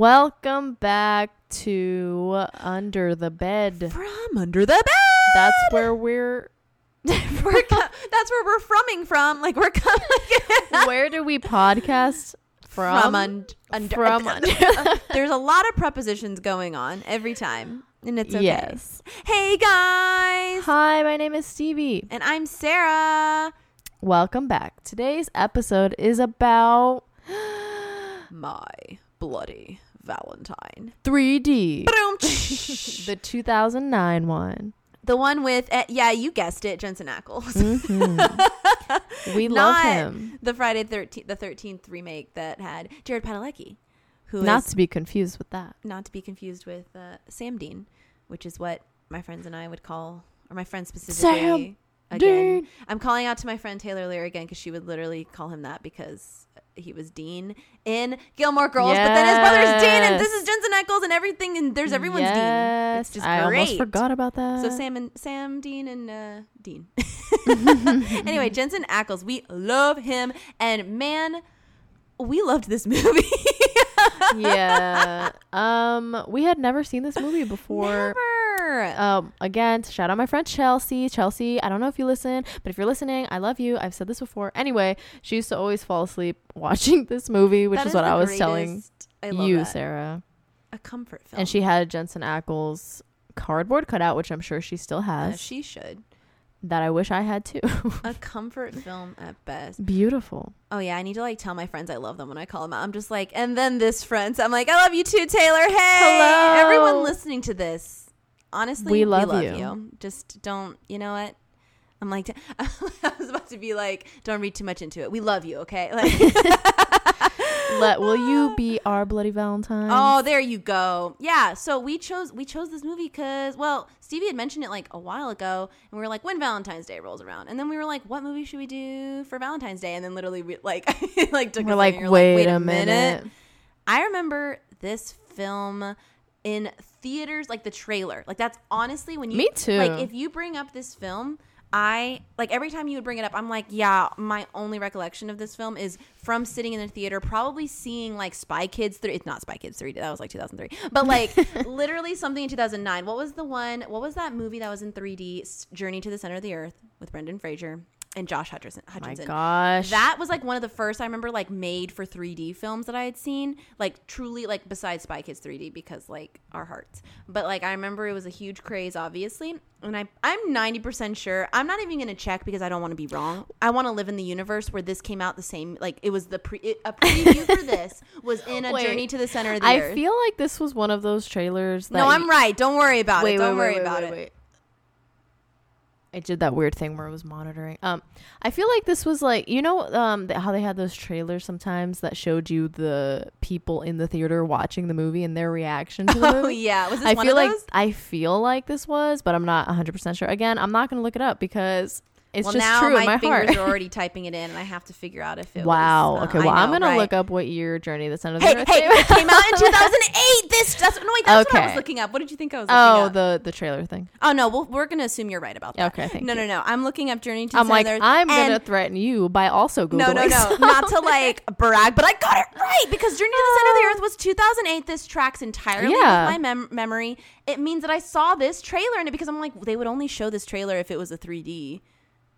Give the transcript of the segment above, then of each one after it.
Welcome back to Under the Bed. From under the bed. That's where we're. we're that's where we're froming from. Like we're coming where do we podcast from? from un- under. From under. There's a lot of prepositions going on every time, and it's okay. Yes. Hey guys, Hi, my name is Stevie. and I'm Sarah. Welcome back. Today's episode is about My bloody Valentine. 3D, the 2009 one. the one with uh, yeah, you guessed it, Jensen Ackles. Mhm. we love Not him. The Friday 13th, the 13th remake that had Jared Padalecki, who Not is to be confused with that. not to be confused with uh, Sam Dean, which is what my friends and I would call, or my friend specifically. again, Dean. I'm calling out to my friend Taylor Lear again because she would literally call him that because he was Dean in Gilmore Girls, but then his brother's Dean, and this is Jensen Ackles, and everything, and there's everyone's Dean. yes, It's just I great. almost forgot about that. So Sam and Sam Dean and uh, Dean. anyway, Jensen Ackles, we love him, and man, we loved this movie. yeah. Um, we had never seen this movie before. Never. Um, again, shout out my friend Chelsea. Chelsea, I don't know if you listen, but if you're listening, I love you. I've said this before. Anyway, she used to always fall asleep watching this movie, which is what I was telling I love you, that. Sarah. A comfort film. And she had Jensen Ackles cardboard cutout, which I'm sure she still has. As she should. that I wish I had too. A comfort film at best. Beautiful. Oh yeah, I need to like tell my friends I love them when I call them out. I'm just like, and then this friend. So I'm like, I love you too, Taylor. Hey, Hello. everyone listening to this. Honestly, We love you. Just don't. You know what? I'm like, I was about to be like, don't read too much into it. We love you, okay? Like, Let will you be our bloody Valentine? oh, there you go. Yeah. So we chose we chose this movie because well, Stevie had mentioned it like a while ago, and we were like, when Valentine's Day rolls around, and then we were like, what movie should we do for Valentine's Day? And then literally, we, like, like took we're a like, second, you're wait, a minute. I remember this film in theaters, like the trailer. Like that's honestly when you Me too. Like if you bring up this film, I like every time you would bring it up, I'm like, yeah, my only recollection of this film is from sitting in the theater, probably seeing like Spy Kids 3. It's not Spy Kids 3, that was like 2003. But like literally something in 2009. What was the one? What was that movie that was in 3D? Journey to the Center of the Earth with Brendan Fraser and Josh Hutcherson. Oh my gosh. That was like one of the first I remember like made for 3D films that I had seen. Like truly like besides Spy Kids 3D because like our hearts. But like I remember it was a huge craze obviously. And I I'm 90% sure. I'm not even going to check because I don't want to be wrong. I want to live in the universe where this came out the same like it was the pre it, a preview for this was in a Wait. journey to the center of the I earth. I feel like this was one of those trailers that no, I'm right. Don't worry about wait, it. Don't wait, worry wait, about wait, it. I did that weird thing where I was monitoring. Um, I feel like this was like you know um how they had those trailers sometimes that showed you the people in the theater watching the movie and their reaction to the Oh movie. yeah, was this I one feel of like those? I feel like this was, but I'm not 100 percent sure. Again, I'm not gonna look it up because it's well, just now true my my fingers heart. are already typing it in, and I have to figure out if it wow. was. uh, okay. Well, I'm gonna right? look up what year Journey to the Center of Hey, the Earth hey, came it came out in 2008. This, that's no wait, that's what I was looking up. What did you think I was looking Oh, up? the the trailer thing. oh no, well, we're gonna assume you're right about that. Okay, thank no, you. no, no. I'm looking up Journey to the I'm like, Center. I'm gonna threaten you by also googling. No, no, no, not to like brag, but I got it right because Journey to the Center of the Earth was 2008. This tracks entirely Yeah. with my mem- memory. It means that I saw this trailer in it because I'm like, they would only show this trailer if it was a 3D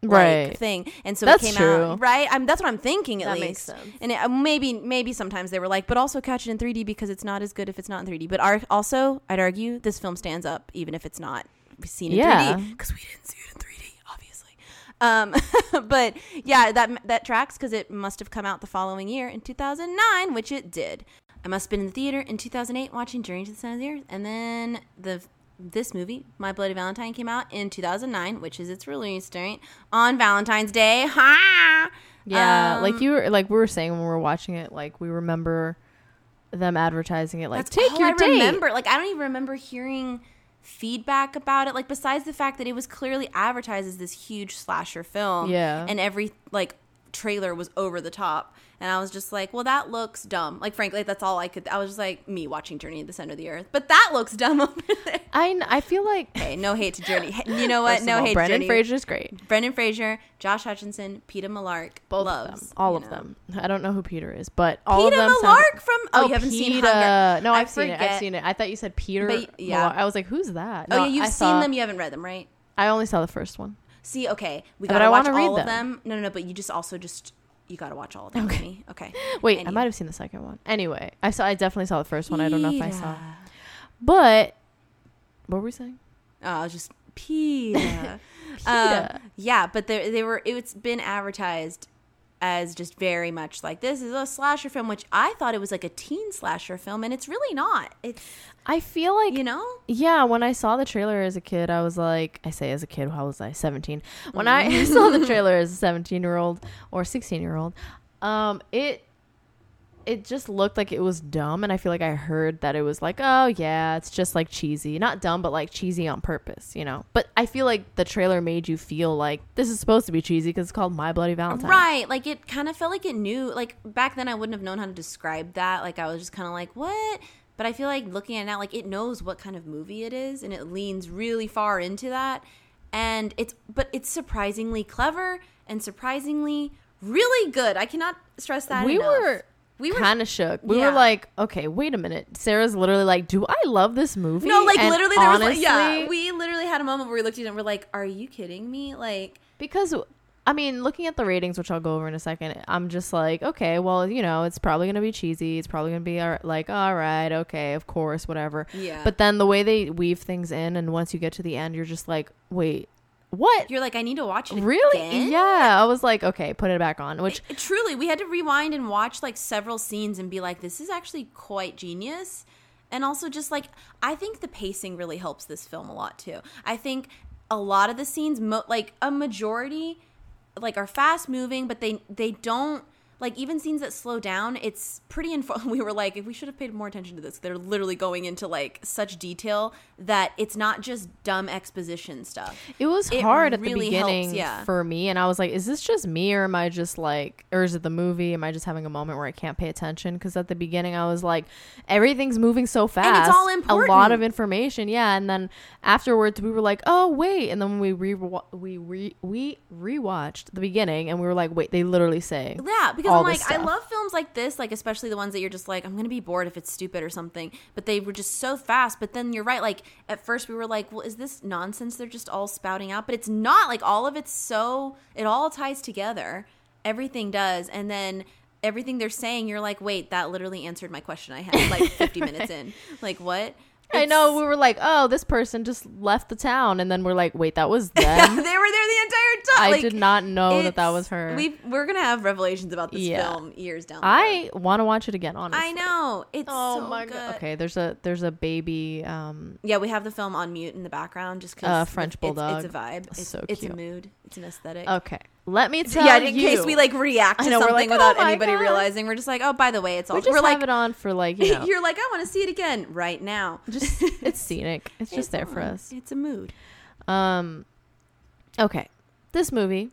like, right. thing, and so That's it came true. out right. I'm that's what I'm thinking at That least. makes sense. And it, maybe maybe sometimes they were like, but also catch it in 3D because it's not as good if it's not in 3D. But our, also, I'd argue this film stands up even if it's not seen in Yeah. 3D because we didn't see it in 3D, obviously. Um, but yeah, that that tracks because it must have come out the following year in 2009, which it did. I must have been in the theater in 2008 watching Journey to the Center of the Earth, and then the this movie, My Bloody Valentine, came out in 2009, which is its release date on Valentine's Day. Ha! Yeah, Um, like you were like we were saying when we were watching it, like we remember them advertising it like take your I date. remember. Like I don't even remember hearing feedback about it. Like besides the fact that it was clearly advertised as this huge slasher film. Yeah. And every like trailer was over the top. And I was just like, well, that looks dumb. Like, frankly, that's all I could. I was just like me watching Journey to the Center of the Earth, but that looks dumb over there. I I feel like hey, no hate to Journey. You know what? No all, hate. Brendan to Journey. Fraser's great. Brendan Fraser, Josh Hutcherson, Peter Mellark, Both loves of them, all of know. them. I don't know who Peter is, but all Peter of them. sound- Mellark from oh, oh, you haven't seen Peter. Hunger. No, I've seen it. I've seen it. I thought you said Peter. But, yeah. Mellark. I was like, who's that? Oh yeah, you've I seen saw- them. You haven't read them, right? I only saw the first one. See, okay, we gotta I watch all of them. them. No, no, no. But you just also just you gotta watch all of them. Okay. Okay. Wait, I might have seen the second one. Anyway, I saw. I definitely saw the first one. I don't know if I saw. But what were we saying? Oh, just Peter. Peter. Uh, yeah, but they they were. It's been advertised as just very much like this is a slasher film, which I thought it was like a teen slasher film, and it's really not. It's I feel like you know. Yeah, when I saw the trailer as a kid, I was like, I say as a kid, how was I? 17. When I saw the trailer as a 17 year old or 16 year old, um, it it just looked like it was dumb, and I feel like I heard that it was like, oh yeah, it's just like cheesy, not dumb, but like cheesy on purpose, you know. But I feel like the trailer made you feel like this is supposed to be cheesy because it's called My Bloody Valentine. Right. Like it kind of felt like it knew like back then I wouldn't have known how to describe that. Like I was just kind of like, "What?" But I feel like looking at it now like it knows what kind of movie it is and it leans really far into that. And it's but it's surprisingly clever and surprisingly really good. I cannot stress that enough. We enough. were we were kind of shook. We Yeah. were like, okay, wait a minute. Sarah's literally like, do I love this movie? No, like And literally there was like honestly- yeah, we literally had a moment where we looked at each other and we're like, "Are you kidding me?" Like Because I mean, looking at the ratings, which I'll go over in a second, I'm just like, okay, well, you know, it's probably gonna be cheesy. It's probably gonna be like, all right, okay, of course, whatever. Yeah. But then the way they weave things in, and once you get to the end, you're just like, wait, what? you're like, "I need to watch it Really? again?" Yeah. I was like, okay, put it back on. Which It- truly we had to rewind and watch like several scenes and be like this is actually quite genius and also just like i think the pacing really helps this film a lot too i think a lot of the scenes mo- like a majority like are fast moving but they they don't like even scenes that slow down it's pretty info we were like if we should have paid more attention to this they're literally going into like such detail that it's not just dumb exposition stuff It was It hard at really the helps, beginning yeah. for me, and I was like, "Is this just me, or am I just like, or is it the movie? Am I just having a moment where I can't pay attention?" Because at the beginning, I was like, "Everything's moving so fast, all a lot of information." Yeah, and then afterwards, we were like, "Oh wait," and then we re we re we rewatched the beginning, and we were like, "Wait, they literally say." Yeah, because all I'm like, I love films like this, like especially the ones that you're just like, I'm gonna be bored if it's stupid or something. But they were just so fast. But then you're right. Like at first we were like, well, is this nonsense? They're just all spouting out, but it's not. Like all of it's so it all ties together. Everything does, and then everything they're saying, you're like, wait, that literally answered my question I had like 50 minutes in. Like what? I know we were like, "Oh, this person just left the town," and then we're like, "Wait, that was them." they were there the entire time. I Like, did not know that that was her. We we're gonna have revelations about this Yeah. film years down. the road. I want to watch it again. Honestly, I know it's Oh so my good. god. Okay, there's a there's a baby. Um, Yeah, we have the film on mute in the background just because Uh, French it's, bulldog. It's, a vibe. It's, So it's a mood. It's an aesthetic. okay, let me tell you. yeah, in case we like react to know, something like, without "Oh anybody God." realizing, we're just like, oh, by the way, it's all. we just we're have like, it on for like you know, you're like, I want to see it again right now. just it's scenic. It's just there for us. It's a mood. Um, okay, this movie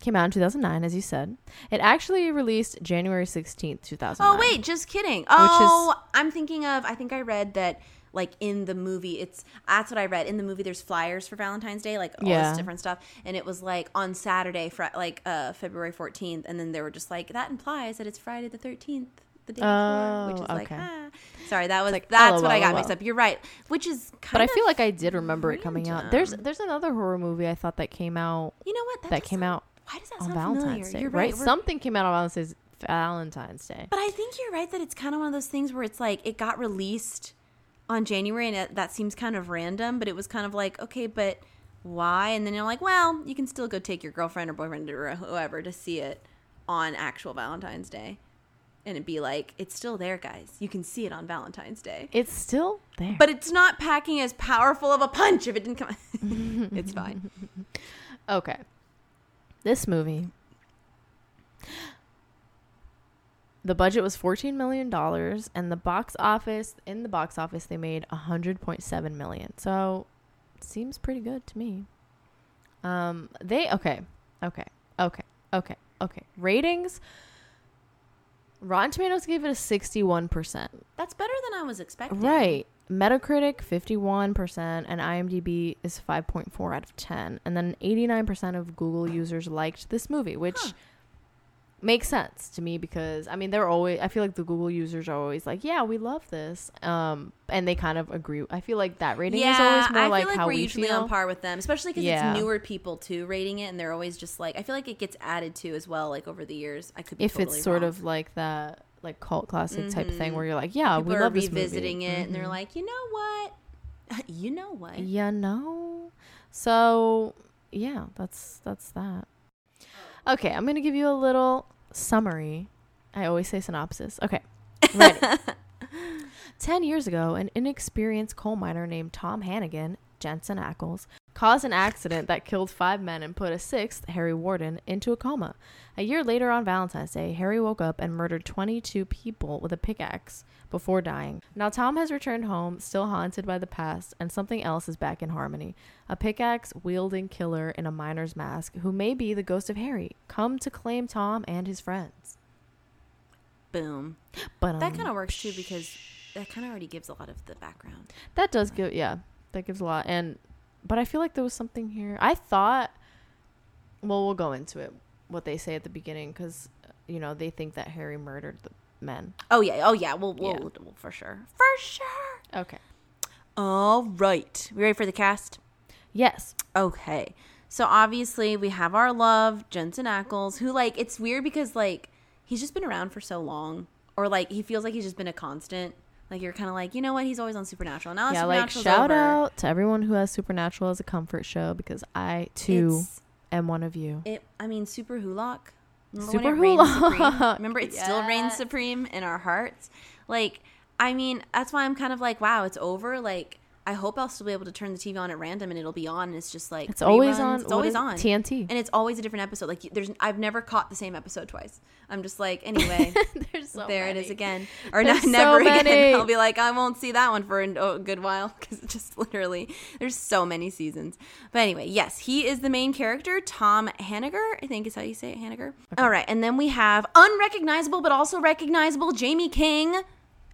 came out in 2009, as you said. It actually released January 16th, 2009. Oh wait, just kidding. Oh, I'm thinking of. I think I read that. Like in the movie, it's that's what I read. In the movie, there's flyers for Valentine's Day, like all Yeah. this different stuff, and it was like on Saturday, fr- like uh, February 14th, and then they were just like that implies that it's Friday the 13th, the day before, which Oh, is like ah. Sorry, that was like, that's what I got LOL. mixed up. You're right, which is kind But I feel like I did remember it coming out. There's there's another horror movie I thought that came out you know what that does came sound- out Why does that on Valentine's familiar? Day, You're right? right. Something came out on Valentine's Valentine's Day. But I think you're right that it's kind of one of those things where it's like it got released on January and it, that seems kind of random, but it was kind of like, okay, but why? And then you're like, well, you can still go take your girlfriend or boyfriend or whoever to see it on actual Valentine's Day. And it'd be like, it's still there, guys. You can see it on Valentine's Day. It's still there. But it's not packing as powerful of a punch if it didn't come. it's fine. Okay. This movie. The budget was $14 million and the box office in the box office they made 100.7 million. So seems pretty good to me. Um they okay. Okay. Okay. Okay. Okay. Ratings Rotten Tomatoes gave it a 61%. That's better than I was expecting. Right. Metacritic 51% and IMDb is 5.4 out of 10. And then 89% of Google users liked this movie, which Huh. Makes sense to me because I mean they're always I feel like the Google users are always like, "Yeah, we love this." Um and they kind of agree. I feel like that rating yeah, is always more I like feel like how we're we usually feel. on par with them, especially because Yeah. it's newer people too rating it, and they're always just like I feel like it gets added to as well, like over the years. I could be if totally it's sort wrong. of like that like cult classic type thing Mhm. where you're like, "Yeah, people we love this revisiting movie. it, and they're Mhm. like, you know what, you know what, You know. So yeah, that's that's that. Okay, I'm gonna give you a little summary. I always say synopsis. Okay. Ready. Ten years ago, an inexperienced coal miner named Tom Hanniger, Jensen Ackles, caused an accident that killed five men and put a sixth, Harry Warden, into a coma. A year later on Valentine's Day, Harry woke up and murdered 22 people with a pickaxe before dying. Now, Tom has returned home, still haunted by the past, and something else is back in Harmony. A pickaxe wielding killer in a miner's mask, who may be the ghost of Harry, come to claim Tom and his friends. boom. But That kind of works too because that kind of already gives a lot of the background. That does give yeah, that gives a lot. And but I feel like there was something here. I thought well, we'll go into it what they say at the beginning cuz you know, they think that Harry murdered the men. Oh yeah, oh yeah, we'll, we'll, Yeah. we'll for sure, for sure. Okay. All right, we ready for the cast? Yes. Okay. So obviously we have our love, Jensen Ackles, who like it's weird because like he's just been around for so long. Or like he feels like he's just been a constant. Like you're kinda like, you know what, he's always on Supernatural. Now yeah, like shout over. out to everyone who has Supernatural as a comfort show because I too It's, am one of you. it I mean SuperWhoLock. Remember Super? Hulock, Remember it still reigns supreme in our hearts? Like, I mean, that's why I'm kind of like, wow, it's over. Like I hope I'll still be able to turn the TV on at random and it'll be on and it's just like It's always on. It's always on. TNT. and it's always a different episode. Like there's, I've never caught the same episode twice. I'm just like, anyway, There's so there it many. is again, or not, never so again. many. I'll be like, I won't see that one for a a oh, good while because just literally, there's so many seasons. But anyway, yes, he is the main character, Tom Hanniger. I think is how you say it, Hanniger. All right, and then we have unrecognizable but also recognizable Jaime King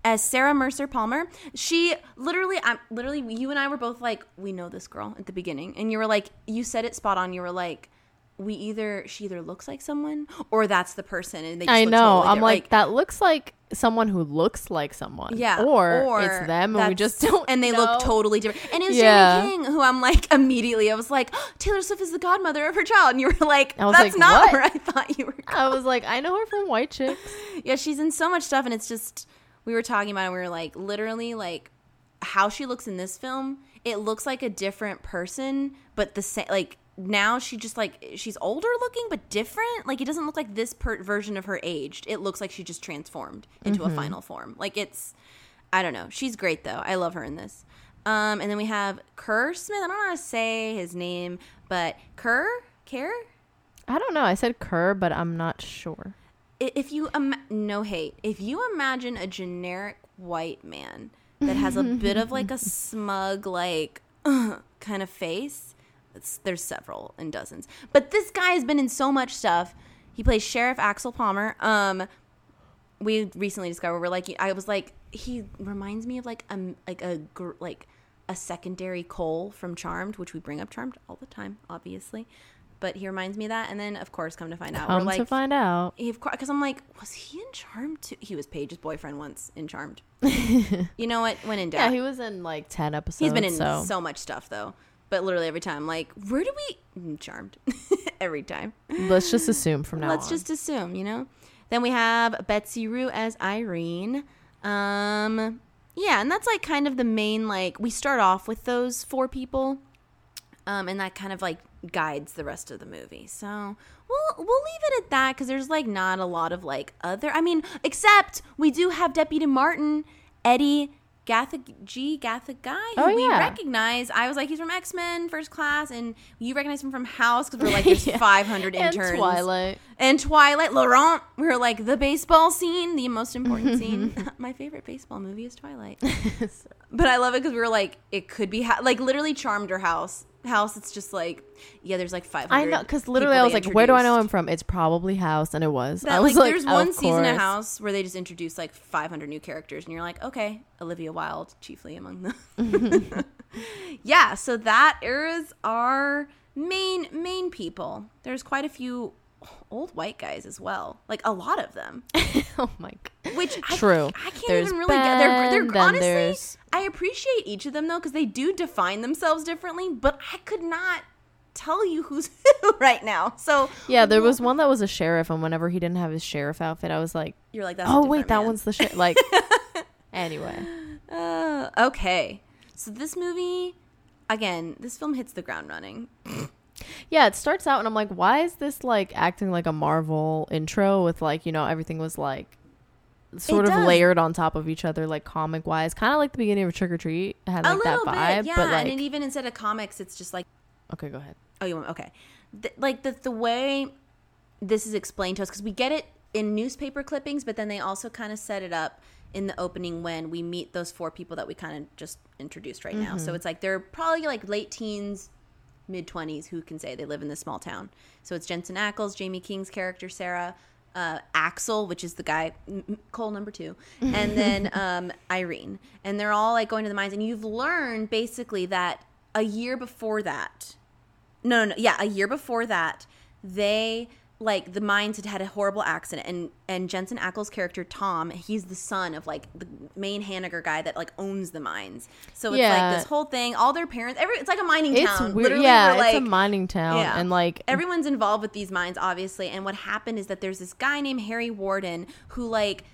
as Sarah Mercer Palmer. She literally, I'm literally, you and I were both like, we know this girl at the beginning, and you were like, you said it spot on. You were like, we either she either looks like someone or that's the person, and they. Just I know. totally I'm different. like, that looks like someone who looks like someone. Yeah, Or, it's them and we just don't And they know. look totally different. And it was Yeah. Jaime King, who I'm like immediately. I was like, "Oh, Taylor Swift is the godmother of her child, and you were like, "That's like, not what? where I thought you were." I was like, I know her from White Chicks. yeah, she's in so much stuff, and it's just we were talking about. it, and We were like, literally, like how she looks in this film. It looks like a different person, but the same. Like now, she just like she's older looking, but different. Like it doesn't look like this per- version of her aged. It looks like she just transformed into Mm-hmm. a final form. Like it's, I don't know. She's great though. I love her in this. Um, and then we have Kerr Smith. I don't know how to say his name, but Kerr, Kerr. I don't know. I said Kerr, but I'm not sure. If you Im- no hate if you imagine a generic white man that has a bit of like a smug like kind of face it's, there's several and dozens. But this guy has been in so much stuff. He plays sheriff axel palmer. Um we recently discovered we're like i was like he reminds me of like a like a like a secondary cole from charmed which we bring up charmed all the time obviously but he reminds me of that and then of course come to find out we're Come like to find out. because I'm like, was he in Charmed too? He was Paige's boyfriend once in Charmed. you know what? When in doubt, Yeah, he was in like 10 episodes. he's been in so. so. much stuff though. But literally every time, like, where do we Mm, Charmed? every time. Let's just assume from now Let's on. just assume, you know. Then we have Betsy Rue as Irene. Um, yeah, and that's like kind of the main like we start off with those four people, um, and that kind of like guides the rest of the movie. So we'll we'll leave it at that because there's like not a lot of like other. I mean, except we do have Deputy Martin, Edi. Gatha G. Gatha Guy, who Oh, we yeah. recognize. I was like, he's from X Men First Class, and you recognize him from House because we're like, there's Yeah. 500 and interns Twilight. and Twilight Laurent. We were like the baseball scene, the most important scene. My favorite baseball movie is Twilight, but I love it because we were like, it could be ha- like literally Charmed or House. House, it's just like, yeah, there's like five. I know because literally I was like, where do I know him from? It's probably House, and it was. That, I was like, like, there's one season of. House where they just introduce like 500 new characters, and you're like, okay, Olivia Wilde, chiefly among them. yeah, so that that is our main main people. There's quite a few old white guys as well, like a lot of them. oh my god. Which I, True. I can't There's even really get. They're, they're honestly. there's- I appreciate each of them though because they do define themselves differently, but I could not tell you who's who right now. So Yeah, there was one that was a sheriff, and whenever he didn't have his sheriff outfit, I was like, you're like, that." oh wait, different that man. one's the sheriff. Like, anyway, Uh, okay, so this movie, again, this film hits the ground running. Yeah, it starts out, and I'm like, why is this like acting like a Marvel intro with like you know everything was like sort It of does. layered on top of each other, like comic wise, kind of like the beginning of Trick or Treat had like a that little vibe, bit, yeah. but like, and even instead of comics, it's just like, okay, go ahead. oh, you want okay, Th- like the the way this is explained to us because we get it in newspaper clippings, but then they also kind of set it up in the opening when we meet those four people that we kind of just introduced right now. So mm-hmm. it's like they're probably like late teens, mid twenties. Who can say they live in this small town? So it's Jensen Ackles, Jaime King's character Sarah. Uh, Axel, which is the guy, Cole number two, and then um, Irene, and they're all like going to the mines. And you've learned basically that a year before that, no, no, no. Yeah, a year before that, they like the mines had had a horrible accident, and and Jensen Ackles' character Tom, he's the son of like the main Hanniger guy that like owns the mines. So it's Yeah. like this whole thing. All their parents, every it's like a mining It's town. weird. Literally, Yeah, like, it's a mining town, yeah. and like everyone's involved with these mines obviously and what happened is that there's this guy named harry warden who like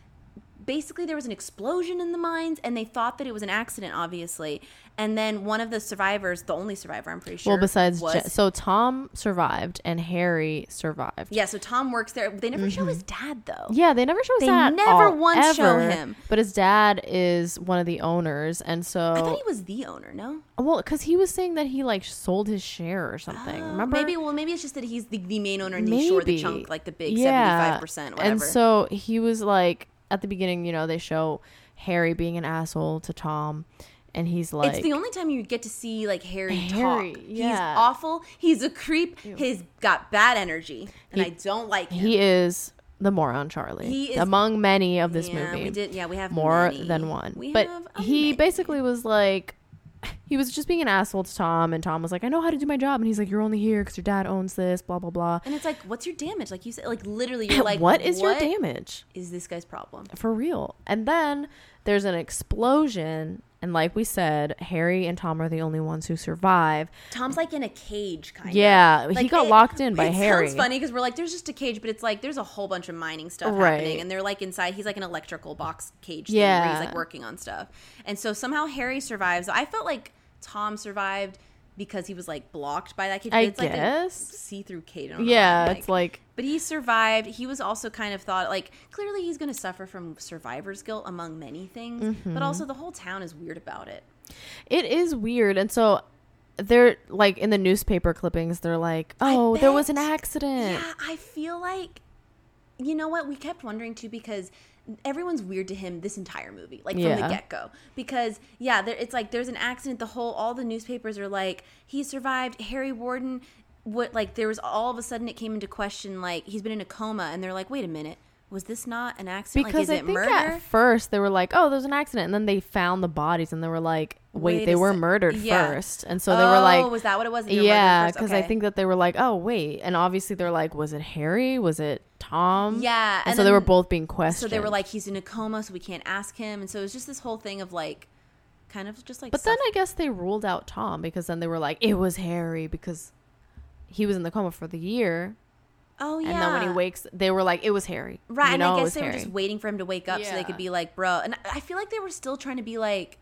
basically there was an explosion in the mines and they thought that it was an accident obviously and then one of the survivors the only survivor i'm pretty sure well, besides was, Je- so Tom survived and Harry survived. yeah so tom works there they never show mm-hmm. his dad though Yeah, they never show his They dad. never once show him. But his dad is one of the owners, and so i thought he was the owner no well, because he was saying that he like sold his share or something. Oh, Remember? maybe well maybe it's just that he's the, the main owner and he's sure the chunk like the big Yeah. 75% whatever And so he was like at the beginning, you know, they show Harry being an asshole to Tom, and he's like, it's the only time you get to see like Harry, Harry, talk. yeah. He's awful. He's a creep. He's got bad energy, and He- I don't like him. he is the moron Charlie. He is- among many of this yeah, movie. we did. Yeah, we have more many. than one. We but he many. basically was like, he was just being an asshole to Tom, and Tom was like, I know how to do my job. And he's like, You're only here because your dad owns this, blah, blah, blah. And it's like, what's your damage? Like you said, like literally, you're like, what is your damage? Is this guy's problem? For real. And then there's an explosion. And like we said, Harry and Tom are the only ones who survive. Tom's like in a cage, kind of. Yeah, of. he got locked in by it Harry. Sounds funny because we're like, there's just a cage, but it's like there's a whole bunch of mining stuff Right. happening, and they're like inside. He's like an electrical box cage, thing where Yeah. he's like working on stuff, and so somehow Harry survives. I felt like Tom survived because he was like blocked by that cage. I it's like guess. see-through cage. I know Yeah, why, it's like, But he survived. He was also kind of thought like clearly he's going to suffer from survivor's guilt among many things, Mm-hmm. but also the whole town is weird about it. it is weird. And so they're like in the newspaper clippings, they're like, oh, there was an accident. Yeah, I feel like you know what we kept wondering too because everyone's weird to him this entire movie like from Yeah. the get-go. Because yeah there, it's like there's an accident the whole all the newspapers are like he survived harry warden what like there was all of a sudden it came into question like he's been in a coma and they're like wait a minute was this not an accident? Because like I is it think murder? at first they were like, "Oh, there's an accident," and then they found the bodies, and they were like, "Wait, Wait they were sec- murdered yeah. first," and so they were like, Oh, was that what it was? They were murdered "Yeah," because I think that they were like, "Oh, wait," and obviously they're like, "Was it Harry? Was it Tom?" Yeah, and, and so they were both being questioned. so they were like he's in a coma so we can't ask him and so it was just this whole thing of like kind of just like but then I guess they ruled out Tom because then they were like, "It was Harry," because he was in the coma for the year, oh yeah and then when he wakes, they were like, "It was Harry." Right, You and I guess was they were just waiting for him to wake up so they could be like, bro. And I feel like they were still trying to be like,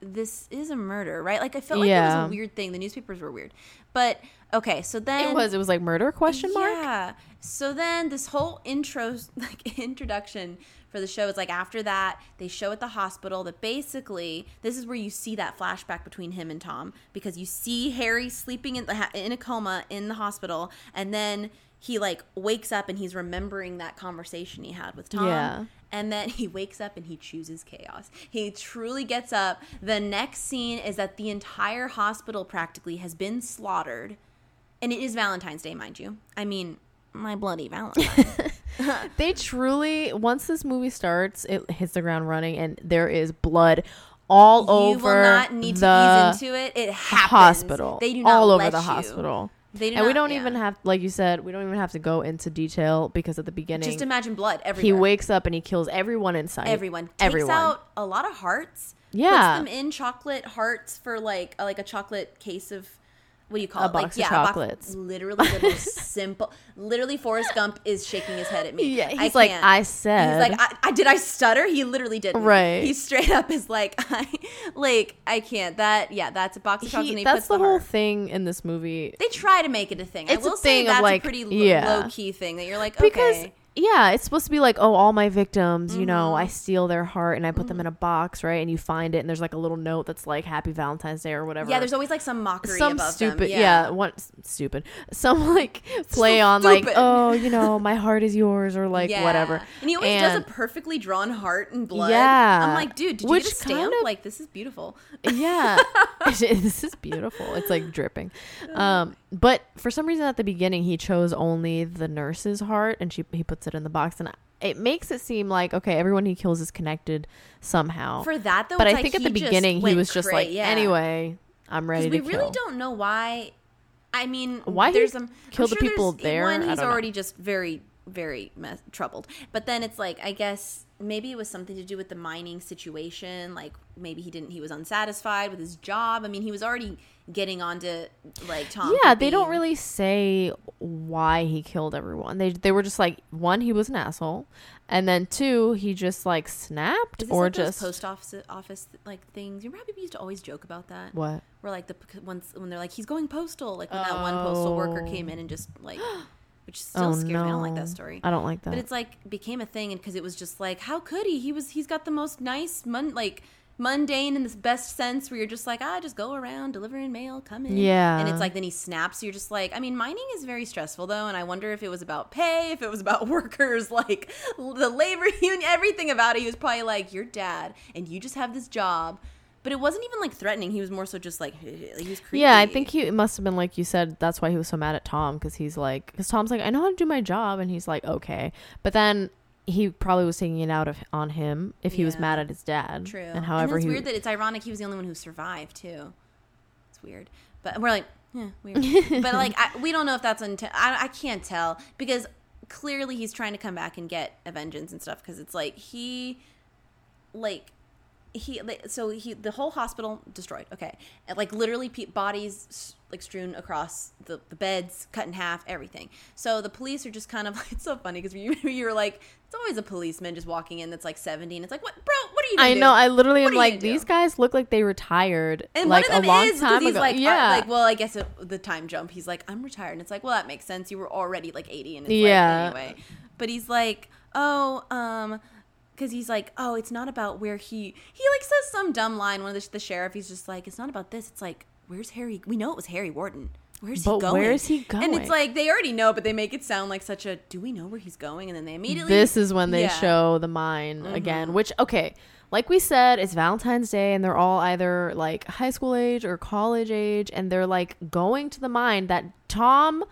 this is a murder, right? Like I felt like it was a weird thing. The newspapers were weird, but okay. So then It was. It was like murder question mark. Yeah. So then this whole intro, like introduction for the show is like after that they show at the hospital that basically this is where you see that flashback between him and Tom because you see Harry sleeping in the in a coma in the hospital and then he like wakes up and he's remembering that conversation he had with Tom. Yeah. And then he wakes up and he chooses chaos. He truly gets up. The next scene is that the entire hospital practically has been slaughtered. And it is Valentine's Day, mind you. I mean, my bloody Valentine. They truly once this movie starts, it hits the ground running, and there is blood all you over You will not need to ease into it. It happens. hospital. They do not all over the you. hospital. They do and we don't yeah. even have, like you said, we don't even have to go into detail because at the beginning, Just imagine blood everywhere. he wakes up and he kills everyone in sight. everyone takes everyone. out a lot of hearts. Yeah. puts them in chocolate hearts for like a, like a chocolate case of what do you call A it? box like of yeah, chocolates. Box, literally the most simple. Literally, Forrest Gump is shaking his head at me. Yeah, I he's like, can't. I said. He's like, I, I did I stutter? He literally didn't. Right. He straight up is like, I like I can't. That yeah, that's a box of chocolates. He- that's the the whole thing in this movie. They try to make it a thing. It's I a will thing say that's like, a pretty yeah. low key thing that you're like, because okay. Yeah, it's supposed to be like, oh, all my victims, you know, Mm-hmm. I steal their heart and I put them in a box, right? And you find it, and there's like a little note that's like Happy Valentine's Day or whatever. Yeah, there's always like some mockery some stupid, them. yeah. one stupid, some like play on like, oh, you know, my heart is yours or like Yeah. whatever. And he always does a perfectly drawn heart and blood. Yeah. I'm like, dude, did you Which get a stamp? of- like, this is beautiful. yeah this is beautiful it's like dripping um but for some reason at the beginning he chose only the nurse's heart and she he puts it in the box and it makes it seem like okay everyone he kills is connected somehow For that though, but i like think at the beginning he was just cray- like yeah. anyway i'm ready we kill really don't know why. I mean, Why he there's some killed I'm the people there? One, he's don't know. already just very, very mess- troubled. But then it's like, I guess maybe it was something to do with the mining situation. Like maybe he didn't, he was unsatisfied with his job. I mean, he was already getting onto like Tom. yeah they don't really say why he killed everyone they they were just like one he was an asshole and then two he just like snapped or like just post office office like things? You remember how people used to always joke about that? what Where like the once when they're like he's going postal, like when that one postal worker Oh. came in and just like, which still oh scares me. I don't like that story. i don't like that But it's like became a thing because it was just like, how could he? He was he's got the most nice mun like mundane in this best sense where you're just like, ah, just go around delivering mail, come in. Yeah. And it's like then he snaps. You're just like, I mean, mining is very stressful though, and I wonder if it was about pay, if it was about workers, like the labor union, everything about it. He was probably like, your dad, and you just have this job. But it wasn't even like threatening. He was more so just like he was creepy. Yeah, I think he it must have been like you said. That's why he was so mad at Tom because he's like, because Tom's like, I know how to do my job, and he's like, okay, but then he probably was taking it out of on him if he was mad at his dad. True. And however it's he weird that it's ironic he was the only one who survived too. It's weird, but we're like, yeah, weird. but like, I, we don't know if that's until I, I can't tell because clearly he's trying to come back and get a vengeance and stuff because it's like he, like. He so he the whole hospital destroyed. Okay, like literally pe- bodies like strewn across the, the beds, cut in half, everything. So the police are just kind of like it's so funny because you you were like it's always a policeman just walking in that's like seventy and it's like what bro what are you? I do? know. I literally What am like, these guys look like they retired And like one of them a long is time he's ago. like, yeah, like, well, I guess it, the time jump. He's like, I'm retired, and it's like, well, that makes sense. You were already like 80, and it's Yeah. like, anyway. But he's like, oh, um, because he's like, oh, it's not about where he he like says some dumb line. One of the, the sheriff, he's just like, it's not about this. It's like, where's Harry? We know it was Harry Warden. Where's But he going? where's he going? And it's like they already know, but they make it sound like such a. Do we know where he's going? And then they immediately. this is when they Yeah. Mm-hmm. show the mine again. Which okay, like we said, it's Valentine's Day, and they're all either like high school age or college age, and they're like going to the mine that Tom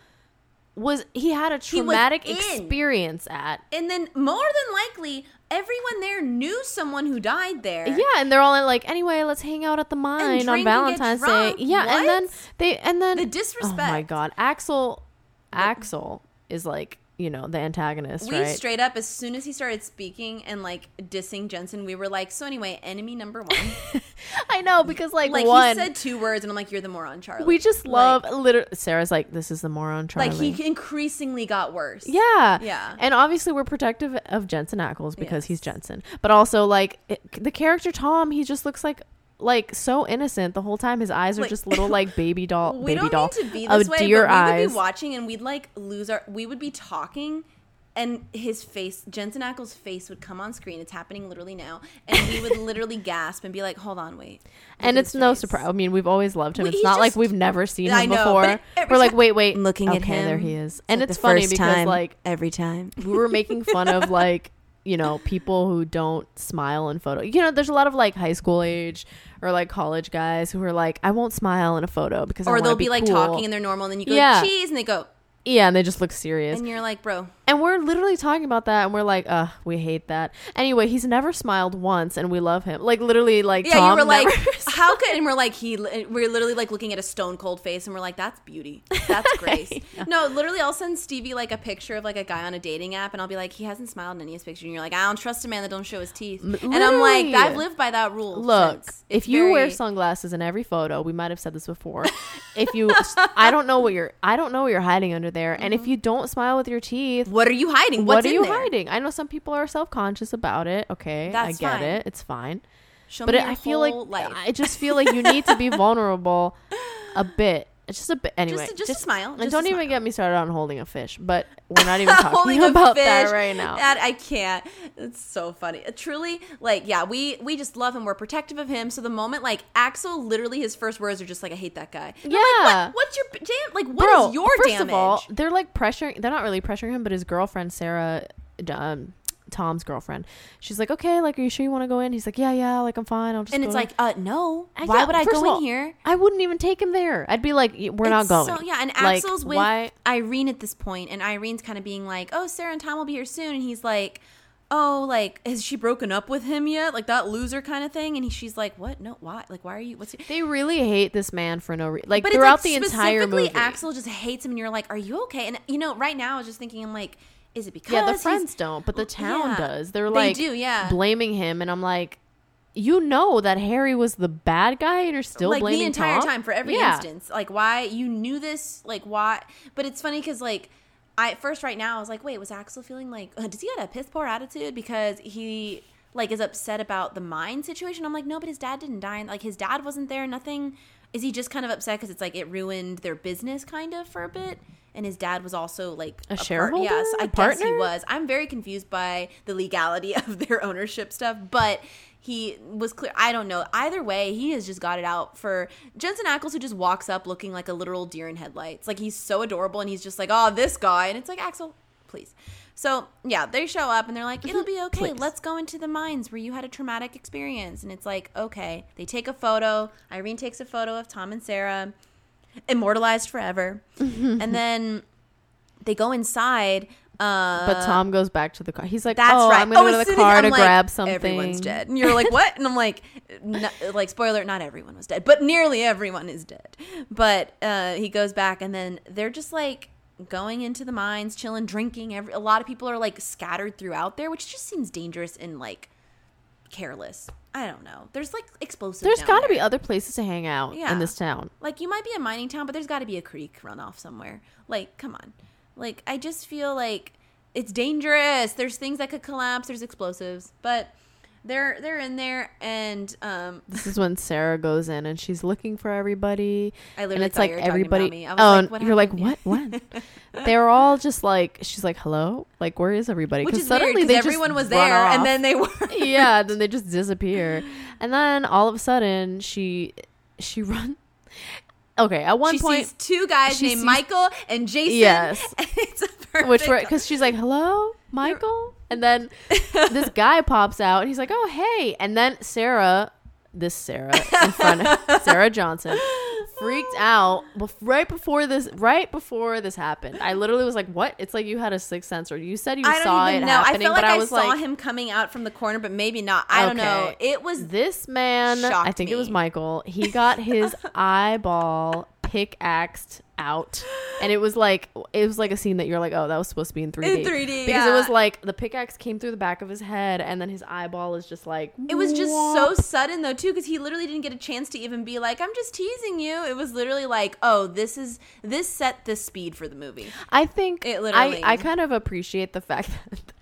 was. He had a traumatic experience at. And then more than likely, everyone there knew someone who died there. Yeah, and they're all like, anyway, let's hang out at the mine on drink and get Valentine's Day. Yeah, and then they and then The disrespect. Oh my god, Axel, Axel is like you know the antagonist, We right? straight up, as soon as he started speaking and like dissing Jensen, we were like, so anyway, enemy number one. I know because like, like one, he said two words, and I'm like, you're the moron, Charlie. we just Like- love literally. Sarah's like, this is the moron Charlie. like he increasingly got worse. Yeah. Yeah. And obviously we're protective of Jensen Ackles because he's Jensen. But also like it, the character Tom, he just looks like like so innocent the whole time. His eyes are Like- just little like baby doll we baby don't doll mean to be of this way, deer but we would eyes. be watching and we'd like lose our. We would be talking, and his face, Jensen Ackles' face would come on screen. It's happening literally now, and we would literally gasp and be like, "Hold on, wait." Look and it's no face. surprise. I mean, we've always loved him. Well, it's he's not like we've never seen him know, before. We're like, time- wait, wait. Looking at okay, him, there he is. It's And like it's the funny first because time, like every time. we were making fun of like you know people who don't smile in photo you know there's a lot of like high school age or like college guys who are like i won't smile in a photo because Or they'll be, like cool." talking and they're normal, and then you go Yeah. cheese, and they go, yeah and they just look serious and you're like, bro, and we're literally talking about that and we're like uh we hate that anyway he's never smiled once and we love him like literally like yeah, Tom you were like, how could? And we're like, he, we're literally like looking at a stone cold face, and we're like, that's beauty, that's grace. No, literally, I'll send Stevie like a picture of like a guy on a dating app, and I'll be like, he hasn't smiled in any of his pictures, and you're like, I don't trust a man that don't show his teeth, and I'm like. I've lived by that rule. Look, if you wear sunglasses in every photo, we might have said this before. if you, I don't know what you're, I don't know what you're hiding under there. And if you don't smile with your teeth, what are you hiding? what are you there? hiding? I know some people are self conscious about it. Okay, That's I get fine. it. It's fine. Show But it, I feel like life. I just feel like you need to be vulnerable a bit. It's just a bit. Anyway, just, just, a smile. and just don't even smile. get me started on holding a fish. But we're not even talking about that right now. That I can't. It's so funny. Uh, Truly, like, yeah, we we just love him. We're protective of him. So the moment, like, Axel, literally, his first words are just like, "I hate that guy." And I'm like, Yeah. what, what's your damn? Like, what is Bro, your first damage? of all, they're like pressuring. They're not really pressuring him, but his girlfriend Sarah, um, Tom's girlfriend, she's like, "Okay, like, are you sure you want to go in?" He's like, "Yeah, yeah, like, I'm fine. I'll just." and go it's in." like, uh, no. I- Why yeah, would I go of in all, here? I wouldn't even take him there. I'd be like, "We're not going." So, yeah, and Like, Axel's with why? Irene at this point, and Irene's kind of being like, "Oh, Sarah and Tom will be here soon," and he's like. Oh, like has she broken up with him yet? Like that loser kind of thing, and he, she's like, "What? No, why? Like, why are you? What's?" They really hate this man for no reason. Like But throughout it's like the entire movie. Axel just hates him, and you're like, "Are you okay?" And you know, right now I was just thinking, I'm like, "Is it because yeah, the friends don't, but the town Yeah. does. They're like They do, yeah. blaming him, and I'm like, you know that Harry was the bad guy, and you're still like blaming the entire Tom? time for every Yeah. instance? Like, why you knew this? Like, why? But it's funny because like. I at first right now I was like, wait, was Axel feeling like uh, does he have a piss poor attitude because he like is upset about the mine situation? I'm like, no, but his dad didn't die. and, Like his dad wasn't there. Nothing. Is he just kind of upset because it's like it ruined their business kind of for a bit? And his dad was also like A part- shareholder? Yes, I A guess he was. I'm very confused by the legality of their ownership stuff, but he was clear. I don't know. Either way, he has just got it out for Jensen Ackles, who just walks up looking like a literal deer in headlights. Like he's so adorable, and he's just like, "Oh, this guy," and it's like Axel, please. So yeah, they show up and they're like, "It'll be okay. Please. Let's go into the mines where you had a traumatic experience." And it's like, okay. They take a photo. Irene takes a photo of Tom and Sarah, immortalized forever, and then they go inside. Uh, But Tom goes back to the car. He's like, that's "Oh, right. I'm gonna oh, go to the car to like, grab something." Everyone's dead, and you're like, "What?" And I'm like, "Like, spoiler, not everyone was dead, but nearly everyone is dead." But uh, he goes back, and then they're just like going into the mines, chilling, drinking. Every a lot of people are like scattered throughout there, which just seems dangerous and like careless. I don't know. There's like explosives. There's got to be other places to hang out Yeah. in this town. Like you might be a mining town, but there's got to be a creek runoff somewhere. Like, come on. Like I just feel like it's dangerous. There's things that could collapse. There's explosives, but they're they're in there, and um, This is when Sarah goes in and she's looking for everybody. I and literally it's thought like were everybody. about me. I was oh, like, what you're like what? When? They're all just like she's like, "Hello, like where is everybody?" which 'Cause is weird suddenly because they just everyone was there, off. and then they were. yeah, then they just disappear, and then all of a sudden she she run. Okay, at one she point, sees two guys named sees- Michael and Jason. Yes. and it's which were because she's like, "Hello, Michael," and then this guy pops out and he's like, "Oh, hey!" And then Sarah, this Sarah in front of Sarah Johnson, freaked out right before this. Right before this happened, I literally was like, "What?" It's like you had a sixth sense, or you said you I saw it know. I happening, felt like but I I, was saw like, him coming out from the corner, but maybe not. I don't know. It was "This man." I think it was. Michael. He got his eyeball pickaxed out, and it was like it was like a scene that you're like, "Oh, that was supposed to be in 3D." In 3D, because it was like the pickaxe came through the back of his head, and then his eyeball is just like It was just so sudden though too, because he literally didn't get a chance to even be like, "I'm just teasing you." It was literally like, "Oh, this is this set the speed for the movie." I think It I literally- I kind of appreciate the fact that.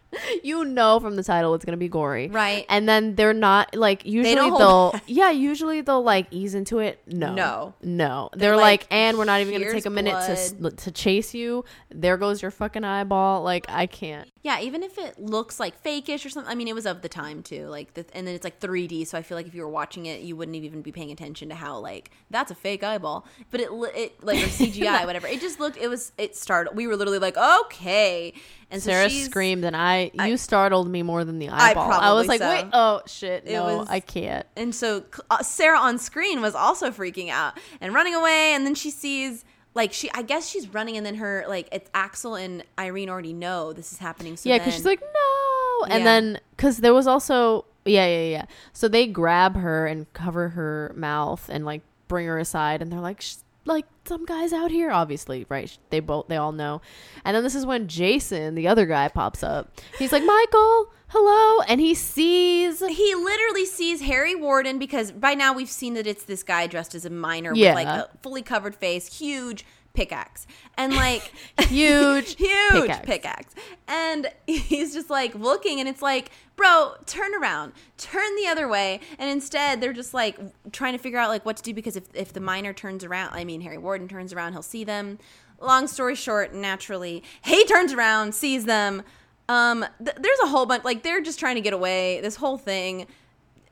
You know from the title it's gonna be gory, Right. And then they're not like usually they'll back. yeah usually they'll like ease into it. No, No. no. They're, They're like, like, and we're not even gonna take a minute to to chase you. There goes your fucking eyeball. Like I can't. Yeah, even if it looks like fakeish or something. I mean, it was of the time too. Like, the, and then it's like 3D, so I feel like if you were watching it, you wouldn't even be paying attention to how like that's a fake eyeball. But it, it like or CGI, whatever. It just looked. It was. It started. We were literally like, okay. And so Sarah screamed, and I you startled me more than the eyeball. I, was like, so. wait, oh shit, no, was- I can't. And so uh, Sarah on screen was also freaking out and running away. And then she sees, like, she, I guess she's running, and then her, like, it's Axel and Irene already know this is happening. So yeah, because she's like, no, and Yeah. then because there was also yeah, yeah, yeah. So they grab her and cover her mouth and like bring her aside, and they're like, "Sh- like some guys out here, obviously, right? They both they all know. And then this is when Jason, the other guy, pops up. He's like, Michael, hello, and he sees. he literally sees Harry Warden because by now we've seen that it's this guy dressed as a miner Yeah. with like a fully covered face, huge pickaxe, and like Huge huge pickaxe. pickaxe. And he's just like looking, and it's like, bro, turn around, turn the other way. And instead, they're just like trying to figure out like what to do because if if the miner turns around, I mean Harry Warden turns around, he'll see them. Long story short, naturally, he turns around, sees them. Um, th- there's a whole bunch like they're just trying to get away. This whole thing.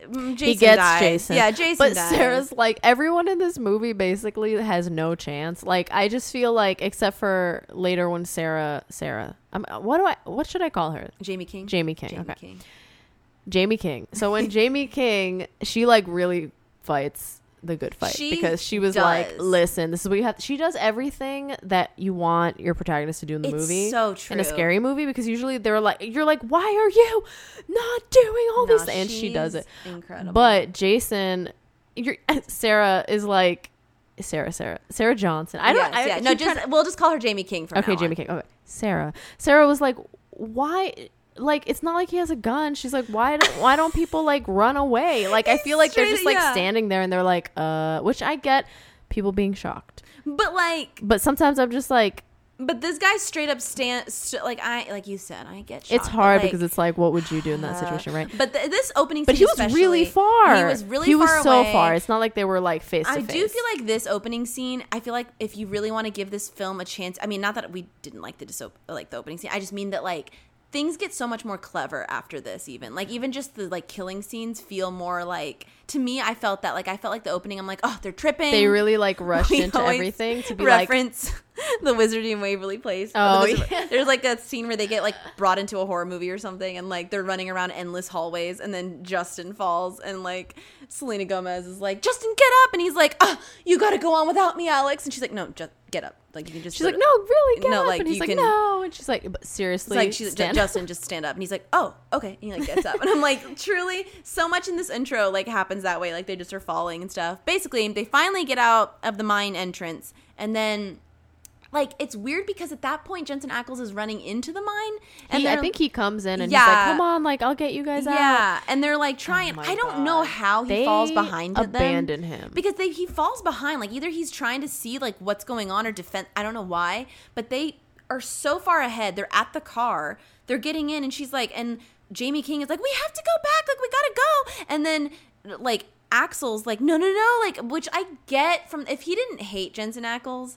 Mm, Jason he gets. Jason. Yeah, Jason. But. Sarah's like everyone in this movie basically has no chance. Like I just feel like except for later when Sarah Sarah um, what do I what should I call her? Jaime King. Jaime King. Jaime okay. King. Jaime King. So when Jaime King, she like really fights the good fight She because she was like, "Listen, this is what you have." She does everything that you want your protagonist to do in the It's movie. so true. In a scary movie, because usually they're like, "You're like, why are you not doing all No, these?" And she does it. Incredible. But Jason, you're, Sarah is like Sarah, Sarah, Sarah Johnson. I don't. Yes, I yeah. No, just to- we'll just call her Jaime King for okay, now Jaime on. King. Okay, Sarah. Sarah was like, why? Like, it's not like he has a gun. She's like, why? Don't, why don't people like run away? Like, I feel like they're just like yeah. standing there and they're like, uh, which I get people being shocked, But like, but sometimes I'm just like, but this guy straight up stand st- like I like you said, I get. Shocked, it's hard like, because it's like, what would you do in that situation, right? But th- this opening, But scene he was really far. He was really he was far so away. far. It's not like they were like face to face. I do feel like this opening scene. I feel like if you really want to give this film a chance, I mean, not that we didn't like the dis- like the opening scene. I just mean that like things get so much more clever after this. Even like even just the like killing scenes feel more like to me. I felt that like I felt like the opening. I'm like, oh, they're tripping. they really like rushed We into everything to be like, reference the Wizarding in Waverly Place. Oh, The Wizard- yeah. There's like a scene where they get like brought into a horror movie or something, and like they're running around endless hallways, and then Justin falls, and like Selena Gomez is like, Justin, get up, and he's like, ah, you got to go on without me, Alex, and she's like, no, just get up, like you can just. she's like, no, really, get No, up. like, and he's you like, can- no, and she's like, but seriously, like she's up." Justin, just stand up, and he's like, "Oh, okay." And he like gets up, and I'm like, truly, so much in this intro like happens that way. Like they just are falling and stuff. Basically, they finally get out of the mine entrance, and then like it's weird because at that point Jensen Ackles is running into the mine, and He, I think he comes in and he's Yeah. like, "Come on, like I'll get you guys out." yeah, and they're like trying. Oh I don't know how he They falls behind them abandon him. because they he falls behind. Like either he's trying to see like what's going on or defend. I don't know why, but they are so far ahead. They're at the car. They're getting in, and she's like, and Jaime King is like, we have to go back. Like we gotta go. And then like Axel's like, no, no, no. Like which I get from if he didn't hate Jensen Ackles.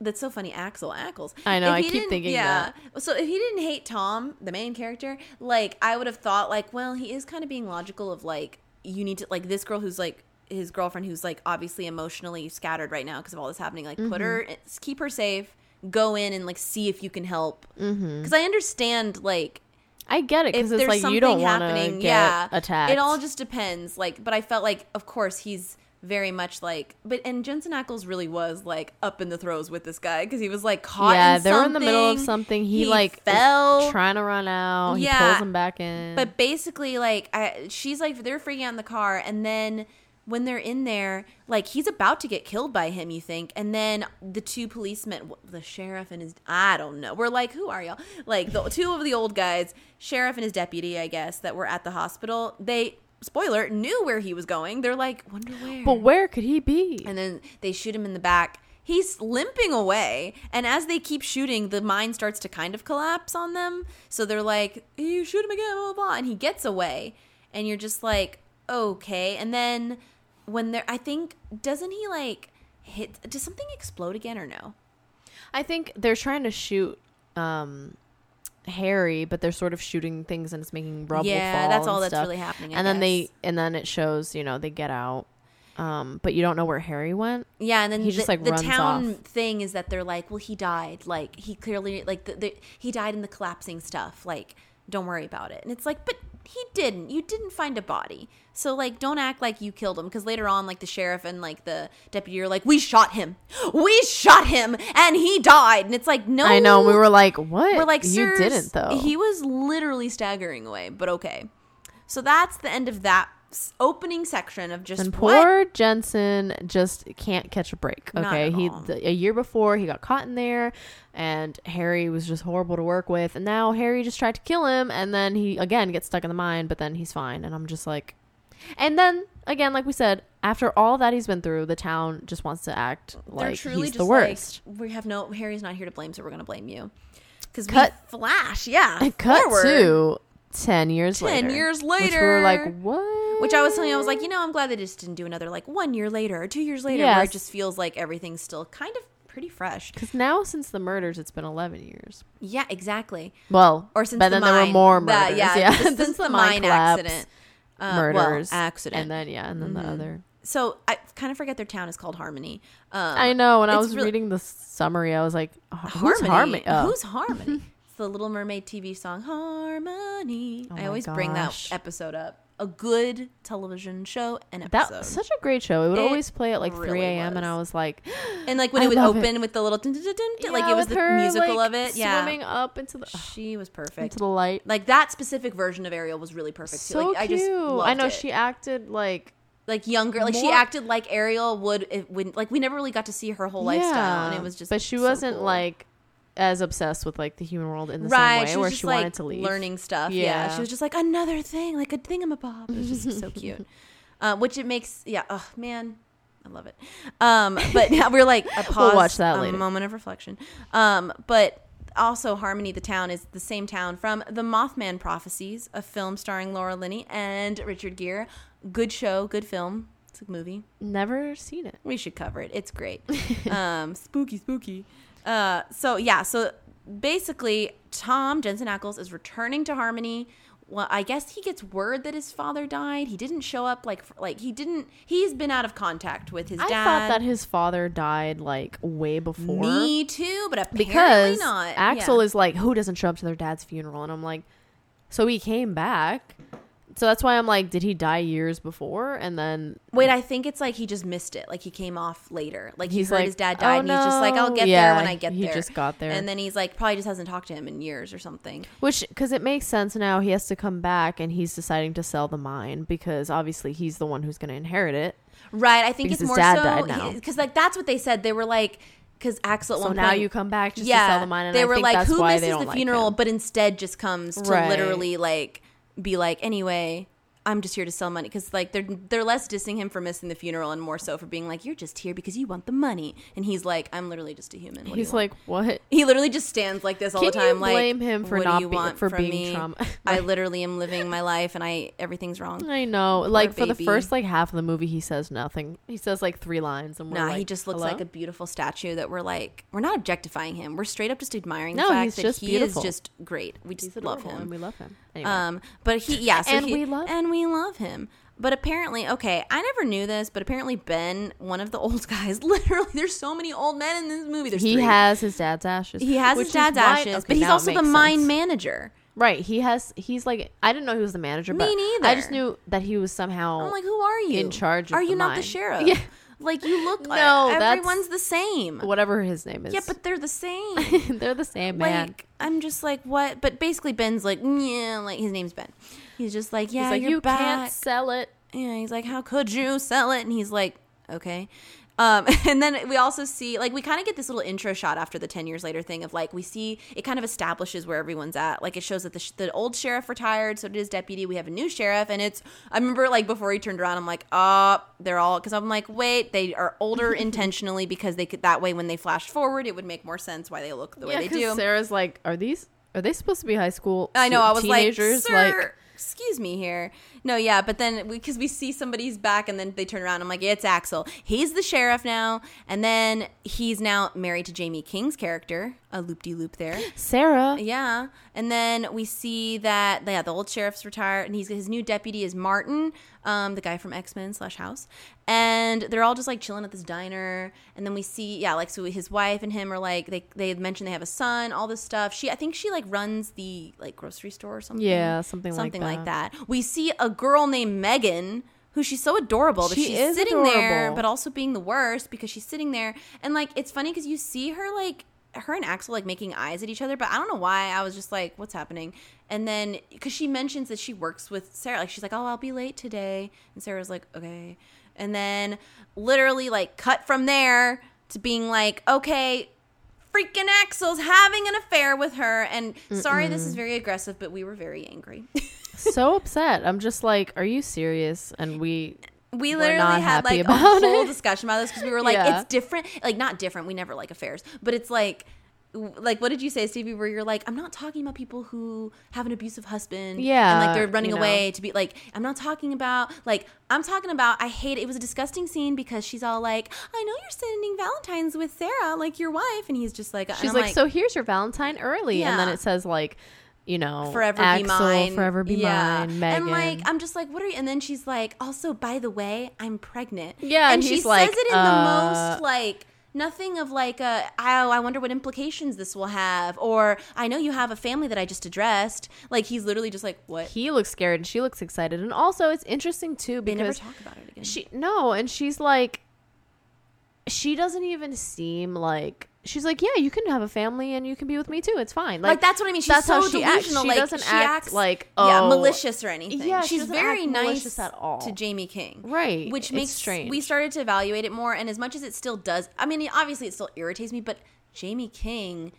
That's so funny, Axel Ackles. I know, I keep thinking yeah. So if he didn't hate Tom, the main character, like I would have thought, like, well, he is kind of being logical of like you need to like this girl who's like his girlfriend who's like obviously emotionally scattered right now because of all this happening. Like, put her, Mm-hmm. keep her safe. Go in and like see if you can help. Because Mm-hmm. I understand like I get it because it's like you don't want to get yeah, attacked. It all just depends. Like, but I felt like, of course, he's very much like, but and Jensen Ackles really was like up in the throes with this guy because he was like caught. yeah, in they were in the middle of something. He, He like fell. trying to run out. He Yeah. pulls him back in. But basically, like, I, she's like, they're freaking out in the car, and then when they're in there, like, he's about to get killed by him, you think, and then the two policemen, the sheriff and his, I don't know, we're like, who are y'all? Like, the two of the old guys, sheriff and his deputy, I guess, that were at the hospital, they, spoiler, knew where he was going. They're like, wonder where. but where could he be? and then they shoot him in the back. He's limping away, and as they keep shooting, the mine starts to kind of collapse on them. So they're like, "You shoot him again, blah blah,", blah. and he gets away, and you're just like, "Okay." And then when they're, I think, doesn't he like hit? Does something explode again or no? I think they're trying to shoot um Harry, but they're sort of shooting things and it's making rubble yeah, that's all that's stuff. really happening. I and then they and then it shows you know they get out, um, but you don't know where Harry went. Yeah, and then He the, just, like, the town off. thing is that they're like, well, he died. Like he clearly like the, the he died in the collapsing stuff. Like don't worry about it. And it's like, but he didn't. You didn't find a body. So like, don't act like you killed him because later on, like the sheriff and like the deputy are like, we shot him. We shot him, and he died. And it's like, no, I know. We were like, what? we're like, you didn't though. He was literally staggering away, but okay. So that's the end of that opening section of just and what poor Jensen just can't catch a break. Okay, he a year before he got caught in there, and Harry was just horrible to work with. And now Harry just tried to kill him, and then he again gets stuck in the mine, but then he's fine. And I'm just like, and then again, like we said, after all that he's been through, the town just wants to act like he's the worst. Like, we have no Harry's not here to blame, so we're gonna blame you. Because Cut- we flash, yeah. Cut forward. to ten years 10 later. years which we were like, what? Which I was telling you, I was like, you know, I'm glad they just didn't do another like one year later or two years later, where it just feels like everything's still kind of pretty fresh. because now since the murders, it's been eleven years. Yeah, exactly. Well, Or since but the then there were mine- more that- murders. yeah, yeah, since, the, mine collapse, accident, uh, well, murders, accident, and then yeah, and then Mhm. the other. so I kind of forget their town is called Harmony. Um, I know. When I was really- reading the summary, I was like, "Who's Harmony? Oh. Who's Harmony? the Little Mermaid TV song Harmony. Oh I always bring that episode up. A good television show and episode. That such a great show. It would It always play at like really 3 a.m. and. I was like, and like when I it would love it. open with the little dun, dun, dun, dun, like it was the her, musical like, of it. Yeah, swimming up into the she was perfect. into the light. Like that specific version of Ariel was really perfect too. So Like I just cute. I know it. she acted like like younger, like she acted like Ariel would. If, when like we never really got to see her whole lifestyle, and it was just. But she so wasn't cool. like as obsessed with like the human world in the right. same way she where she like wanted to leave. learning stuff. Yeah. Yeah. she was just like another thing, like a thingamabob. It was just so cute. Uh, which it makes, yeah. Oh man, I love it. Um, but yeah, we're like a pause, We'll watch that a later. moment of reflection. Um, but also Harmony, the town is the same town from The Mothman Prophecies, a film starring Laura Linney and Richard Gere. Good show, good film. It's a movie. Never seen it. We should cover it. It's great. um, spooky, spooky. Uh, so yeah, so basically, Tom Jensen Ackles is returning to Harmony. Well, I guess he gets word that his father died. He didn't show up like like he didn't. He's been out of contact with his dad. I dad. thought that his father died like way before. Me too, but apparently because not. Axel Yeah. is like, who doesn't show up to their dad's funeral? And I'm like, so he came back. So that's why I'm like, did he die years before? And then Wait, I think it's like he just missed it. Like he came off later. Like he He's heard like, his dad "Oh, died, and he's just oh, like, "I'll no." get there when I get he there." He just got there. and then he's like, probably just hasn't talked to him in years or something. which because it makes sense now. He has to come back, and he's deciding to sell the mine because obviously he's the one who's going to inherit it. Right. I think it's more so because like that's what they said. They were like because Axel So one now point, you come back just yeah, to sell the mine, and they I were think like, who misses the funeral, him. but instead just comes to Right. literally like be like, anyway. I'm just here to sell money because like they're they're less dissing him for missing the funeral and more so for being like you're just here because you want the money and he's like I'm literally just a human. What He's want?" like, what? he literally just stands like this all Can the time. you like blame him for "What do not you be- want for from being me? trauma- I literally am living my life and I everything's wrong. I know. like for the first like half of the movie, he says nothing. He says like three lines, and we're Nah, like, he just looks "Hello?" like a beautiful statue that we're like we're not objectifying him. We're straight up just admiring the No, fact he's that just he beautiful. is just great. We just love adorable, and him. we love him. Anyway. Um, but he yeah, so And he- we love and we love him. But apparently, okay, I never knew this, but apparently Ben, one of the old guys, literally, there's so many old men in this movie. There's he three. has his dad's ashes. he has his is dad's ashes, okay, but he's also the mine sense. manager. Right. He has. He's like. I didn't know he was the manager. Me but I just knew that he was somehow. I'm like, who are you? in charge of Are the you not the sheriff? Yeah. Like you look. No, that's- everyone's the same. whatever his name is. Yeah, but they're the same. they're the same man. like I'm just like what? But basically, Ben's like yeah, like his name's Ben. He's just like yeah, he's like, you back. can't sell it. yeah, he's like, how could you sell it? And he's like, okay. Um, and then we also see, like, we kind of get this little intro shot after the 10 years later thing of like, we see it kind of establishes where everyone's at. Like, it shows that the, sh- the old sheriff retired, so did his deputy. We have a new sheriff, and it's, I remember, like, before he turned around, I'm like, oh, they're all, because I'm like, wait, they are older intentionally because they could, that way when they flash forward, it would make more sense why they look the way they do. Sarah's like, are these? Are they supposed to be high school? I know. I was teenagers? like, sir, excuse me here. No, yeah, but then because we, see somebody's back and then they turn around, I'm like, it's Axel. He's the sheriff now, and then he's now married to Jaime King's character, a loop de loop there. Sarah. Yeah, and then we see that yeah, the old sheriff's retired, and he's his new deputy is Martin, um, the guy from X Men slash House, and they're all just like chilling at this diner, and then we see yeah, like so his wife and him are like they they mentioned they have a son, all this stuff. She I think she like runs the like grocery store or something. Yeah, something, something like like that. that. We see a girl named Megan. Who she's so adorable, but She she's is sitting there, but also being the worst because she's sitting there, and like it's funny because you see her like her and Axel like making eyes at each other, but I don't know why. I was just like, what's happening? And then because she mentions that she works with Sarah, like she's like, oh, I'll be late today, and Sarah's like, okay. And then literally like cut from there to being like, okay, freaking Axel's having an affair with her, and sorry, this is very aggressive, but we were very angry. so upset. I'm just like, are you serious? And we we literally had like a whole it. discussion about this because we were like, Yeah. it's different. Like not different. We never like affairs, but it's like. Like what did you say, Stevie? Where you're like, I'm not talking about people who have an abusive husband, Yeah, and like they're running you know. away to be like. I'm not talking about like I'm talking about. I hate it. It was a disgusting scene because she's all like, I know you're sending Valentine's with Sarah, like your wife, and he's just like, she's I'm like, so here's your Valentine early, and then it says like, you know, forever Axel, be mine, forever be Yeah. mine, Megan. And like, I'm just like, what are you? And then she's like, also, by the way, I'm pregnant. Yeah, and and she he's says it in uh, the most like. Nothing of like a, oh, I wonder what implications this will have, or I know you have a family that I just addressed. Like he's literally just like, what? he looks scared and she looks excited, and also it's interesting too because They never talk about it again. she no, and she's like, she doesn't even seem like she's like, yeah, you can have a family and you can be with me too. It's fine. like, that's what I mean. She's that's so how she acts. She like, doesn't she act acts like, yeah, oh, malicious or anything. Yeah, she's doesn't very nice at all. to Jaime King. Right. Which It's makes strange. we started to evaluate it more. And as much as it still does, I mean, obviously it still irritates me, but Jaime King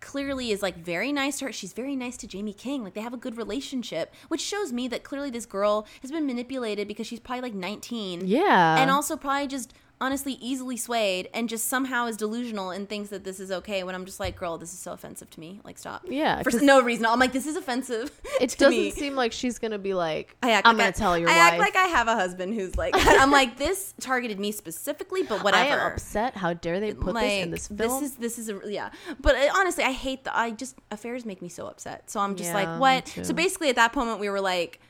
clearly is like very nice to her. She's very nice to Jaime King. Like they have a good relationship, which shows me that clearly this girl has been manipulated because she's probably like 19. Yeah. And also probably just honestly easily swayed and just somehow is delusional and thinks that this is okay when I'm just like, girl, this is so offensive to me. Like, stop. Yeah, For no reason. I'm like, this is offensive. it to doesn't me. seem like she's gonna be like, I act I'm like gonna tell your I wife. act like I have a husband who's like, I'm like, this targeted me specifically, but whatever. I am upset. How dare they put this in this film? This is this is a yeah. But uh, honestly, I hate the I just affairs make me so upset. So I'm just Yeah, like, what? So basically, at that moment, we were like.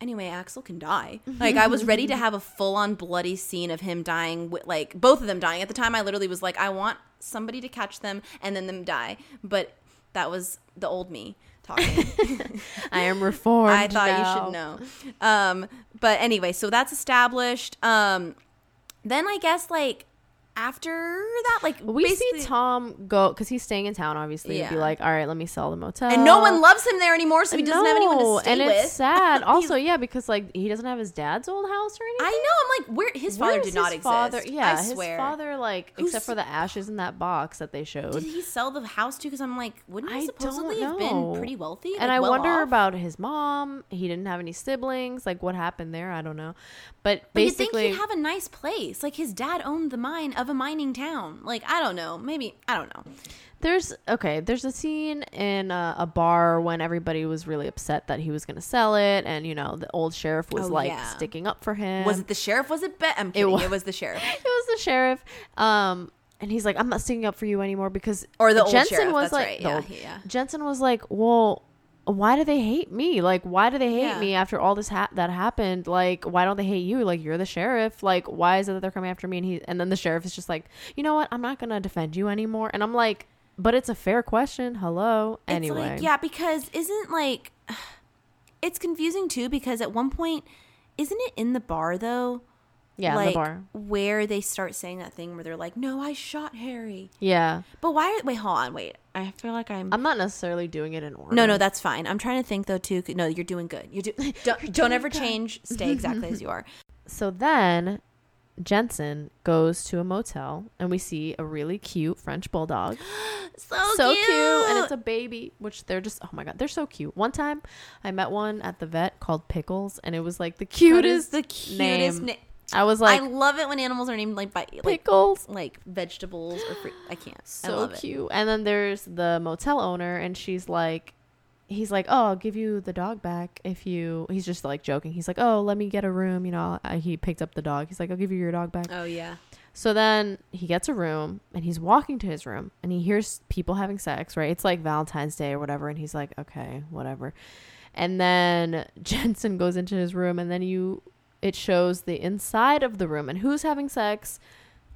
Anyway, Axel can die. Like I was ready to have a full-on bloody scene of him dying, wi- like both of them dying. At the time, I literally was like, I want somebody to catch them and then them die. But that was the old me talking. I am reformed. I thought now. you should know. Um, but anyway, so that's established. Um, then I guess like after that, like We see Tom go because he's staying in town, obviously, and be like, "All right, let me sell the motel." and no one loves him there anymore, so he doesn't have anyone to stay and with. it's sad. Also, yeah, because like he doesn't have his dad's old house or anything. I know. I'm like, where his father Where's did not his exist. Father? Yeah, I his swear. father, like, Who's- except for the ashes in that box that they showed. Did he sell the house too? Because I'm like, wouldn't he I supposedly have been pretty wealthy? and like, I well wonder off? about his mom. He didn't have any siblings. Like, what happened there? I don't know. But But you'd think basically, he'd have a nice place. Like his dad owned the mine of a mining town. Like I don't know. Maybe I don't know. There's okay. There's a scene in a, a bar when everybody was really upset that he was going to sell it, and you know the old sheriff was Oh, like yeah. sticking up for him. Was it the sheriff? Was it? Be- I'm kidding. wa- It was the sheriff. It was the sheriff. Um, and he's like, I'm not sticking up for you anymore because Or the old Jensen sheriff, was like, right, yeah, old- yeah. Jensen was like, well. Why do they hate me? Like, why do they hate Yeah. me after all this ha- that happened? Like, why don't they hate you? Like, you're the sheriff. Like, why is it that they're coming after me? And he, and then the sheriff is just like, you know what? I'm not gonna defend you anymore. And I'm like, but it's a fair question. Hello. It's Anyway, like, yeah, because isn't like it's confusing too because at one point isn't it in the bar though? yeah, in like the bar. where they start saying that thing where they're like, "No, I shot Harry." Yeah, But why? Are, wait, hold on, wait. I feel like I'm. I'm not necessarily doing it in order. no, no, that's fine. I'm trying to think though too. No, you're doing good. You do. Don't, don't ever change. Stay exactly as you are. So then Jensen goes to a motel and we see a really cute French bulldog. So, so cute. cute. And it's a baby, which they're just oh my god, they're so cute. One time I met one at the vet called Pickles and it was like the That is cutest the cutest name. name. I was like I love it when animals are named like by like Pickles. like vegetables or fruit. I can't. I so it. cute. And then there's the motel owner and she's like he's like, "Oh, I'll give you the dog back if you." He's just like joking. He's like, "Oh, let me get a room." You know, I, he picked up the dog. He's like, "I'll give you your dog back." Oh yeah. So then he gets a room and he's walking to his room and he hears people having sex, right? It's like Valentine's Day or whatever. And he's like, okay, whatever. And then Jensen goes into his room and then you, it shows the inside of the room and who's having sex?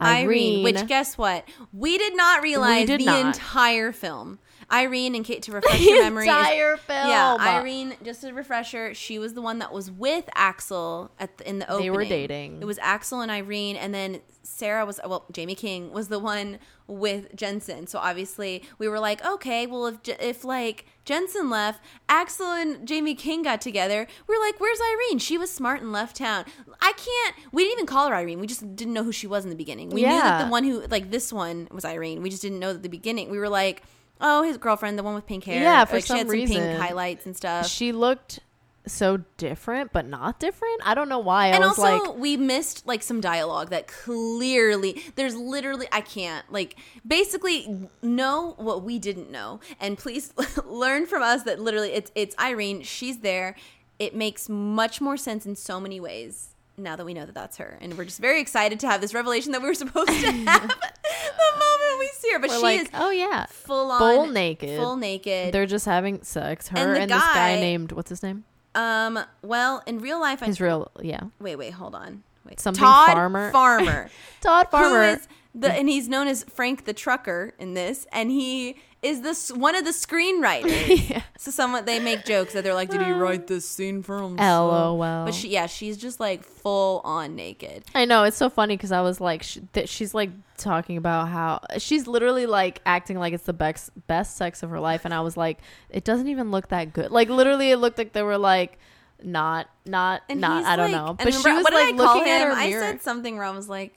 Irene, which guess what? We did not realize did the not. entire film. Irene and Kate to refresh the your memory. is- entire film. Yeah, Irene. Just a refresher, she was the one that was with Axel at the, in the opening. They were dating. It was Axel and Irene, and then Sarah was well. Jaime King was the one with Jensen. So obviously we were like, okay, well if if like Jensen left, Axel and Jaime King got together. We are like, where's Irene? She was smart and left town. I can't. We didn't even call her Irene. We just didn't know who she was in the beginning. We knew that the one who like this one was Irene. We just didn't know at the beginning. We were like. Oh, his girlfriend, the one with pink hair. Yeah, for like, she some had some reason. pink highlights and stuff. She looked so different, but not different. I don't know why. I and also like, we missed like some dialogue that clearly there's literally i can't like basically know what we didn't know and please learn from us that literally it's it's irene she's there it makes much more sense in so many ways now that we know that that's her and we're just very excited to have this revelation that we were supposed to have the moment we see her but we're she like, is oh yeah, full on full naked. full naked They're just having sex. Her And and, the this guy guy- named what's his name? Um well in real life i His real yeah, wait wait hold on wait Something todd Farmer? farmer Todd Farmer. Who is the and he's known as Frank the Trucker in this, and he is this one of the screenwriters. Yeah. So someone they make jokes that they're like, "Did he write this scene for himself?" LOL. But she, yeah, she's just like full on naked. I know it's so funny because I was like, sh- that she's like talking about how she's literally like acting like it's the best best sex of her life, and I was like, it doesn't even look that good. Like literally, it looked like they were like not not And not. I don't like- know, but she was what did like I call looking at her I mirror. said something where I was like,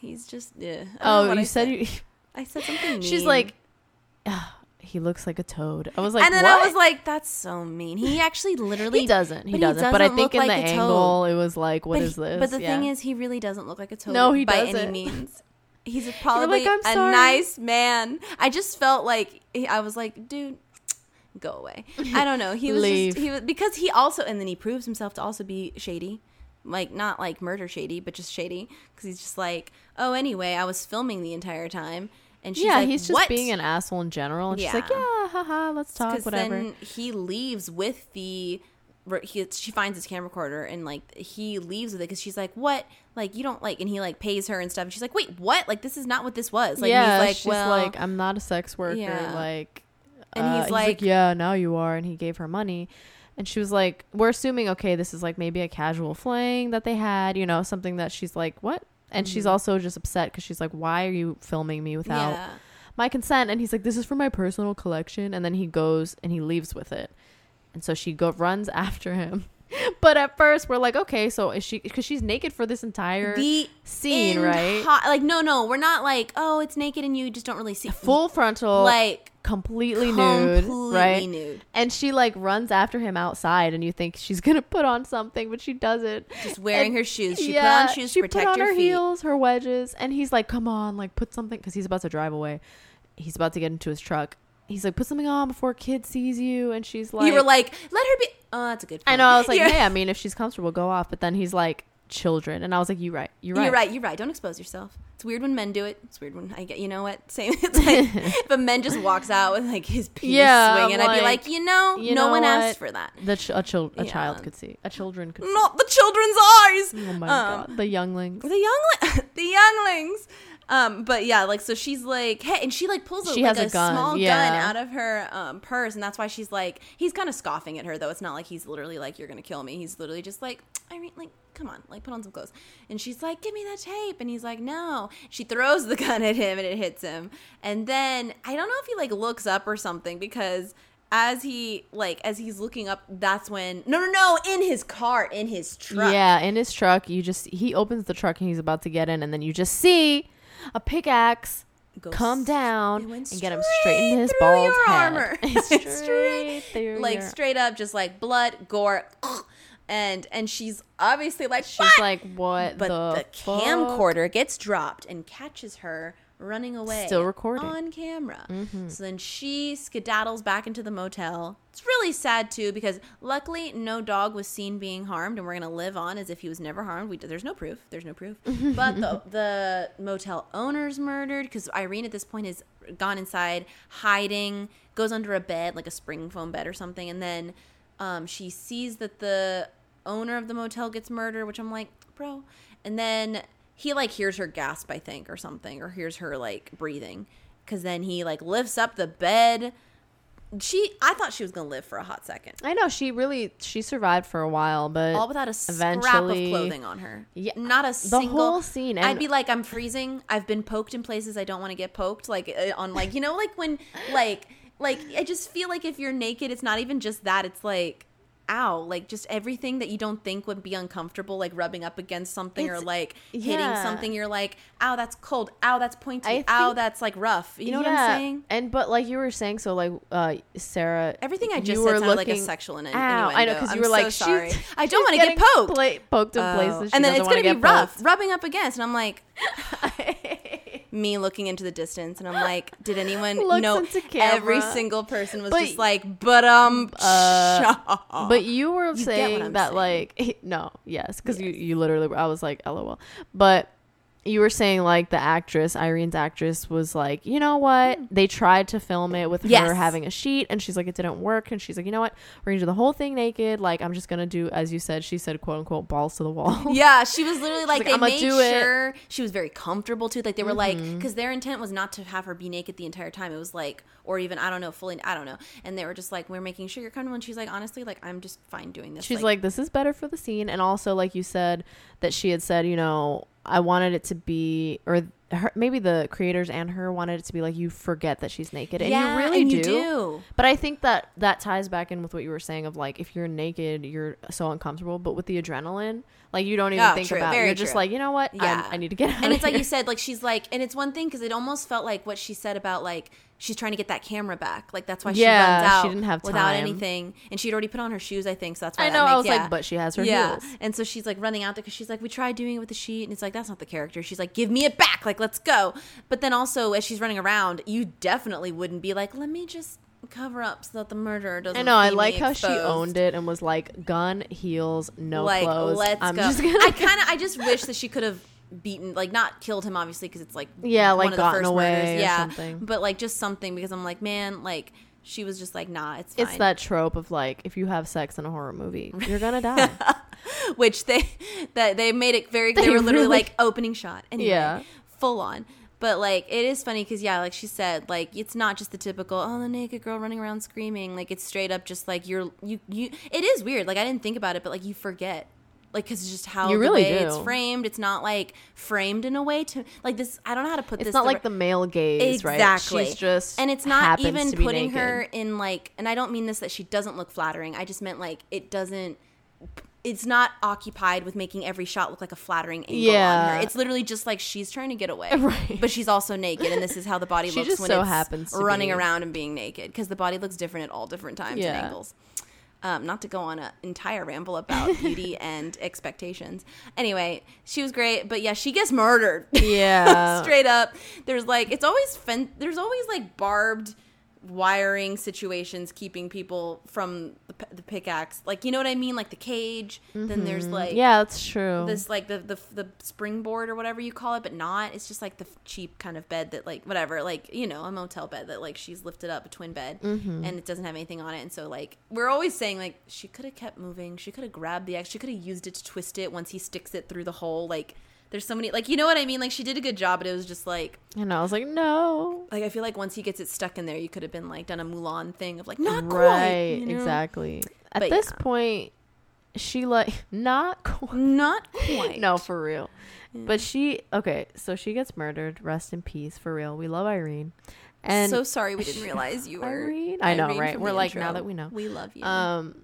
"He's just." Yeah. I don't know oh, you I said you. I said something. Mean. She's like, "Ah, he looks like a toad. I was like, and then what? I was like, "That's so mean." He actually literally he doesn't. He but he doesn't. But I think in like the a toad. angle, it was like, what but is he- this? But the Yeah. thing is, he really doesn't look like a toad. No, he by doesn't. means. He's probably "I'm a nice man. I just felt like I was like, dude, go away. I don't know. He was just he was because he also and then he proves himself to also be shady. Like not like murder shady, but just shady because he's just like, oh, anyway, I was filming the entire time, and she's yeah, like, he's just what? being an asshole in general. And she's like, Yeah. yeah, haha, let's talk, whatever. then he leaves with the he, she finds his camera recorder and like he leaves with it because she's like what like you don't like and he like pays her and stuff and she's like wait what like this is not what this was like yeah, he's like she's well like, I'm not a sex worker. Yeah. Like, And uh, he's like- yeah, now you are. And he gave her money. And she was like, we're assuming, okay, this is like maybe a casual fling that they had, you know, something that she's like, what? And she's Mhm. also just upset because she's like, why are you filming me without yeah my consent? And he's like, this is for my personal collection. And then he goes and he leaves with it. And so she go runs after him. But at first, we're like, okay, so is she, because she's naked for this entire the scene, right? like no no we're not like oh it's naked and you just don't really see Full frontal, like completely nude, right? nude And she like runs after him outside, and you think she's gonna put on something, but she doesn't. just wearing And- her shoes she Yeah, put on shoes she to protect put on her, her feet heels, her wedges, and he's like, "Come on, like put something," because he's about to drive away. He's about to get into his truck. He's like, "Put something on before a kid sees you," and she's like, you were like let her be oh that's a good "I know." I was like, You're- "Hey, I mean, if she's comfortable, go off." But then he's like, "Children," and I was like, "You right, you're right, You're right. You're right. Don't expose yourself. It's weird when men do it. It's weird when I get. You know what? Same. It's like if a man just walks out with like his penis Yeah, swinging, I'd be like, like, you know, you no know one what? asked for that. The ch- a, chil- a Yeah. child could see, a children could see. Not the children's eyes. Oh my Um, god, the younglings. The youngling, the younglings. Um, but yeah, like so she's like, hey, and she like pulls a, She like has a gun, small gun out of her um purse, and that's why she's like, he's kind of scoffing at her though. It's not like he's literally like, you're gonna kill me. He's literally just like, I mean, like, come on, like, put on some clothes. And she's like, give me that tape, and he's like, no. She throws the gun at him, and it hits him. And then I don't know if he like looks up or something because as he like as he's looking up, that's when no, no, no, in his car, in his truck. Yeah, in his truck, you just he opens the truck and he's about to get in, and then you just see a pickaxe Goes come down and get him straight in his bald head. armor. straight, Straight- like your- straight up, just like blood, gore, and and she's obviously like She's "What?" like, what but the, the, camcorder gets dropped and catches her running away. Still recording. on camera. Mhm. So then she skedaddles back into the motel. It's really sad too because luckily no dog was seen being harmed, and we're gonna live on as if he was never harmed. We, there's no proof. There's no proof. but the the motel owner's murdered because Irene at this point has gone inside, hiding, goes under a bed like a spring foam bed or something, and then um, she sees that the owner of the motel gets murdered, which I'm like, bro. And then he like hears her gasp, I think, or something, or hears her like breathing, because then he like lifts up the bed. She, I thought she was gonna live for a hot second, I know she really she survived for a while, but all without a scrap of clothing on her. Yeah, not a the single. whole scene. And I'd be like, I'm freezing. I've been poked in places I don't want to get poked, like uh, on like you know, like when like like I just feel like if you're naked, it's not even just that. It's like. Ow, like just everything that you don't think would be uncomfortable, like rubbing up against something or It's- like hitting something, you're like, ow, that's cold. Ow, that's pointy. I Ow, think- that's like rough. You know what I'm saying? And but like you were saying, so like uh Sarah, Everything I you just were said sounded like a sexual in- Ow, I know because you were like, so sorry. I don't want to get poked. pla- poked in Oh. places, and then it's gonna be rough, poked. rubbing up against, and I'm like, me looking into the distance, and I'm like, did anyone know? Every single person was But- just like, but um, Uh, But you were what saying that saying. like no, yes, because you you literally were- I was like lol, but you were saying like the actress Irene's actress was like you know what they tried to film it with her having a sheet and she's like it didn't work and she's like you know what we're gonna do the whole thing naked like I'm just gonna do as you said she said quote unquote balls to the wall yeah, she was literally like, like, they "I'ma made do it." she was very comfortable too. Like they were like, Mhm. because their intent was not to have her be naked the entire time. It was like, or even I don't know, fully, I don't know. And they were just like, we're making sure you're comfortable. And she's like, honestly, like I'm just fine doing this. she's like this is better for the scene and also like you said that she had said you know I wanted it to be or her, maybe the creators and her wanted it to be like you forget that she's naked and yeah, you really and do. you do. But I think that that ties back in with what you were saying of like if you're naked, you're so uncomfortable. But with the adrenaline, like you don't even Yeah, think true, about. it. You're just true. like, you know what? I'm- Yeah. I need to get out. and it's like you said like she's like and it's one thing because it almost felt like what she said about like she's trying to get that camera back like that's why she Yeah, runs out she didn't have without anything and she'd already put on her shoes i think so that's why I that know. I was yeah. like, but she has her yeah heels. and so she's like running out there because she's like we tried doing it with the sheet and it's like that's not the character she's like give me it back like let's go but then also as she's running around you definitely wouldn't be like let me just cover up so that the murderer doesn't I know. I like how she owned it and was like, gun, heels, no like clothes. let's I'm go gonna. i kind of i just wish that she could have beaten like not killed him obviously because it's like Yeah, like one of the first away murders. yeah something. but like just something because i'm like man like she was just like nah it's fine it's that trope of like if you have sex in a horror movie, you're gonna die. which they that they made it very they, They were literally really- like opening shot anyway Yeah. full on but like it is funny because yeah like she said like it's not just the typical oh the naked girl running around screaming like it's straight up just like you're you you it is weird like i didn't think about it but like you forget like because it's just how You the really way it's framed it's not like framed in a way to like this i don't know how to put It's this It's not like the male gaze, right? Exactly. She's just and it's not even putting naked. her in like and i don't mean this that she doesn't look flattering i just meant like it doesn't it's not occupied with making every shot look like a flattering angle on her it's literally just like she's trying to get away Right. but she's also naked and this is how the body looks when so it's happens running be. around and being naked because the body looks different at all different times and angles um, not to go on an entire ramble about beauty and expectations. Anyway, she was great, but yeah, she gets murdered. Yeah. straight up there's like it's always fen- there's always like barbed wiring situations keeping people from the, p- the pickaxe. Like you know what i mean? Like the cage. Then there's like Mm-hmm. yeah, that's true. this like the, the the springboard or whatever you call it but not. It's just like the cheap kind of bed that like whatever. Like you know a motel bed that like she's lifted up a twin bed Mm-hmm. and it doesn't have anything on it. And so like we're always saying like she could have kept moving. She could have grabbed the axe. She could have used it to twist it once he sticks it through the hole. Like there's so many like you know what i mean like she did a good job but it was just like and I was like, no. like i feel like once he gets it stuck in there you could have been like done a mulan thing of like not right, quite you know? exactly. At But this yeah. point, she like not quite. not quite No, for real. But she okay, so she gets murdered. Rest in peace, for real. We love Irene. And so sorry we didn't realize you were Irene? I know, Irene right? We're like, now that we know. we love you um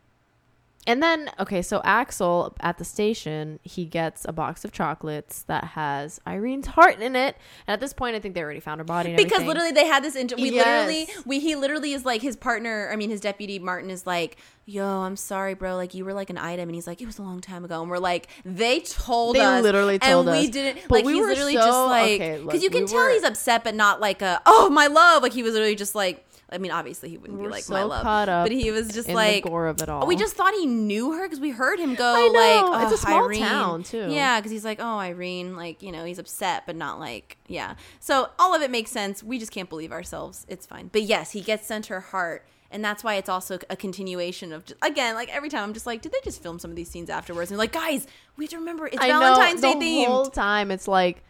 and then okay, so Axel at the station, he gets a box of chocolates that has Irene's heart in it. And at this point, I think they already found her body. And because everything. literally they had this inter- we Yes. literally we he literally is like his partner i mean his deputy martin is like yo i'm sorry bro like you were like an item and he's like it was a long time ago and we're like they told They us literally told and we didn't But like we he's were literally so- just like okay, because look, you can we tell were- he's upset but not like a oh my love like he was literally just like i mean obviously he wouldn't We be like so my love but he was just in like the gore of it oh, all. we just thought he knew her because we heard him go like, it's oh, a "Oh, small Irene." town, too. Yeah, because he's like, oh, Irene, like you know, he's upset, but not like, yeah. So all of it makes sense. We just can't believe ourselves. It's fine. But yes, he gets sent her heart, and that's why it's also a continuation of just, again, like every time I'm just like, did they just film some of these scenes afterwards? And like, guys, we have to remember it's I Valentine's know, Day the themed. whole time it's like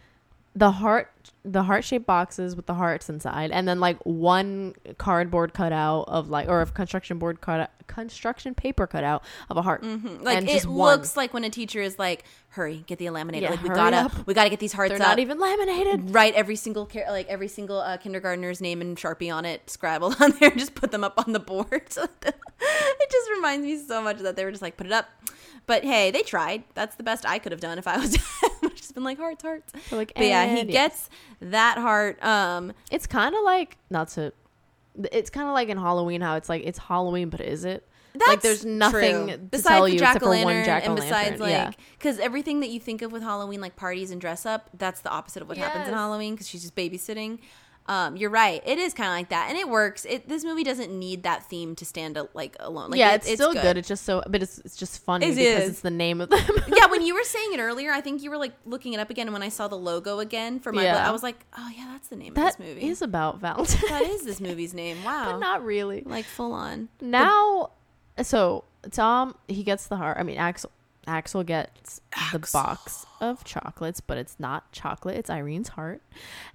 the heart the heart shaped boxes with the hearts inside and then like one cardboard cutout of like or a construction board cut construction paper cutout of a heart Mm-hmm. Like and it looks like when a teacher is like, "Hurry, get the laminator. Yeah, like we gotta, up. we gotta get these hearts they're up." not even laminated write every single char- like every single uh, kindergartner's name and sharpie on it scrabbled on there and just put them up on the board it just reminds me so much that they were just like put it up but hey they tried that's the best i could have done if i was just been like hearts hearts They're like but yeah he "And gets that heart um it's kind of like not to it's kind of like in halloween how it's like it's halloween but is it that's like there's nothing true. to besides tell the you except for one jack-o'-lantern and besides like yeah. because everything that you think of with halloween like parties and dress up that's the opposite of what happens in halloween because she's just babysitting um, you're right. It is kind of like that, and it works. It this movie doesn't need that theme to stand a, like alone. Like, yeah, it- it's, still good. It's just so, but it's it's just funny It because is. it's the name of them. yeah, when you were saying it earlier, I think you were like looking it up again, and when I saw the logo again for my, Yeah. I was like, oh yeah, that's the name that of this movie. is about Valentine. that is this movie's name. Wow, but not really. like full on. Now, so Tom he gets the heart. I mean, Axel Axel gets the box of chocolates, but it's not chocolate. It's Irene's heart,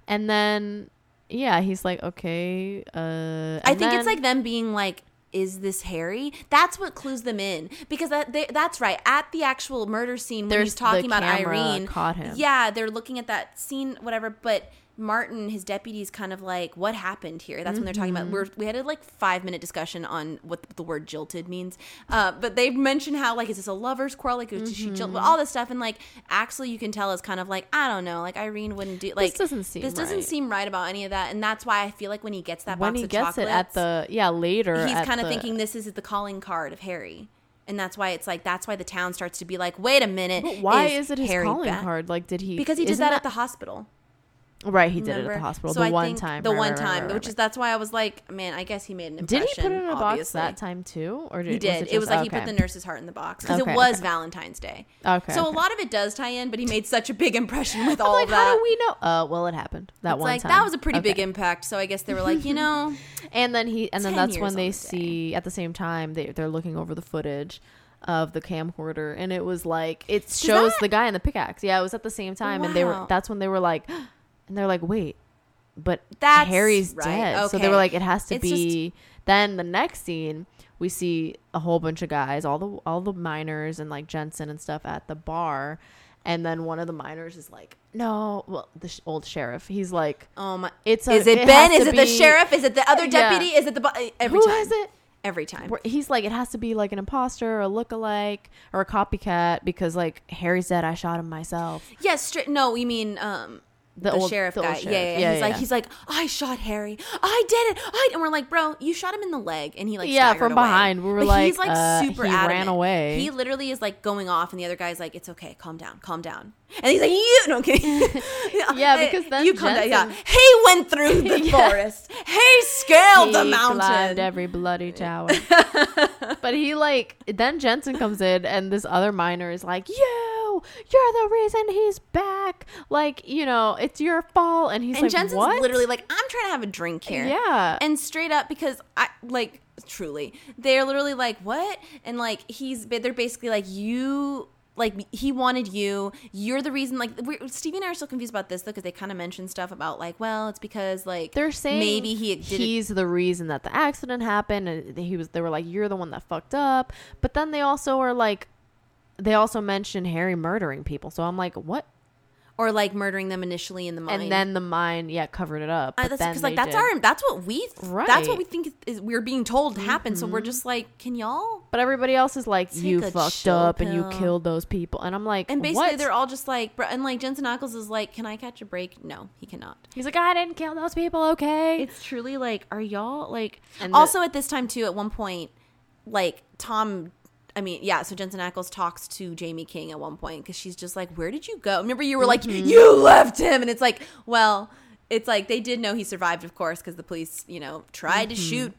and then yeah, he's like, okay. Uh, I think then- it's like them being like, "Is this Harry?" That's what clues them in because that they, that's right at the actual murder scene when There's he's talking about Irene. caught him. Yeah, they're looking at that scene, whatever. But Martin, his deputy's kind of like, "What happened here?" That's when they're talking Mm-hmm. about. We're, we had a like five minute discussion on what the word "jilted" means. Uh, but they mentioned how like, is this a lover's quarrel? Like, is she jilt? Mm-hmm. All this stuff, and like, actually, you can tell is kind of like, I don't know. Like Irene wouldn't do like this doesn't seem this doesn't right. seem right about any of that, and that's why I feel like when he gets that when box he of gets chocolates, it at the yeah later. he's kind of the- thinking this is the calling card of Harry. And that's why it's like that's why the town starts to be like, wait a minute, But why is, it his Harry calling back? card? Like, did he? Because he did isn't that, at the hospital. Right. He did it at the hospital So the I one time. the Right, one right, time, right, which is that's why I was like, man, I guess he made an impression. Did he put it in a box that time too, or did He did. Was it was just- like he put the nurse's heart in the box because Okay, it was okay. Valentine's Day. Okay. So okay. a lot of it does tie in, but he made such a big impression with all like, of that. how do we know? Uh, well, it happened that it's one like time. that was a pretty big impact. So I guess they were like, you know, And then he, and then that's when they the see at the same time they they're looking over the footage of the camcorder, and it was like it shows that- the guy in the pickaxe. Yeah, it was at the same time, and they were that's when they were like, and they're like, wait, but That's Harry's right. dead. So they were like, it has to It's be. Then the next scene, we see a whole bunch of guys, all the all the miners and like Jensen and stuff at the bar, and then one of the miners is like, no, well, the sh- old sheriff, he's like, oh it's a, is it, has Ben? Is it the sheriff? Is it the other Yeah. deputy? Is it the bu- every Who time? is it? Every time. He's like, it has to be like an imposter, or a lookalike, or a copycat because like Harry said, I shot him myself. Yes, stri- no, you mean um The, the, old sheriff the guy. sheriff. Yeah, yeah, He's like he's like, I shot Harry. I did it. I and we're like, bro, you shot him in the leg, and he like Yeah, from away. behind. We were But like, he's like uh, super he ran away. He literally is like going off, and the other guy's like, it's okay, calm down, calm down. And he's like, you no I'm kidding. Yeah, because then you calm down. Yeah, he went through the Yeah. forest. He scaled the mountain. climbed every bloody tower. but he like then Jensen comes in and this other miner is like, "You, you're the reason he's back. Like, you know, it's your fault." And he's and like, Jensen's "What?" literally like, I'm trying to have a drink here. Yeah. And straight up because I like truly, they're literally like, what? And like he's they're basically like you like he wanted you. You're the reason. Like we're, Stevie and I are still confused about this though because they kind of mentioned stuff about like, well, it's because like They're saying maybe he he's the reason that the accident happened and he was they were like, "You're the one that fucked up." But then they also are like they also mention Harry murdering people. So I'm like, "What?" or like murdering them initially in the mine. and then the mine, yeah, covered it up. Uh, that's because like that's did- our that's what we that's Right. Mm-hmm. what we think is we're being told happened. So we're just like, can y'all? But everybody else is like, Take you fucked up and you killed those people, and I'm like, And basically, what? they're all just like, and like Jensen Ackles is like, can I catch a break? No, he cannot. He's like, I didn't kill those people, okay? It's truly like, are y'all like? And the- also, at this time too, at one point, like Tom. I mean, yeah. So Jensen Ackles talks to Jaime King at one point because she's just like, "Where did you go?" Remember, you were like, Mm-hmm. "You left him," and it's like, well, it's like they did know he survived, of course, because the police, you know, tried to Mm-hmm. shoot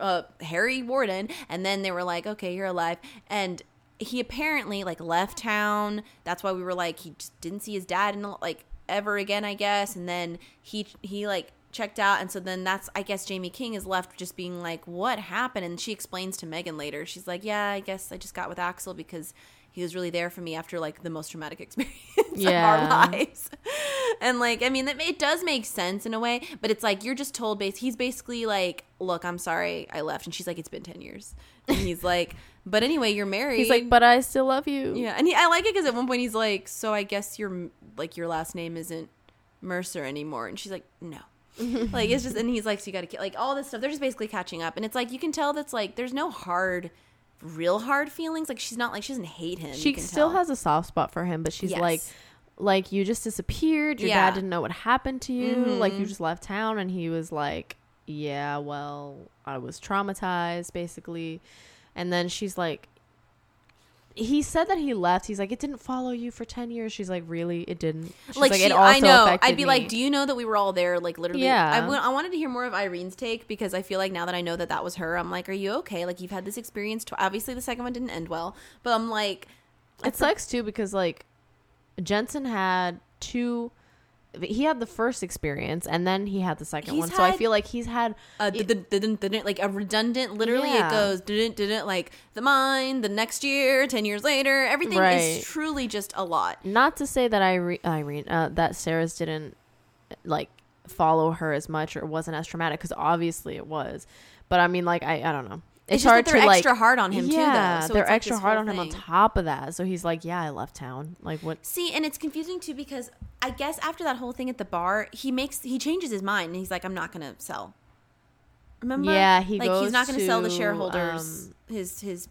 uh, Harry Warden, and then they were like, "Okay, you're alive," and he apparently like left town. That's why we were like, he just didn't see his dad in like ever again, I guess. And then he he like checked out, and so then that's I guess Jaime King is left just being like, "What happened?" And she explains to Megan later. She's like, "Yeah, I guess I just got with Axel because." He was really there for me after like the most traumatic experience Yeah. of our lives, and like I mean, that it does make sense in a way, but it's like you're just told base. He's basically like, "Look, I'm sorry, I left," and she's like, "It's been ten years," and he's like, "But anyway, you're married." He's like, but I still love you. Yeah, and he, I like it because at one point he's like, "So I guess your like your last name isn't Mercer anymore," and she's like, "No." like it's just, and he's like, "So you got to like all this stuff." They're just basically catching up, and it's like you can tell that's like there's no hard, real hard feelings. Like she's not like she doesn't hate him. She you can still tell. has a soft spot for him, but she's Yes. like, like you just disappeared. Your Yeah. dad didn't know what happened to you. Like you Mhm. just left town, and he was like, yeah, well, I was traumatized, basically. And then she's like, he said that he left. He's like, it didn't follow you for ten years. She's like, really, it didn't. She's like, she, it I know. I'd be me." like, do you know that we were all there? Like literally. Yeah. I, w- I wanted to hear more of Irene's take because I feel like now that I know that that was her, I'm like, are you okay? Like you've had this experience. Tw- Obviously, the second one didn't end well, but I'm like, it sucks too because like Jensen had two. He had the first experience, and then he had the second He's one. so I feel like he's had uh, It- didn't, didn't, didn't, like a redundant. Literally, Yeah. it goes didn't, didn't, like the mine. The next year, ten years later, everything Right. is truly just a lot. not to say that Irene, Irene uh, that Sarah's didn't like follow her as much or wasn't as traumatic because obviously it was. But I mean, like I, I don't know. It's, hard they're to like. extra hard on him yeah, too, though. So they're like extra hard on him on top of that. So he's like, "Yeah, I left town." Like what? See, and it's confusing too because I guess after that whole thing at the bar, he makes he changes his mind and he's like, I'm not gonna sell. Remember? Yeah, he like he's not gonna sell the shareholders. um, his his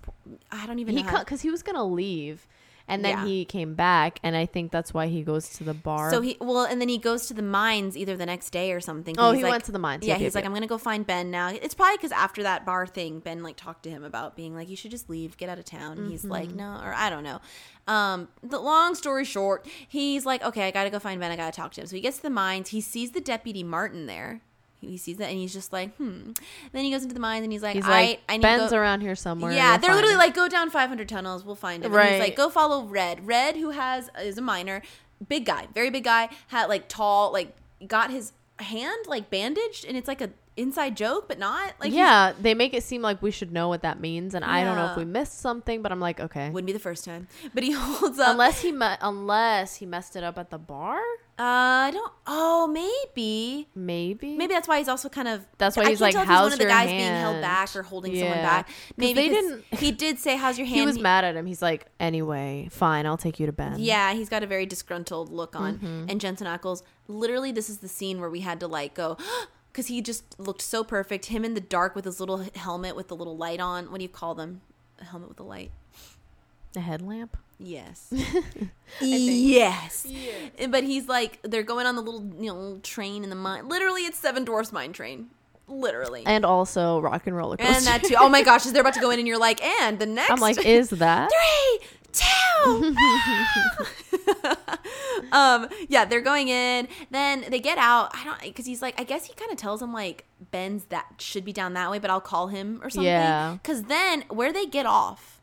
I don't even He know. how- because he was gonna leave, and then Yeah. he came back, and I think that's why he goes to the bar. so he well, and then he goes to the mines either the next day or something. oh, He's he like- went to the mines. Yeah, Yep, he's yep, like, yep. I'm gonna go find Ben now. It's probably because after that bar thing, Ben like talked to him about being like, you should just leave, get out of town. And he's Mm-hmm. like, no, or I don't know. Um, the long story short, he's like, okay, I gotta go find Ben. I gotta talk to him. So he gets to the mines. He sees the deputy Martin there. He sees that and he's just like, hmm. Then he goes into the mines and he's like, He's I, like, I need Ben's around here somewhere. Yeah, they're literally him." like, go down 500 tunnels, we'll find him. And he's Right. like, go follow Red. Red, who has is a miner, big guy, very big guy, had like tall, like got his hand like bandaged, and it's like a inside joke, but not like yeah, they make it seem like we should know what that means, and I don't know if we missed something, but I'm like, okay. wouldn't be the first time. But he holds up. unless he me- unless he messed it up at the bar, uh, I don't. Oh, maybe. maybe. Maybe that's why he's also kind of. That's why he's like, if he's one "How's of the guys being held back or holding someone back. Maybe they didn't- He did say, "How's your hand?" he was mad at him. He's like, anyway, fine, I'll take you to Ben. Yeah, he's got a very disgruntled look on. Mm-hmm. And Jensen Ackles, literally, this is the scene where we had to like go because he just looked so perfect. Him in the dark with his little helmet with the little light on. What do you call them? A helmet with a light. a headlamp. Yes. yes. Yeah. But he's like, they're going on the little, you know, little train in the mine. Literally, it's Seven Dwarfs Mine Train. Literally. And also rock and roller coaster. And that too. Oh my gosh, is they're about to go in, and you're like, and the next. I'm like, is that? three, two. um, yeah, they're going in. Then they get out. I don't because he's like, I guess he kind of tells him like Ben's that should be down that way, but I'll call him or something. Yeah. Because then where they get off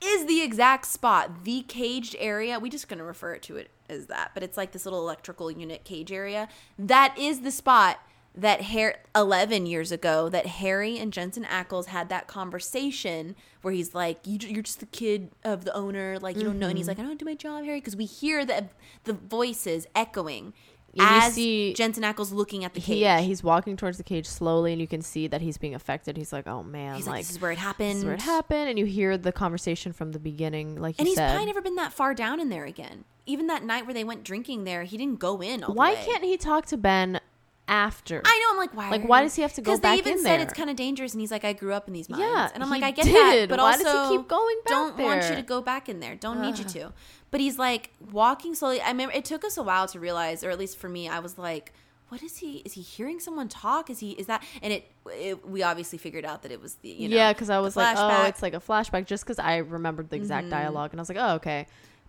is the exact spot, the caged area. We just gonna refer to it as that, but it's like this little electrical unit cage area. That is the spot that Har 11 years ago that Harry and Jensen Ackles had that conversation where he's like you, you're just the kid of the owner like you don't know and he's mm-hmm. like I don't do my job Harry because we hear the the voices echoing you as see- Jensen Ackles looking at the cage. Yeah, he's walking towards the cage slowly, and you can see that he's being affected. He's like, "Oh man, he's like, like, this is where it happened. this is where it happened." And you hear the conversation from the beginning, like And he's said. probably never been that far down in there again. Even that night where they went drinking there, he didn't go in. All the why way. can't he talk to Ben after? I know. I'm like, why? Like, why does he have to go back in there? Because they even said it's kind of dangerous, and he's like, I grew up in these mines, Yeah, and I'm like, I get did. that, but Why also does he keep going back don't want you to go back in there. Don't need you to. But he's like walking slowly. I remember it took us a while to realize, or at least for me, I was like. What is he? Is he hearing someone talk? Is he? Is that? And it, it we obviously figured out that it was the you know yeah, because I was like, oh. Mm-hmm. it's like a flashback, just because I remembered the exact dialogue, and I was like, oh, okay.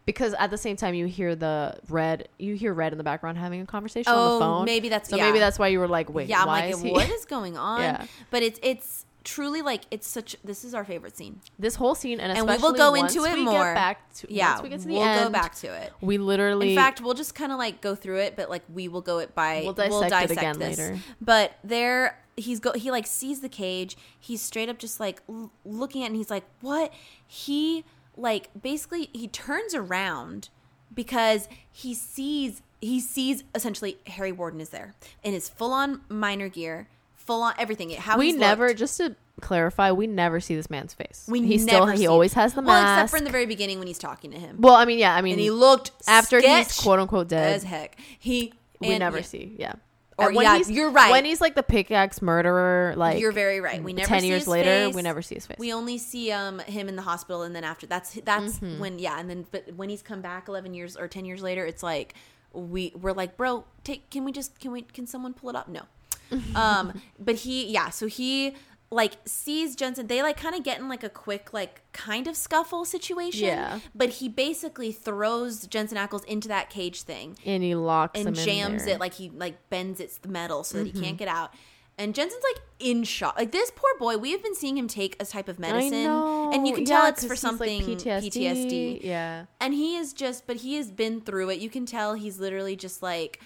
Because at the same time, you hear the red, you hear red in the background having a conversation on Oh, the phone. maybe that's- so yeah. maybe that's why you were like, wait, yeah, I'm like, is what is going on? Yeah. But it's it's truly like it's such. This is our favorite scene. this whole scene, and And especially we will go once into it we more. Get back to, Yeah, we get to the we'll end, go back to it. We literally, In fact, we'll just kind of like go through it, but like we will go it by We'll dissect it again later. But there, he's go. He like sees the cage. He's straight up just like l- looking at, it and he's like, "What?" He like basically he turns around because he sees he sees essentially Harry Warden is there in his full on minor gear, full on everything. How we never, looked. just to clarify, we never see this man's face. We he still, he always has the well, mask. except for in the very beginning when he's talking to him, well, I mean, yeah, I mean, and he looked after he's quote unquote dead, as heck. He we and- never yeah. see. Yeah. Or, when yeah, he's- you're right. When he's like the pickaxe murderer, like You're very right. We never ten years later, face. we never see his face. We only see um him in the hospital, and then after that's that's Mm-hmm. when yeah, and then but when he's come back eleven years or ten years later, it's like we we're like, bro, take can we just can we can someone pull it up? No, um, but he yeah, so he like sees Jensen. They like kind of get in like a quick like kind of scuffle situation. Yeah. but he basically throws Jensen Ackles into that cage thing and he locks him and jams it like he like bends its the metal so that Mm-hmm. he can't get out. And Jensen's like in shock. Like this poor boy, we have been seeing him take a type of medicine, and you can Yeah, tell it's for he's, like, something PTSD. PTSD. Yeah. And he is just, but he has been through it. You can tell he's literally just like,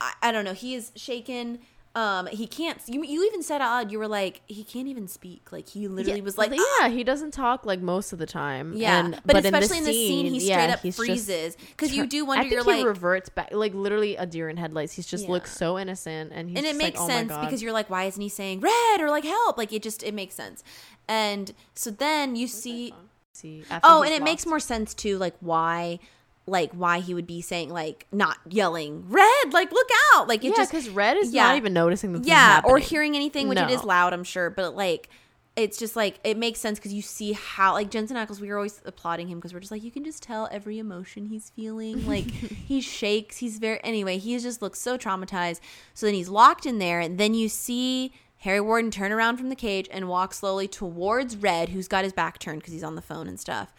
I, I don't know. He is shaken. Um, he can't. You, you even said out loud, you were like, he can't even speak. Like he literally yeah, was like, yeah, he doesn't talk like most of the time. yeah. and, but, in especially in the scene, he straight yeah, up freezes because you do wonder. I think you're he like, reverts back, like literally a deer in headlights. He's just Yeah. looks so innocent, and he's and it makes like, oh sense God. because you're like, why isn't he saying red or like help? Like it just it makes sense. And so then you see See, Oh, and it makes more sense too, like why like why he would be saying like not yelling red, like look out. Like it yeah, just because Red is yeah. not even noticing the Yeah, or hearing anything, which it is loud, I'm sure, but like it's just like it makes sense because you see how like Jensen Ackles. We were always applauding him because we're just like you can just tell every emotion he's feeling. Like he shakes. He's very anyway. He just looks so traumatized. So then he's locked in there, and then you see Harry Warden turn around from the cage and walk slowly towards Red, who's got his back turned because he's on the phone and stuff.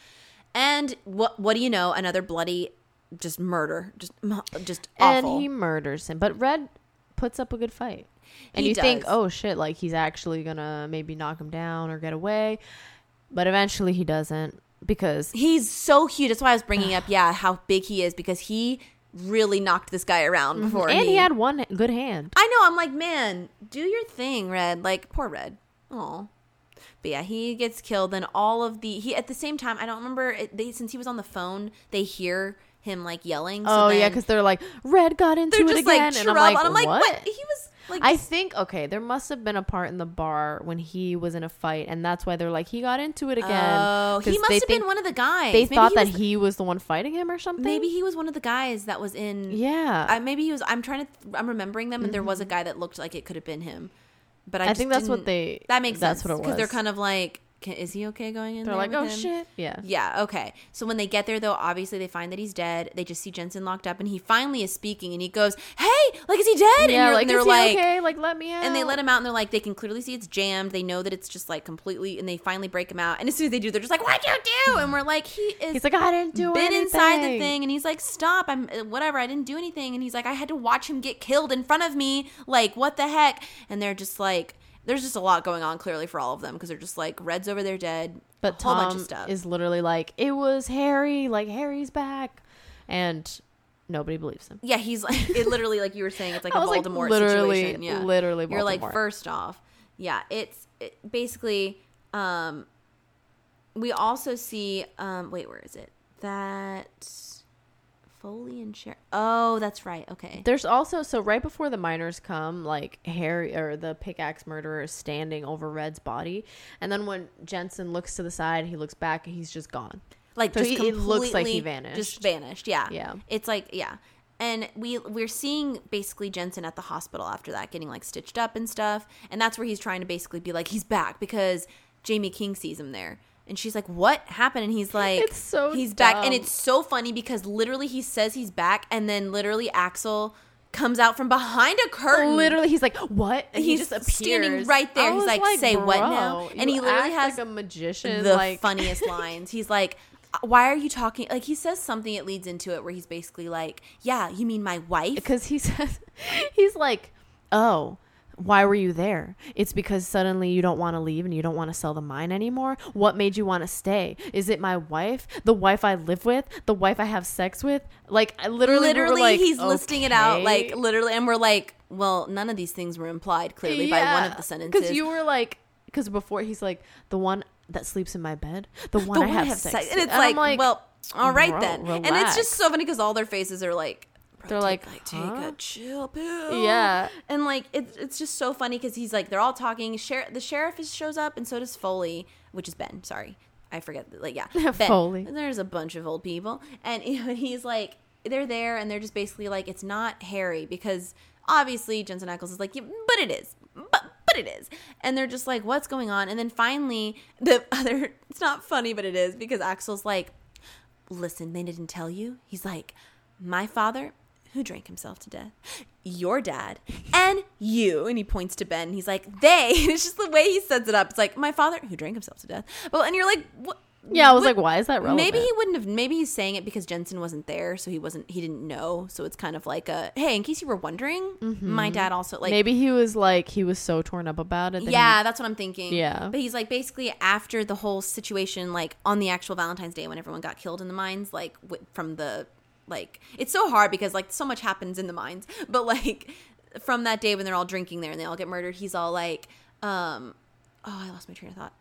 And what what do you know? Another bloody just murder, just just and he murders him. But Red puts up a good fight, and He you think, oh shit, like he's actually gonna maybe knock him down or get away, but eventually he doesn't because He's so huge. That's why I was bringing up, yeah, how big he is because he really knocked this guy around mm-hmm. before. and he had one good hand. I know. I'm like, man, do your thing, Red. Like, poor Red. Oh, but yeah, he gets killed. Then all of the he at the same time. I don't remember. It, they since he was on the phone, they hear him like yelling. So oh yeah, because they're like Red got into it just again, like and I'm like, and I'm like, what? what? He was like, I think okay, there must have been a part in the bar when he was in a fight, and that's why they're like he got into it again. oh, he must have been one of the guys. They Maybe thought he that was, he was the one fighting him or something. maybe he was one of the guys that was in. yeah. I, maybe he was. I'm trying to. I'm remembering them, and there was a mm-hmm. guy that looked like it could have been him. But I. I just think that's what they. That makes that's sense what it was. because they're kind of like, can, is he okay going in? They're like, oh him? shit, yeah. Yeah, okay. So when they get there, though, obviously they find that he's dead. They just see Jensen locked up, and he finally is speaking, and he goes, "Hey, like, is he dead?" Yeah, you're- like and they're is he like, okay? Like let me out. and they let him out, and they're like, they can clearly see it's jammed. They know that it's just like completely, and they finally break him out. And as soon as they do, they're just like, "What'd you do?" And we're like, "He is." He's like, I didn't do been anything. inside the thing and he's like stop i'm uh, whatever i didn't do anything and he's like i had to watch him get killed in front of me like what the heck and they're just like there's just a lot going on clearly for all of them because they're just like red's over there dead. But a whole Tom bunch of stuff. is literally like, it was Harry. Like Harry's back, and nobody believes him. yeah he's like it literally like you were saying it's like a was, like, voldemort literally- situation yeah. literally you're like first off yeah it's it, basically um we also see um wait where is it? That Foley and. Oh, that's right. Okay. There's also so right before the miners come, like Harry or the pickaxe murderer is standing over Red's body, and then when Jensen looks to the side, he looks back, and he's just gone. like just he- it looks like he vanished. Just vanished. Yeah. Yeah. It's like yeah. And we we're seeing basically Jensen at the hospital after that getting like stitched up and stuff. And that's where he's trying to basically be like he's back because Jaime King sees him there. And she's like, "What happened?" And he's like, It's so he's back." And it's so funny because literally he says he's back, and then literally Axel comes out from behind a curtain. Literally, he's like, "What?" And he He's just appears standing right there. I He's was like, "Say what now?" And he literally has like a magician. the like funniest lines. He's like, uh, "Why are you talking?" Like he says something. It leads into it where he's basically like, "Yeah, you mean my wife?" because he says he's like, "Oh, why were you there? It's because suddenly you don't want to leave and you don't want to sell the mine anymore. What made you want to stay? Is it my wife, the wife I live with, the wife I have sex with? Like I literally, we literally, like, he's listing it out like literally, and we're like, "Well, none of these things were implied clearly by one of the sentences." Because you were like, because before he's like the one that sleeps in my bed, the one the I one have, I have sex, sex, with. and it's I'm like, well, all right bro, then, and it's just so funny because all their faces are like. They're take- like, take huh? a chill pill. Yeah. and like it's it's just so funny because he's like they're all talking. Sher- the sheriff is, shows up, and so does Foley, which is Ben. Sorry, I forget. Like yeah, Ben. Foley. There's a bunch of old people, and he's like they're there, and they're just basically like it's not Harry because obviously Jensen Ackles is like, yeah, but it is, but but it is, and they're just like, what's going on? And then finally the other, it's not funny, but it is because Axel's like, listen, they didn't tell you. He's like, my father, who drank himself to death, your dad, and you. And he points to Ben. And he's like, they. And it's just the way he sets it up. It's like, my father, who drank himself to death. Well, and you're like, what? Yeah, I was what- like, why is that relevant? Maybe he wouldn't have. Maybe he's saying it because Jensen wasn't there, so he wasn't. He didn't know. So it's kind of like a hey, in case you were wondering, my mm-hmm. dad also like maybe he was like he was so torn up about it. That yeah, that's what I'm thinking. Yeah. But he's like basically after the whole situation, like on the actual Valentine's Day when everyone got killed in the mines, like w- from the like it's so hard because like so much happens in the mines, but like from that day when they're all drinking there and they all get murdered, he's all like, um, oh, I lost my train of thought.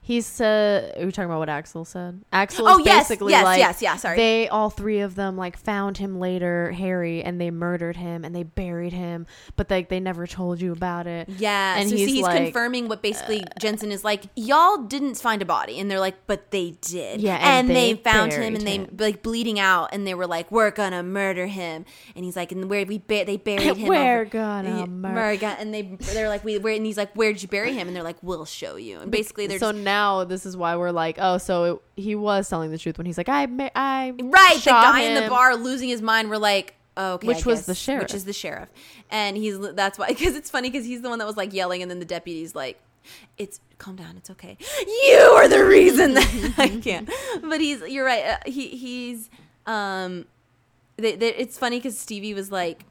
He said, "Are we talking about what Axel said?" Axel Oh, is yes, basically yes, like, yes, yeah, sorry. They all three of them like found him later, Harry, and they murdered him and they buried him, but like they never told you about it. Yeah, and so he's, see, he's like, uh, confirming what basically Jensen is like. Y'all didn't find a body, and they're like, but they did. Yeah, and, and they, they found him, and they him. like bleeding out, and they were like, we're gonna murder him, and he's like, and where we ba- they buried him, We're over- gonna Yeah, mur- we're gonna- and they they're like, we where, and he's like, where'd you bury him, and they're like, we'll show you, and basically they're so now this is why we're like, oh, so it, he was telling the truth when he's like, I, ma- I right, the shot guy in the him. bar losing his mind. We're like. oh, Okay, I Which was guess, the sheriff. which is the sheriff, and he's that's why because it's funny because he's the one that was like yelling, and then the deputy's like, "It's calm down, it's okay. You are the reason that I can't." But he's you're right. Uh, he he's um, they, they, it's funny because Stevie was like,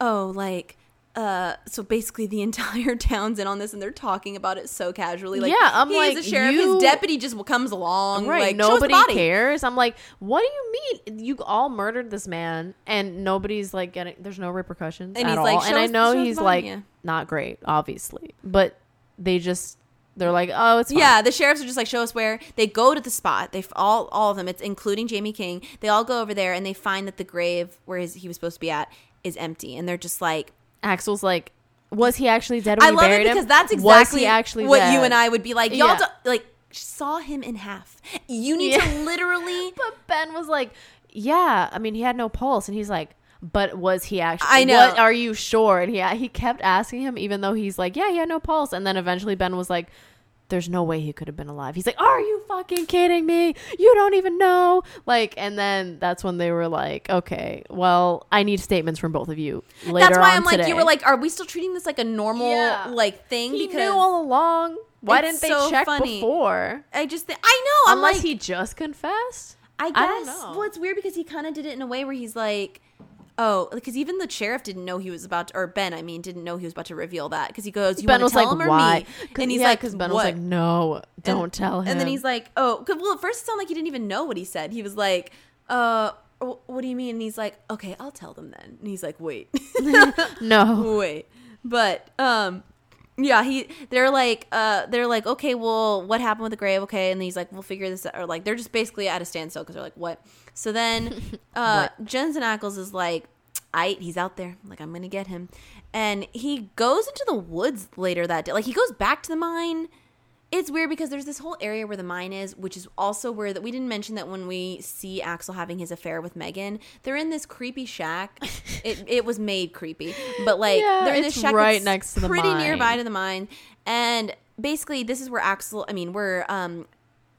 "Oh, like." Uh, so basically, the entire town's in on this, and they're talking about it so casually. Like, Yeah, I'm he's like, a sheriff. you- His deputy just comes along, Right, Like, show us the nobody cares. I'm like, what do you mean? You all murdered this man, and nobody's like getting. There's no repercussions And at he's all. like, and "Show I know he's like yeah. not great, obviously, but they just they're like, oh, it's fine. Yeah, the sheriffs are just like, show us where. They go to the spot. They all all of them. It's including Jaime King. They all go over there and they find that the grave where his, he was supposed to be at is empty, and they're just like, Axel's like, was he actually dead? When I we love it buried him? because that's exactly actually what dead? you and I would be like. Y'all Yeah. do- like saw him in half. You need Yeah. to literally. But Ben was like, yeah. I mean, he had no pulse, and he's like. But was he actually? I know. What are you sure? And he he kept asking him, even though he's like, yeah, he had no pulse. And then eventually Ben was like, there's no way he could have been alive. He's like, are you fucking kidding me? You don't even know. Like, and then that's when they were like, okay, well, I need statements from both of you later That's why I'm like, you were like, are we still treating this like a normal Yeah. like thing? he because knew all along. Why didn't they so check funny. before? I just, think I know. I'm Unless like, he just confessed. I guess. I don't know. Well, it's weird because he kind of did it in a way where he's like, oh, because even the sheriff didn't know he was about to, or Ben, I mean, didn't know he was about to reveal that because he goes, "You Ben want was to tell like, him or why? me?" And he's yeah, like, because Ben "What?" was like, no, don't and, tell him. And then he's like, oh, 'cause- well, at first it sounded like he didn't even know what he said. He was like, uh. What do you mean? And he's like, okay, I'll tell them then. And he's like, wait, no. wait. But um, Yeah, he they're like uh they're like okay, well, what happened with the grave? Okay, and he's like, we'll figure this out. Or like they're just basically at a standstill because they're like, what? So then uh Jensen Ackles is like, I he's out there. Like I'm gonna get him, and he goes into the woods later that day. Like he goes back to the mine. It's weird because there's this whole area where the mine is, which is also where that we didn't mention that when we see Axel having his affair with Megan, they're in this creepy shack. it it was made creepy, but like Yeah, they're in this shack right next to the pretty mine. nearby to the mine, and basically this is where Axel. I mean, where um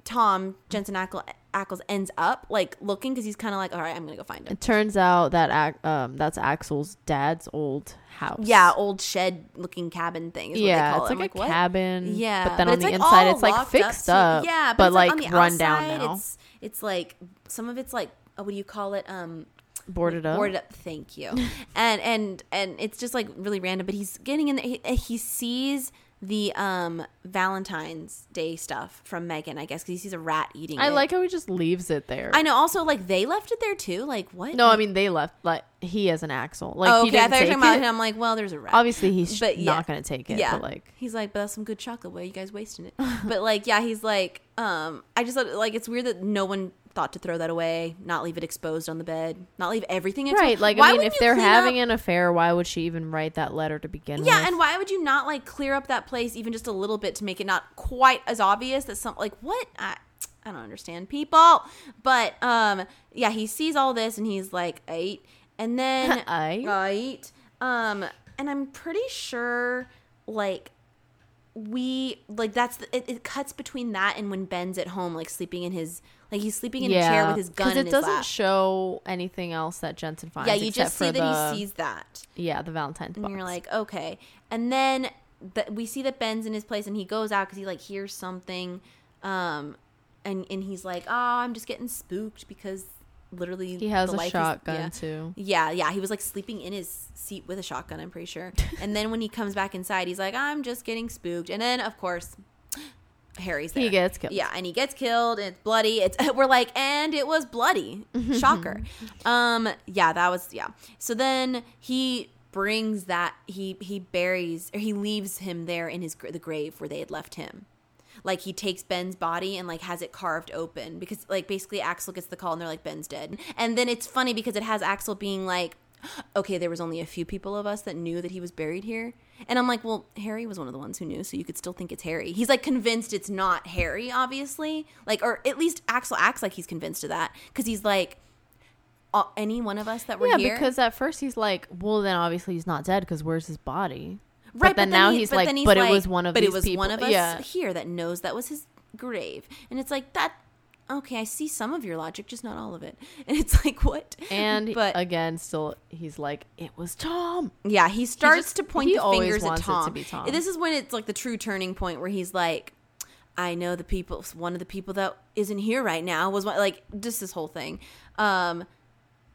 Tom Jensen Ackles, Ackles ends up like looking because he's kind of like, all right, I'm gonna go find him. It turns out that um that's Axel's dad's old house. Yeah, old shed looking cabin thing. Is yeah, they call it's it. Like a what? cabin. Yeah, but then but on the like, inside, it's like fixed to- up. Yeah, but, it's like, the run down now, It's it's like some of it's like oh, what do you call it? Um, boarded up. boarded up. Thank you. and and and it's just like really random. But he's getting in there. He, he sees the um Valentine's Day stuff from Megan. I guess because he sees a rat eating. I it. like how he just leaves it there. I know. Also, like they left it there too. Like what? no, I mean they left. Like he as an Axel. Like oh, he okay. I didn't thought you were talking about it. him. I'm like, well, there's a rat. Obviously, he's But, yeah. not gonna take it. yeah. But like, he's like, but that's some good chocolate. Why are you guys wasting it? but like, yeah, he's like, um, I just thought like it's weird that no one thought to throw that away, not leave it exposed on the bed, not leave everything exposed. right? Like, Why I mean, if they're having up- an affair, why would she even write that letter to begin with? yeah, and why would you not like clear up that place even just a little bit to make it not quite as obvious that some like what I I don't understand people, but um, yeah, he sees all this and he's like eight, and then I right um and i'm pretty sure like we like that's the, it, it cuts between that and when ben's at home like sleeping in his like he's sleeping in a chair with his gun in it doesn't lap. show anything else that Jensen finds. yeah you just see that the, he sees that yeah the Valentine's and box. you're like okay and then the, we see that ben's in his place and he goes out because he like hears something um and and he's like oh i'm just getting spooked because literally he has a life is- shotgun yeah. too. Yeah, yeah. He was like sleeping in his seat with a shotgun, I'm pretty sure. and then when he comes back inside, he's like, I'm just getting spooked. And then, of course, Harry's there. He gets killed. Yeah, and he gets killed. And it's bloody. It's we're like, and it was bloody. Shocker. um, yeah, that was yeah. So then he brings that he he buries or he leaves him there in his the grave where they had left him. Like he takes Ben's body and like has it carved open because like basically Axel gets the call and they're like Ben's dead. And then it's funny because it has Axel being like okay, there was only a few people of us that knew that he was buried here. And I'm like, well, Harry was one of the ones who knew, so you could still think it's Harry. He's like convinced it's not Harry, obviously. Like, or at least Axel acts like he's convinced of that because he's like, any one of us that were yeah, here. Yeah, because at first he's like, well, then obviously he's not dead because where's his body? right, but then now he- he's but like, then he's but like, it was one of but it was people. one of us yeah, here that knows that was his grave, and it's like that. Okay, I see some of your logic, just not all of it. And it's like what? and but again, still he's like, it was Tom. Yeah, he starts just- to point the fingers at wants it to Tom. Tom. This is when it's like the true turning point where he's like, "I know the people. One of the people that isn't here right now was one, like just this whole thing." Um,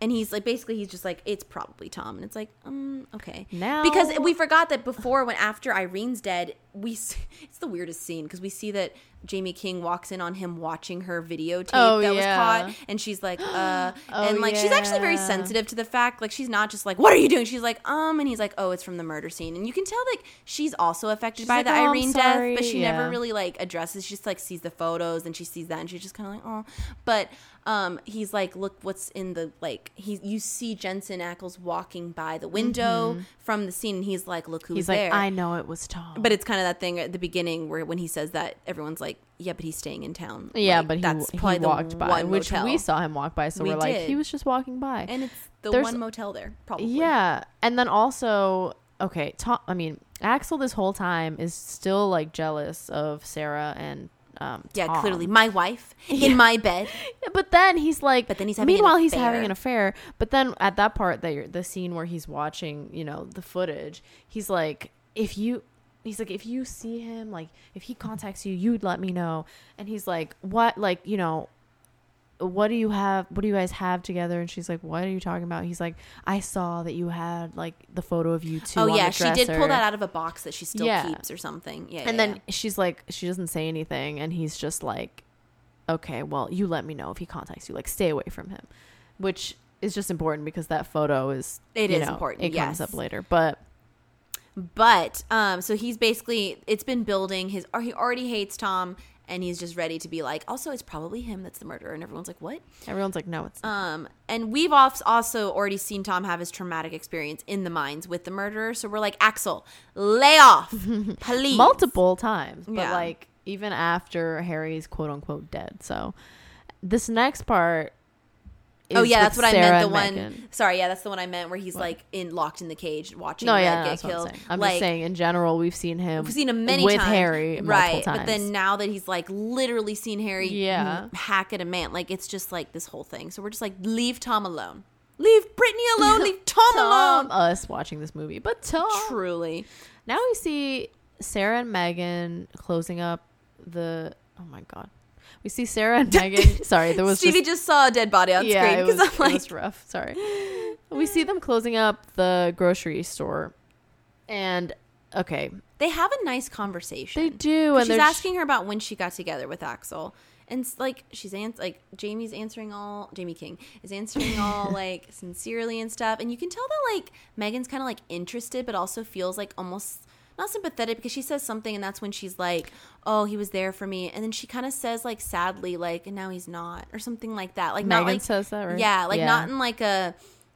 and he's like, basically, he's just like, "It's probably Tom," and it's like, um, okay, Now- because we forgot that before when after Irene's dead, we it's the weirdest scene because we see that Jaime King walks in on him watching her videotape Oh, that yeah. was caught, and she's like, uh, Oh, and like she's actually very sensitive to the fact, like she's not just like, what are you doing? She's like, um, and he's like, oh, it's from the murder scene, and you can tell like she's also affected She's by like, the "Oh, Irene death, but she Yeah. never really like addresses. She just like sees the photos and she sees that, and she's just kind of like, oh, but um, he's like, look, what's in the like? He you see Jensen Ackles walking by the window from the scene, and he's like, look who's Mm-hmm. He's there. like, I know it was Tom. but it's kind of that thing at the beginning where when he says that, everyone's like, yeah, but he's staying in town. yeah, Like, but he, that's he probably the walked by, one which motel. we saw him walk by, so We are like, he was just walking by. and it's the There's- one motel there, probably. Yeah, and then also, okay, Tom. I mean, Axel this whole time is still like jealous of Sarah and um. Yeah, Tom. clearly, my wife Yeah. in my bed. Yeah, But then he's like, But then he's having an meanwhile he's having an affair. But then at that part, that you're, the scene where he's watching, you know, the footage, he's like, if you. He's like, if you see him, like, if he contacts you, you'd let me know. And he's like, what, like, you know, what do you have? What do you guys have together? And she's like, what are you talking about? He's like, I saw that you had like the photo of you two. oh yeah, she did pull that out of a box that she still Yeah. keeps or something. Yeah, And yeah, then she's like, she doesn't say anything, and he's just like, okay, well, you let me know if he contacts you. Like, stay away from him, which is just important because that photo is it is know, important, It comes up later, but But um, so he's basically it's been building his he already hates Tom and he's just ready to be like also it's probably him that's the murderer and everyone's like what Everyone's like, no, it's not. um and we've als- also already seen tom have his traumatic experience in the mines with the murderer so we're like axel lay off please multiple times, but Yeah. like even after Harry's quote unquote dead. So this next part. Oh yeah that's what i meant the one Megan. sorry yeah that's the one i meant where he's What? like in locked in the cage watching No, Red yeah, get killed I'm saying. I'm like just saying in general, we've seen him. we've seen him many with times Harry multiple right times. but then now that he's like literally seen harry Yeah. hack at a man like it's just like this whole thing so we're just like leave tom alone leave brittany alone leave tom, Tom, alone us watching this movie, but Tom. truly Now we see Sarah and Megan closing up the. Oh my god, we see Sarah and Megan. Sorry, there was Stevie just, just, saw a dead body on yeah, screen it was, because I'm it was rough. Sorry, we see them closing up the grocery store, and okay, they have a nice conversation. they do, 'Cause and she's asking her about when she got together with Axel. And like she's ans- like Jaime's answering all Jaime King is answering all like sincerely and stuff, and you can tell that like Megan's kind of like interested, but also feels like almost not sympathetic because she says something, and that's when she's like, "Oh, he was there for me," and then she kind of says like sadly, like, "And now he's not," or something like that. Like Megan not like says that, right? yeah, like not in like a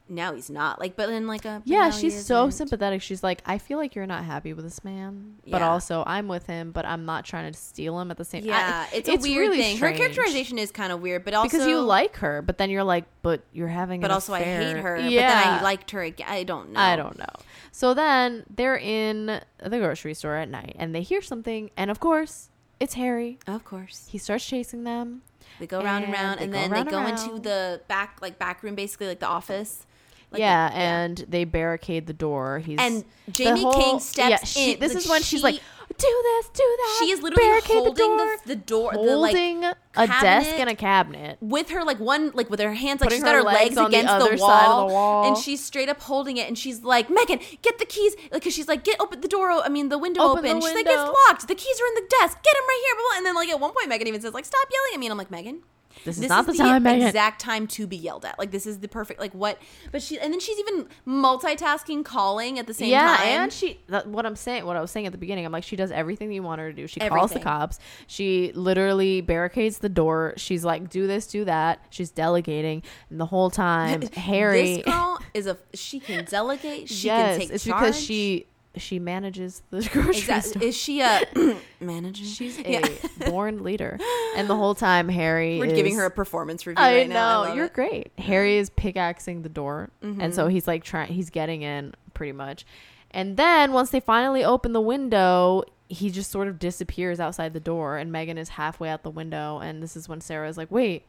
now he's not like, but in like uh, a Yeah, she's so isn't. sympathetic. She's like, I feel like you're not happy with this man, but Yeah. also I'm with him, but I'm not trying to steal him at the same. Time. Yeah, I- it's a weird really thing. strange. Her characterization is kind of weird, but also because you like her, but then you're like, but you're having. but also I hate her. Yeah, But then I liked her again. I don't know. I don't know. So then they're in the grocery store at night, and they hear something, and of course, it's Harry. Of course, He starts chasing them. they go round and And round, and go then they and go into the back, like back room, basically like the office. Like yeah, the- and they barricade the door. He's and the Jaime whole- King steps yeah, she- in. This like, is when she's like, "Do this, do that." she is literally barricade holding the the, door, the door, the like holding a desk and a cabinet. with her like one like with her hands like Putting she's got her her legs, legs the against other the, wall, the wall. and she's straight up holding it and she's like Megan get the keys because she's like get open the door I mean the window Open open, the she's like it's locked the keys are in the desk get them right here and then like at one point Megan even says like stop yelling at me and I'm like Megan This is not the time, the exact time to be yelled at like this is the perfect like what but she and then she's even multitasking calling at the same yeah, time and she that, what I'm saying, what I was saying at the beginning, I'm like, she does everything you want her to do. She calls the cops. She literally barricades the door. She's like, do this, do that. She's delegating, and the whole time, Harry. this girl is a she can delegate she yes, can take it's charge. because she she manages the grocery Exactly. store. Is she a manager? She's a Yeah. born leader, and the whole time Harry We're is, giving her a performance review I right know now. I you're it. great. Harry is pickaxing the door, and Mm-hmm. so he's like trying. He's getting in pretty much, and then once they finally open the window, he just sort of disappears outside the door, and Megan is halfway out the window, and this is when Sarah's like, "Wait."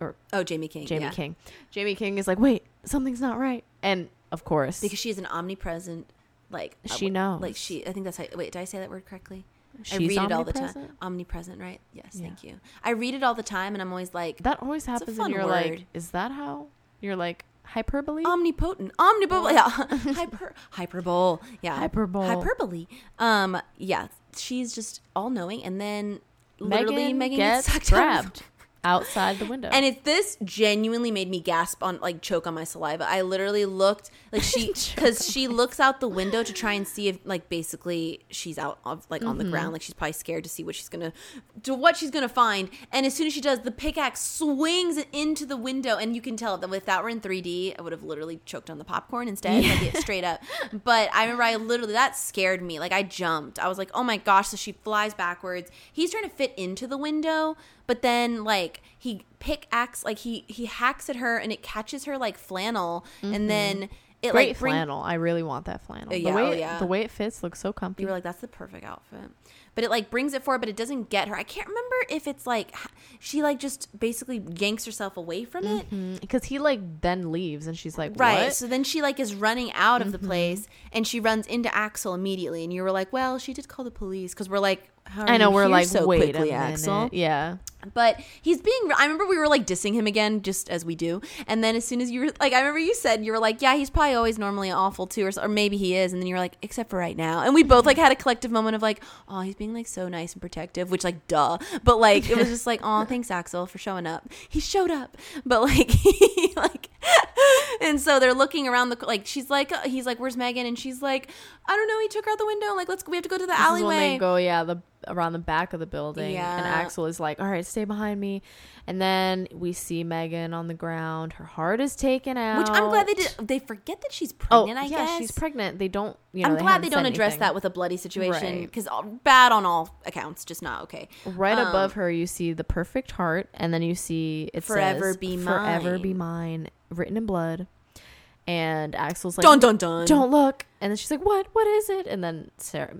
or Oh, Jaime King. Jaime yeah. King. Jaime King is like, "Wait, something's not right," and of course, Because she's an omnipresent, like She knows. Like she, I think that's how. Wait, did I say that word correctly? I read it all the time. omnipresent. Right? Yes, Yeah. thank you. I read it all the time, and I'm always like That always happens, and you're word. like, "Is that how?" You're like hyperbole. omnipotent, omnibole, yeah, hyper, hyperbole, yeah, Hyperbole. hyperbole. Um, yeah, she's just all knowing, and then literally Megan, Megan, gets, gets, sucked out grabbed outside the window. And it this genuinely made me gasp on like choke on my saliva. I literally looked like she because she looks out the window to try and see if like basically she's out of like Mm-hmm. on the ground like she's probably scared to see what she's gonna to what she's gonna find. And as soon as she does, the pickaxe swings into the window, and you can tell that if that were in 3D, I would have literally choked on the popcorn instead, like it straight up. But I remember I literally that scared me. Like I jumped. I was like, oh my gosh! So she flies backwards. He's trying to fit into the window, but then like he pickaxe like he he hacks at her and it catches her like flannel and then it Mm-hmm. Great like bring, flannel. I really want that flannel. Uh, the yeah, way oh, it, yeah. the way it fits looks so comfy. you were like that's the perfect outfit but it like brings it forward but it doesn't get her i can't remember if it's like she like just basically yanks herself away from it because he like then leaves and she's like, right Mm-hmm. What? so then she like is running out of the Mm-hmm. place and she runs into axel immediately and you were like well she did call the police because we're like I know we're like, so wait quickly axel Yeah, But he's being. I remember we were like dissing him again, just as we do. And then as soon as you were like, I remember you said you were like, yeah, he's probably always normally awful too, or, or maybe he is. And then you were like, except for right now. And we both like had a collective moment of like, oh, he's being like so nice and protective, which like duh. But like it was just like, oh, thanks Axel for showing up. He showed up, but like he like. And so they're looking around the like she's like uh, he's like where's Megan and she's like I don't know he took her out the window like let's we have to go to the This alleyway go, yeah, the around the back of the building. Yeah. And Axel is like, All right, stay behind me. And then we see Megan on the ground. Her heart is taken out. which I'm glad they did they forget that she's Oh, pregnant I yeah, guess she's pregnant. They don't, you know, I'm they glad they don't address anything. that with a bloody situation Right. because bad on all accounts, just not okay. Right Um, above her, you see the perfect heart, and then you see it Forever says, be "Forever be mine." mine," written in blood. And Axel's like, dun dun dun. "Don't look," and then she's like, "What? What is it?" And then Sarah,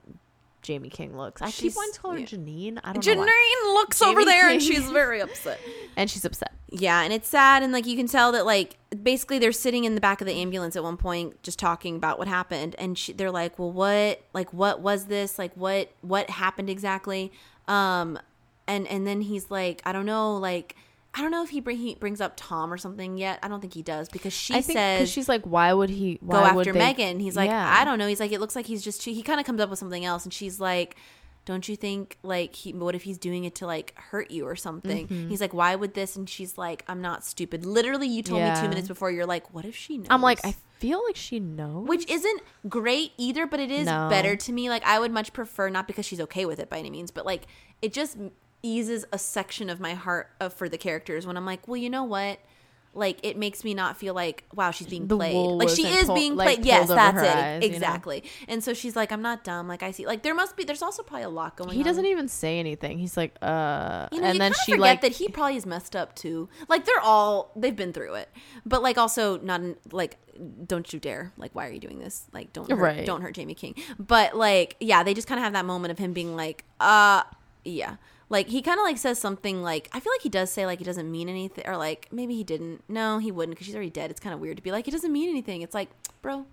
Jaime King looks. I keep wanting to call her yeah. Janine. I don't know. Janine looks over Jaime there and she's very upset. and she's upset. Yeah, and it's sad, and like you can tell that like basically they're sitting in the back of the ambulance at one point, just talking about what happened, and she, they're like, "Well, what? Like, what was this? Like, what? What happened exactly?" Um, and and then he's like, "I don't know, like." I don't know if he bring he brings up Tom or something yet. I don't think he does because she I think says she's like, "Why would he go why would after they- Megan. He's like, Yeah. I don't know. He's like, it looks like he's just too, he kind of comes up with something else, and she's like, don't you think like he? What if he's doing it to like hurt you or something? Mm-hmm. He's like, why would this? And she's like, I'm not stupid. Literally, you told me two minutes before. You're like, what if she knows? I'm like, I feel like she knows. which isn't great either, but it is No. better to me. Like I would much prefer not because she's okay with it by any means, but like it just eases a section of my heart of, for the characters when I'm like, well, you know what? Like it makes me not feel like wow she's being The played like she is pull- being like, played yes that's it eyes, you know? exactly and so she's like I'm not dumb like I see like there must be there's also probably a lot going on he doesn't even say anything. He's like, uh, you know, and you then she forget like that he probably is messed up too. Like they're all they've been through it, but like also not in, like don't you dare like why are you doing this? Like don't hurt, Right. don't hurt Jaime King. But like yeah, they just kind of have that moment of him being like uh yeah. Like he kind of like says something like I feel like he does say like he doesn't mean anything or like maybe he didn't. No, he wouldn't because she's already dead. It's kind of weird to be like he doesn't mean anything. It's like bro,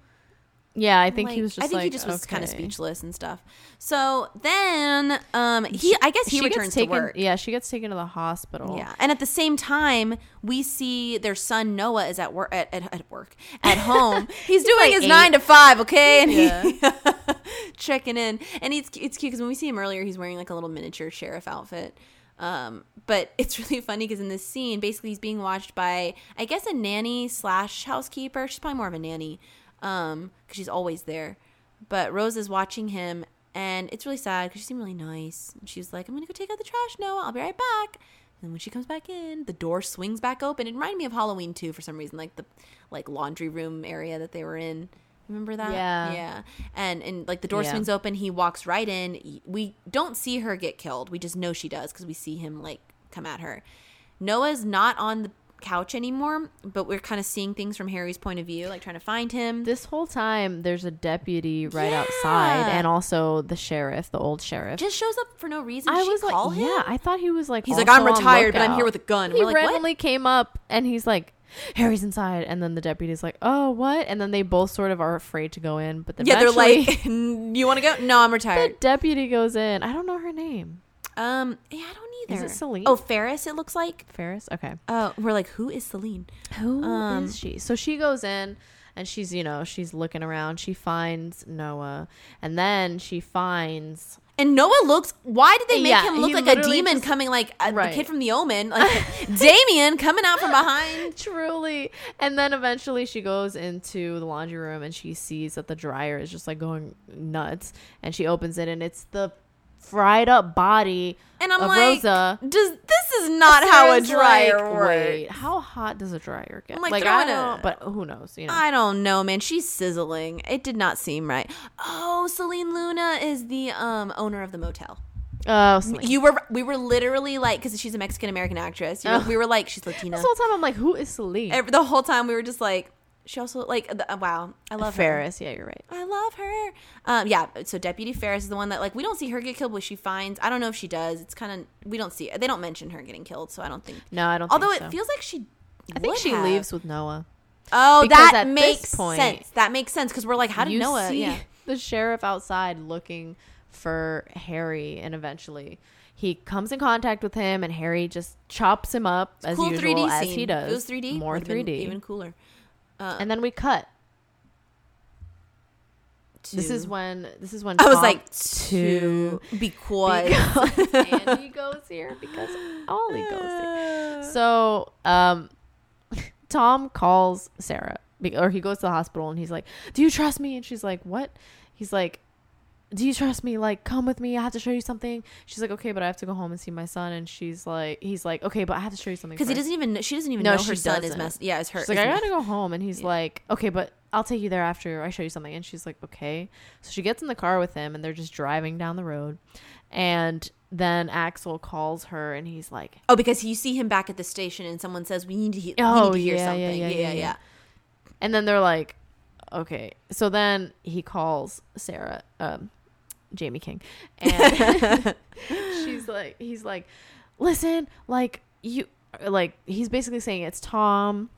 yeah, I think like, he was just I think like, he just was kind of speechless and stuff. So then um he I guess he She returns taken, to work. Yeah, she gets taken to the hospital. Yeah, and at the same time, we see their son Noah is at work at, at, at work at home. He's, doing like his eight. nine to five, okay, and Yeah. he checking in, and it's it's cute because when we see him earlier, he's wearing like a little miniature sheriff outfit. Um, but it's really funny because in this scene, basically, he's being watched by I guess a nanny slash housekeeper. She's probably more of a nanny, um, because she's always there. But Rose is watching him, and it's really sad because she seemed really nice. And she was like, "I'm gonna go take out the trash, Noah. I'll be right back." And when she comes back in, the door swings back open. It reminded me of Halloween too for some reason, like the like laundry room area that they were in. Remember that? Yeah. Yeah. And and like the door Yeah. swings open, he walks right in. We don't see her get killed. We just know she does because we see him like come at her. Noah's not on the couch anymore, but we're kind of seeing things from Harry's point of view, like trying to find him. This whole time, there's a deputy right outside, and also the sheriff, the old sheriff. Just shows up for no reason. I she was like, him? yeah, I thought he was like. He's like, I'm retired, but I'm here with a gun. He We're like, what? randomly came up, and he's like, Harry's inside, and then the deputy's like, oh, what? And then they both sort of are afraid to go in, but then Yeah, they're like, you want to go? No, I'm retired." the deputy goes in. I don't know her name. Um, yeah, I don't either. Is it Selene? Oh, Ferris. It looks like. Ferris. Okay. Oh, we're like, who is Selene? Who is Um, she? So she goes in and she's, you know, she's looking around. She finds Noah. And then she finds And Noah looks. Why did they make Yeah, him look like a demon just- coming, like a, the Right. kid from The Omen, like Damien coming out from behind? truly. And then eventually she goes into the laundry room and she sees that the dryer is just like going nuts. And she opens it and it's the fried up body And I'm of like, Rosa. does this is not how a dryer like, works? Wait, how hot does a dryer get? I'm like, like I don't, but who knows? You know, I don't know, man. She's sizzling. It did not seem right. Oh, Selene Luna is the um owner of the motel. oh, Selene. You were we were literally like because she's a Mexican American actress. You were- Ugh. we were like she's Latina. this whole time I'm like, who is Selene? Every, the whole time we were just like she also like the, uh, wow I love her. Ferris. Yeah, you're right. I love her. Um, yeah. So Deputy Ferris is the one that like we don't see her get killed, but she finds. I don't know if she does. It's kind of we don't see. They don't mention her getting killed, so I don't think. No, I don't. Although it feels like she. I think she have. leaves with Noah. Oh, Because that makes point- sense. That makes sense because we're like, how did you Noah? see Yeah. the sheriff outside looking for Harry, and eventually he comes in contact with him, and Harry just chops him up as cool usual 3D as scene. he does. It was 3D. more would've been 3D, even cooler. Uh, and then we cut. This is when this is when I was like to to because. because Andy goes here because Ollie goes here. So, um, Tom calls Sarah, or he goes to the hospital, and he's like, "Do you trust me?" And she's like, "What?" He's like, "Do you trust me? Like, come with me. I have to show you something." She's like, "Okay, but I have to go home and see my son." And she's like, "He's like, okay, but I have to show you something." Because he doesn't even. She doesn't even No, know her son is doesn't. mess. Yeah, it's her. She's like, I gotta go home, and he's Yeah. like, okay, but I'll take you there after I show you something. And she's like, okay. So she gets in the car with him, and they're just driving down the road, and then Axel calls her, and he's like, Oh, because you see him back at the station, and someone says, "We need to, he- Oh, need to hear yeah, yeah, something." yeah, Yeah, yeah, yeah, yeah. and then they're like, okay. So then he calls Sarah, um, Jaime King, and she's like, he's like, listen, like you, like he's basically saying it's Tom.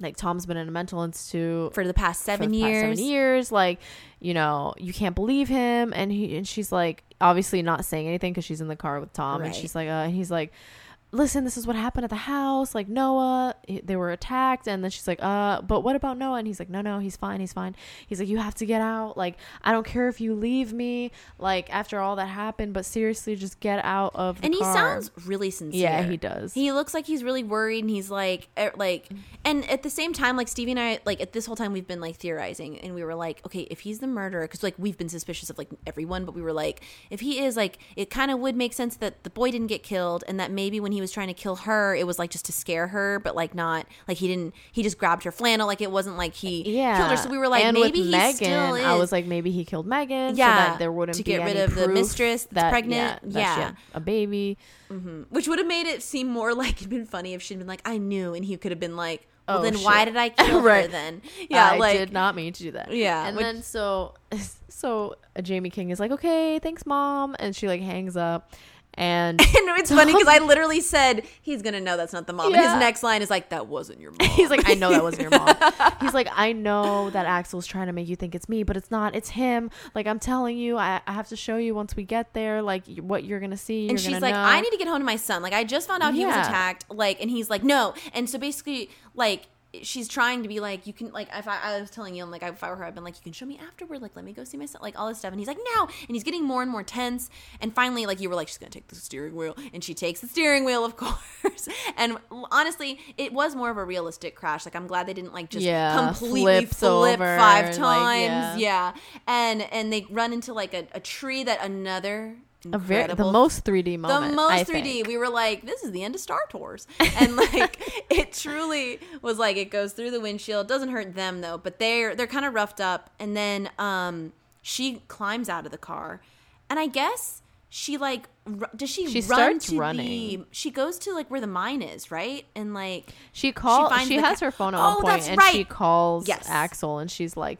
Like Tom's been in a mental institute For the past seven the past years. seven years. Like, you know, you can't believe him. And he and she's like, obviously not saying anything because she's in the car with Tom. And she's like, uh, and he's like, listen, this is what happened at the house. Like Noah, he- they were attacked. And then she's like, uh, but what about Noah? And he's like, no, no, he's fine. He's fine. He's like, you have to get out. Like, I don't care if you leave me. Like after all that happened, but seriously, just get out of the and he car." sounds really sincere. yeah, he does. He looks like he's really worried, and he's like, er, like, and at the same time, like Stevie and I, like at this whole time, we've been like theorizing, and we were like, okay, if he's the murderer, because like we've been suspicious of like everyone, but we were like, if he is, like, it kind of would make sense that the boy didn't get killed, and that maybe when he was trying to kill her, it was like just to scare her, but like not like he didn't, he just grabbed her flannel, like it wasn't like he yeah. killed her. So we were like, and maybe he Megan, still is. I was like, maybe he killed Megan. Yeah, so that there wouldn't to be get rid of the mistress that's that, pregnant. Yeah, that Yeah. a baby. Mm-hmm. which would have made it seem more like it'd been funny if she'd been like, I knew, and he could have been like, well, Oh, then shit. why did I kill her then? Yeah, I like did not mean to do that. Yeah, and which- then so so Jaime King is like, okay, thanks, mom, and she like hangs up, and And it's funny because I literally said he's gonna know that's not the mom. And his next line is like, "That wasn't your mom." he's like, I know that wasn't your mom. he's like, I know that Axel's trying to make you think it's me, but it's not. It's him. Like I'm telling you, I, I have to show you once we get there, like what you're gonna see. and you're she's gonna like, know. "I need to get home to my son. Like, I just found out he was attacked. Like, and he's like, no." And so basically, like. She's trying to be like, you can like. If I, I was telling you, I'm like, if I were her, I'd been like, you can show me afterward. Like, let me go see my son. Like all this stuff. And he's like, no. And he's getting more and more tense. And finally, like you were like, she's gonna take the steering wheel, and she takes the steering wheel, of course. And honestly, it was more of a realistic crash. Like I'm glad they didn't like just Yeah, completely flip over, five like, times. yeah. yeah. and and they run into like a, a tree that another a very the most 3D moment. the most I 3D. think. We were like, this is the end of Star Tours, and like it truly was like it goes through the windshield. Doesn't hurt them though, but they're they're kind of roughed up. And then um she climbs out of the car, and I guess she like does she, She run starts to the running. she goes to like where the mine is right and like She calls. finds She, has ca- her phone at Oh, one point, that's and right. she calls Yes. Axel, and she's like,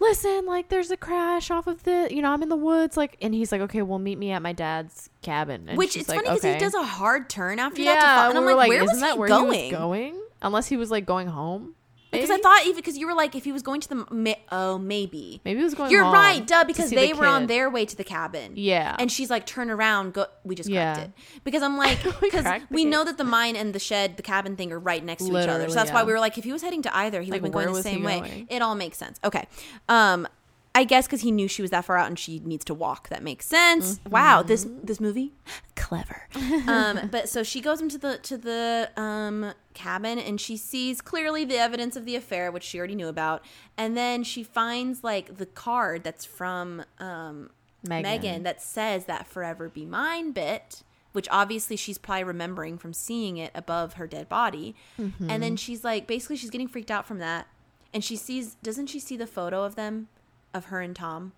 "Listen, like, there's a crash off of the. You know, I'm in the woods. Like, and he's like, okay, well, meet me at my dad's cabin. And which it's like, funny because okay. he does a hard turn after yeah, that to follow, and I'm we were like, where isn't was that he where going? he was going? Unless he was like going home. Because I thought even because you were like if he was going to the ma- oh maybe maybe he was going. You're right, duh, because they the were on their way to the cabin. Yeah, And she's like, turn around, go. We just cracked Yeah. it. Because I'm like, We because cracked we know that the mine and the shed, the cabin thing are right next to each other. So that's why we were like, if he was heading to either, he would have been going the same way. It all makes sense. Okay. Um, I guess because he knew she was that far out and she needs to walk. That makes sense. Mm-hmm. Wow, this this movie, clever. um, but so she goes into the to the um cabin and she sees clearly the evidence of the affair, which she already knew about, and then she finds like the card that's from um Megan. Megan. that says that forever be mine bit which obviously she's probably remembering from seeing it above her dead body and Mm-hmm. then she's like basically she's getting freaked out from that and she sees doesn't she see the photo of them of her and tom?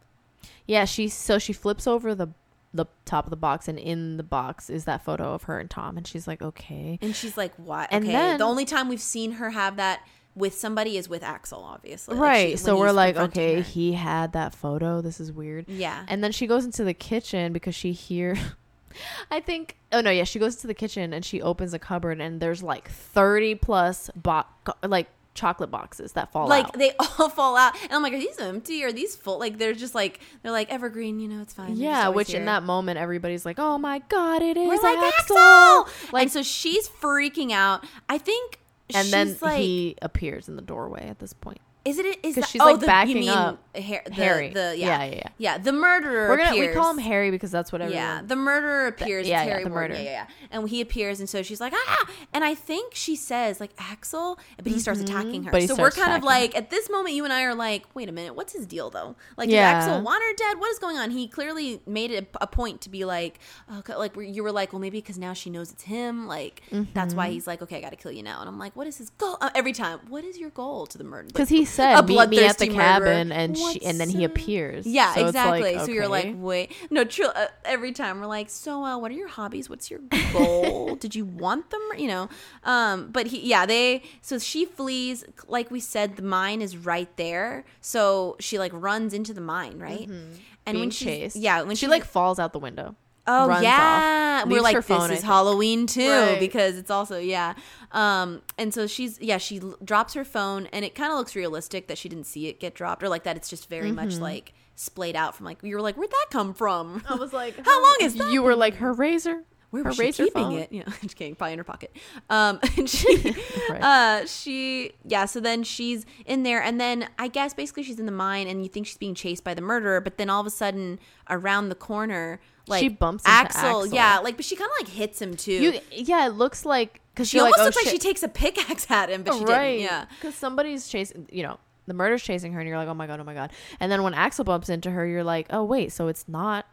Yeah, she so she flips over the the top of the box, and in the box is that photo of her and Tom, and she's like, okay. and she's like what And okay then- the only time we've seen her have that with somebody is with axel obviously. Like, right she- so we're like okay her. he had that photo this is weird. Yeah. And then she goes into the kitchen because she hear i think oh no yeah she goes to the kitchen and she opens a cupboard and there's like 30 plus bo- like chocolate boxes that fall like out. they all fall out, and I'm like, are these empty? Are these full? Like they're just like they're like evergreen. You know, it's fine. They're yeah, which in that moment everybody's like, "Oh my god, it is we're like Axel!" Axel. Like, and so she's freaking out. I think. and she's then like, he appears in the doorway at this point. Is it? Is that, she's, oh, like, the, backing you mean up Har- the, Harry. The yeah. Yeah, yeah, yeah. yeah, The murderer. We're gonna appears. we call him Harry because that's what everyone. Yeah, the murderer appears. yeah, it's yeah, the murderer. Yeah, yeah, yeah. And he appears, and so she's like, ah! And I think she says like Axel, but he starts attacking her. Mm-hmm. So we're kind of like at this moment, you and I are like, wait a minute, what's his deal though? Like, Yeah. does Axel want her dead? What is going on? He clearly made it a point to be like, okay, like you were like, well, maybe because now she knows it's him. Like that's Mm-hmm. why he's like, okay, I got to kill you now. And I'm like, what is his goal? Uh, every time, what is your goal to the murder? because Like, he said, "Meet me at the cabin," murderer. and she, and then he uh, appears. yeah, So it's exactly. like, So you're like, wait, no, true. Uh, every time we're like, so, uh, what are your hobbies? What's your goal? Did you want them? You know, um, but he, yeah, they. So she flees. Like we said, the mine is right there. So she like runs into the mine, right? And being when she chased. yeah, when she she's- like falls out the window. Oh yeah, we're like her this is. Halloween too Right. because it's also yeah. Um, and so she's yeah she l- drops her phone and it kind of looks realistic that she didn't see it get dropped or like that it's just very much Mm-hmm. like splayed out from like you were like where'd that come from? I was like, How long is that You were like her razor. Where her was she keeping phone? it? Yeah, just kidding. Probably in her pocket. Um, and she, Right. uh, she, yeah. So then she's in there, and then I guess basically she's in the mine, and you think she's being chased by the murderer, but then all of a sudden, around the corner, like She bumps into Axel. Yeah, like, but she kind of like hits him too. You, yeah, it looks like because she almost looks like she takes a pickaxe at him, but she right. didn't. Yeah. because somebody's chasing. You know, the murder's chasing her, and you're like, oh my god, oh my god. And then when Axel bumps into her, you're like, oh wait, so it's not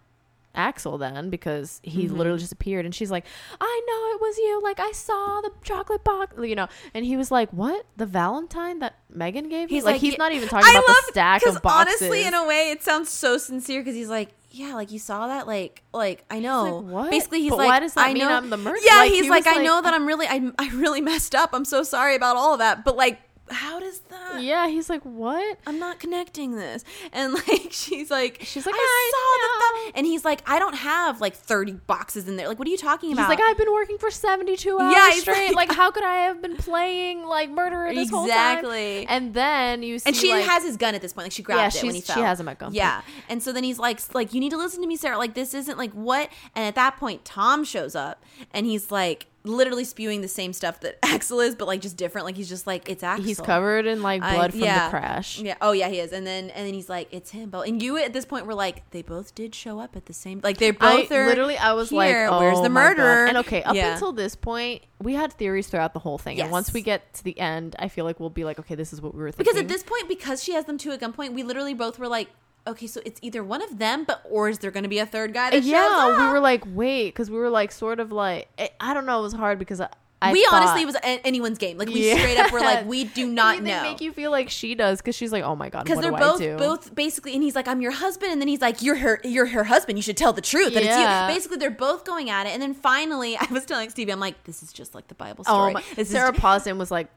Axel then because he Mm-hmm. literally just appeared, and she's like, I know it was you. Like I saw the chocolate box, you know. And he was like, what? The Valentine that Megan gave? He's like, like, he's not even talking I about love- the stack of boxes. Honestly, in a way, it sounds so sincere because he's like, yeah, like you saw that, like, like I know. like, "What? Basically, he's But like, why does that I mean know. I'm the murderer? Yeah, Like, he's he like, I know like- that I'm really, I, I really messed up. I'm so sorry about all of that. But like, how does that? yeah, he's like, what? I'm not connecting this. And like, she's like, She's like, I, "I saw the. Th-. And he's like, I don't have like 30 boxes in there. Like, what are you talking about? He's like, I've been working for 72 hours Yeah, straight. like- Like, how could I have been playing like murderer this whole time? Exactly. And then you see, and she like, has his gun at this point. Like she grabbed Yeah, it when he fell. she has him at gunpoint. Yeah, and so then he's like, like you need to listen to me, Sarah. Like this isn't like what. And at that point, Tom shows up, and he's like literally spewing the same stuff that Axel is, but like just different. Like he's just like it's Axel. he's covered in like I- blood from yeah. the crash. Yeah. Oh yeah, he is. And then and then he's like, it's him. But and you at this point were like, they both did show up at the same. Like they I both are literally, I was like, oh, where's the murderer? And okay, up Yeah. until this point, we had theories throughout the whole thing. Yes. And once we get to the end, I feel like we'll be like, okay, this is what we were thinking. because at this point, because she has them two at gunpoint, we literally both were like. Okay, so it's either one of them, but or is there going to be a third guy that shows yeah, we were like, wait, because we were like, sort of like, I I don't know, it was hard because I, I we thought- honestly it was a- anyone's game. Like we Yeah. straight up were like, we do not know. Make you feel like she does because she's like, oh my god, because they're do both I do? both basically and he's like i'm your husband and then he's like you're her you're her husband you should tell the truth Yeah. it's you basically they're both going at it and then finally i was telling stevie i'm like this is just like the bible Oh story my! this Sarah is and was like,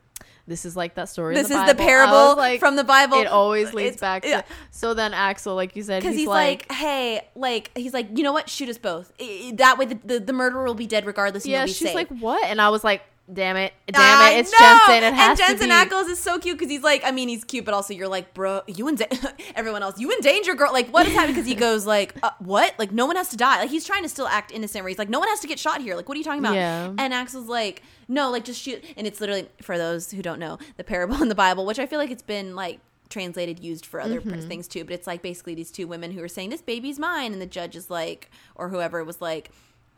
"This is like that story." this in is the the parable like, from the bible It always leads It's- back to. yeah. So then Axel, like you said, because he's, he's, like, like, hey like he's like you know what shoot us both that way the, the, the murderer will be dead regardless yeah. She's safe. like, what? And I was like, damn it, damn I it, it's know! Jensen. It has and Jensen to be. Ackles is so cute because he's like, I mean, he's cute, but also you're like, bro, you in da- everyone else, you in danger, girl. Like, what is happening? Because he goes like, uh, what? Like, no one has to die. Like, he's trying to still act innocent. Where he's like, no one has to get shot here. Like, what are you talking about? Yeah. And Axel's like, no, like just shoot. And it's literally for those who don't know the parable in the Bible, which I feel like it's been like translated used for other Mm-hmm. things too but it's like basically these two women who are saying this baby's mine and the judge is like or whoever was like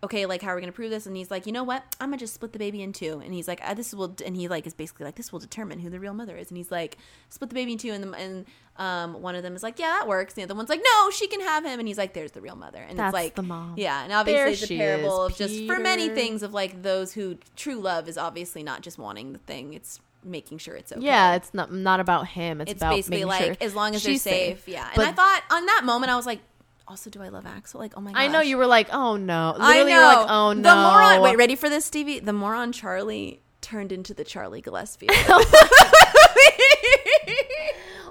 okay like how are we gonna prove this? And he's like you know what? I'm gonna just split the baby in two. And he's like ah, this will and he like is basically like this will determine who the real mother is. And he's like split the baby in two. And the, and um one of them is like yeah that works. And the other one's like no she can have him. And he's like there's the real mother. And That's it's like the mom. yeah and There obviously it's a parable is, of just for many things of like those who true love is obviously not just wanting the thing. It's making sure it's okay. Yeah, it's not not about him. It's, it's about basically like sure as long as they're she's safe, yeah. And But- i thought on that moment i was like also do i love axel like oh my god I know you were like, oh no. I Literally, know. you're like, oh no. The moron. Wait, ready for this, Stevie? The moron Charlie turned into the Charlie Gillespie.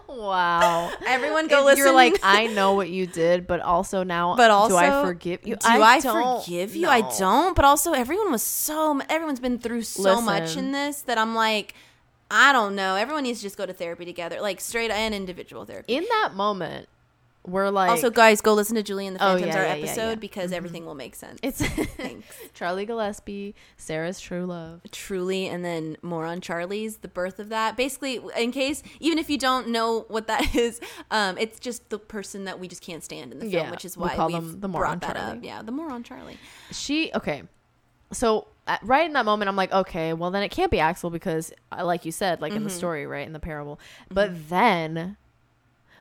Wow. Everyone go And listen. You're like, I know what you did, but also now, but also, do I forgive you? Do I, don't forgive you? I don't. But also, everyone was so. Everyone's been through so much in this that I'm like. I don't know. Everyone needs to just go to therapy together, like straight and individual therapy. In that moment, we're like also, guys, go listen to Julie and the Oh, Phantoms, yeah, our yeah, episode, yeah. because everything will make sense. it's Thanks. Charlie Gillespie, Sarah's true love. Truly, and then more on Charlie's, the birth of that. Basically, in case, even if you don't know what that is, um, it's just the person that we just can't stand in the film, which is we why call we've them the moron brought Charlie. up. Yeah, the moron Charlie. She okay. So uh, right in that moment, I'm like, okay, well then it can't be Axel because, uh, like you said, like Mm-hmm. in the story, right in the parable. But then,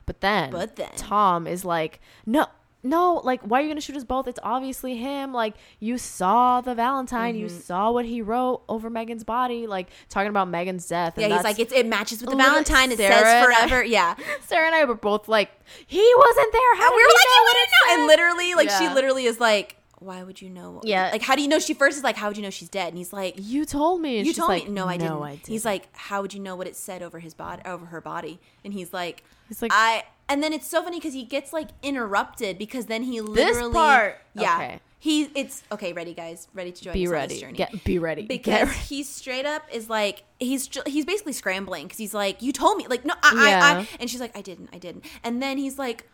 but then, But then. Tom is like, no. No, like, why are you gonna shoot us both? It's obviously him. Like, you saw the Valentine, you Mm-hmm. saw what he wrote over Megan's body, like talking about Megan's death. Yeah, and he's like, it's, it matches with the Valentine. It Sarah says and I- forever. yeah. Sarah and I were both like, he wasn't there. How And we were like, you wouldn't know. And literally, like, she literally is like, why would you know? Yeah. Like, how do you know she first is like, how would you know she's dead? And he's like, You told me. And you she's told like, me. No, I didn't. No, I didn't. He's like, how would you know what it said over his body, over her body? And he's like, He's like, I. And then it's so funny because he gets like interrupted because then he literally, This part- yeah, okay. he. It's okay. Ready, guys? Ready to join be us on ready. this journey? Get, be ready. because Get he straight up is like he's he's basically scrambling because he's like you told me like no I, I, I and she's like I didn't I didn't and then he's like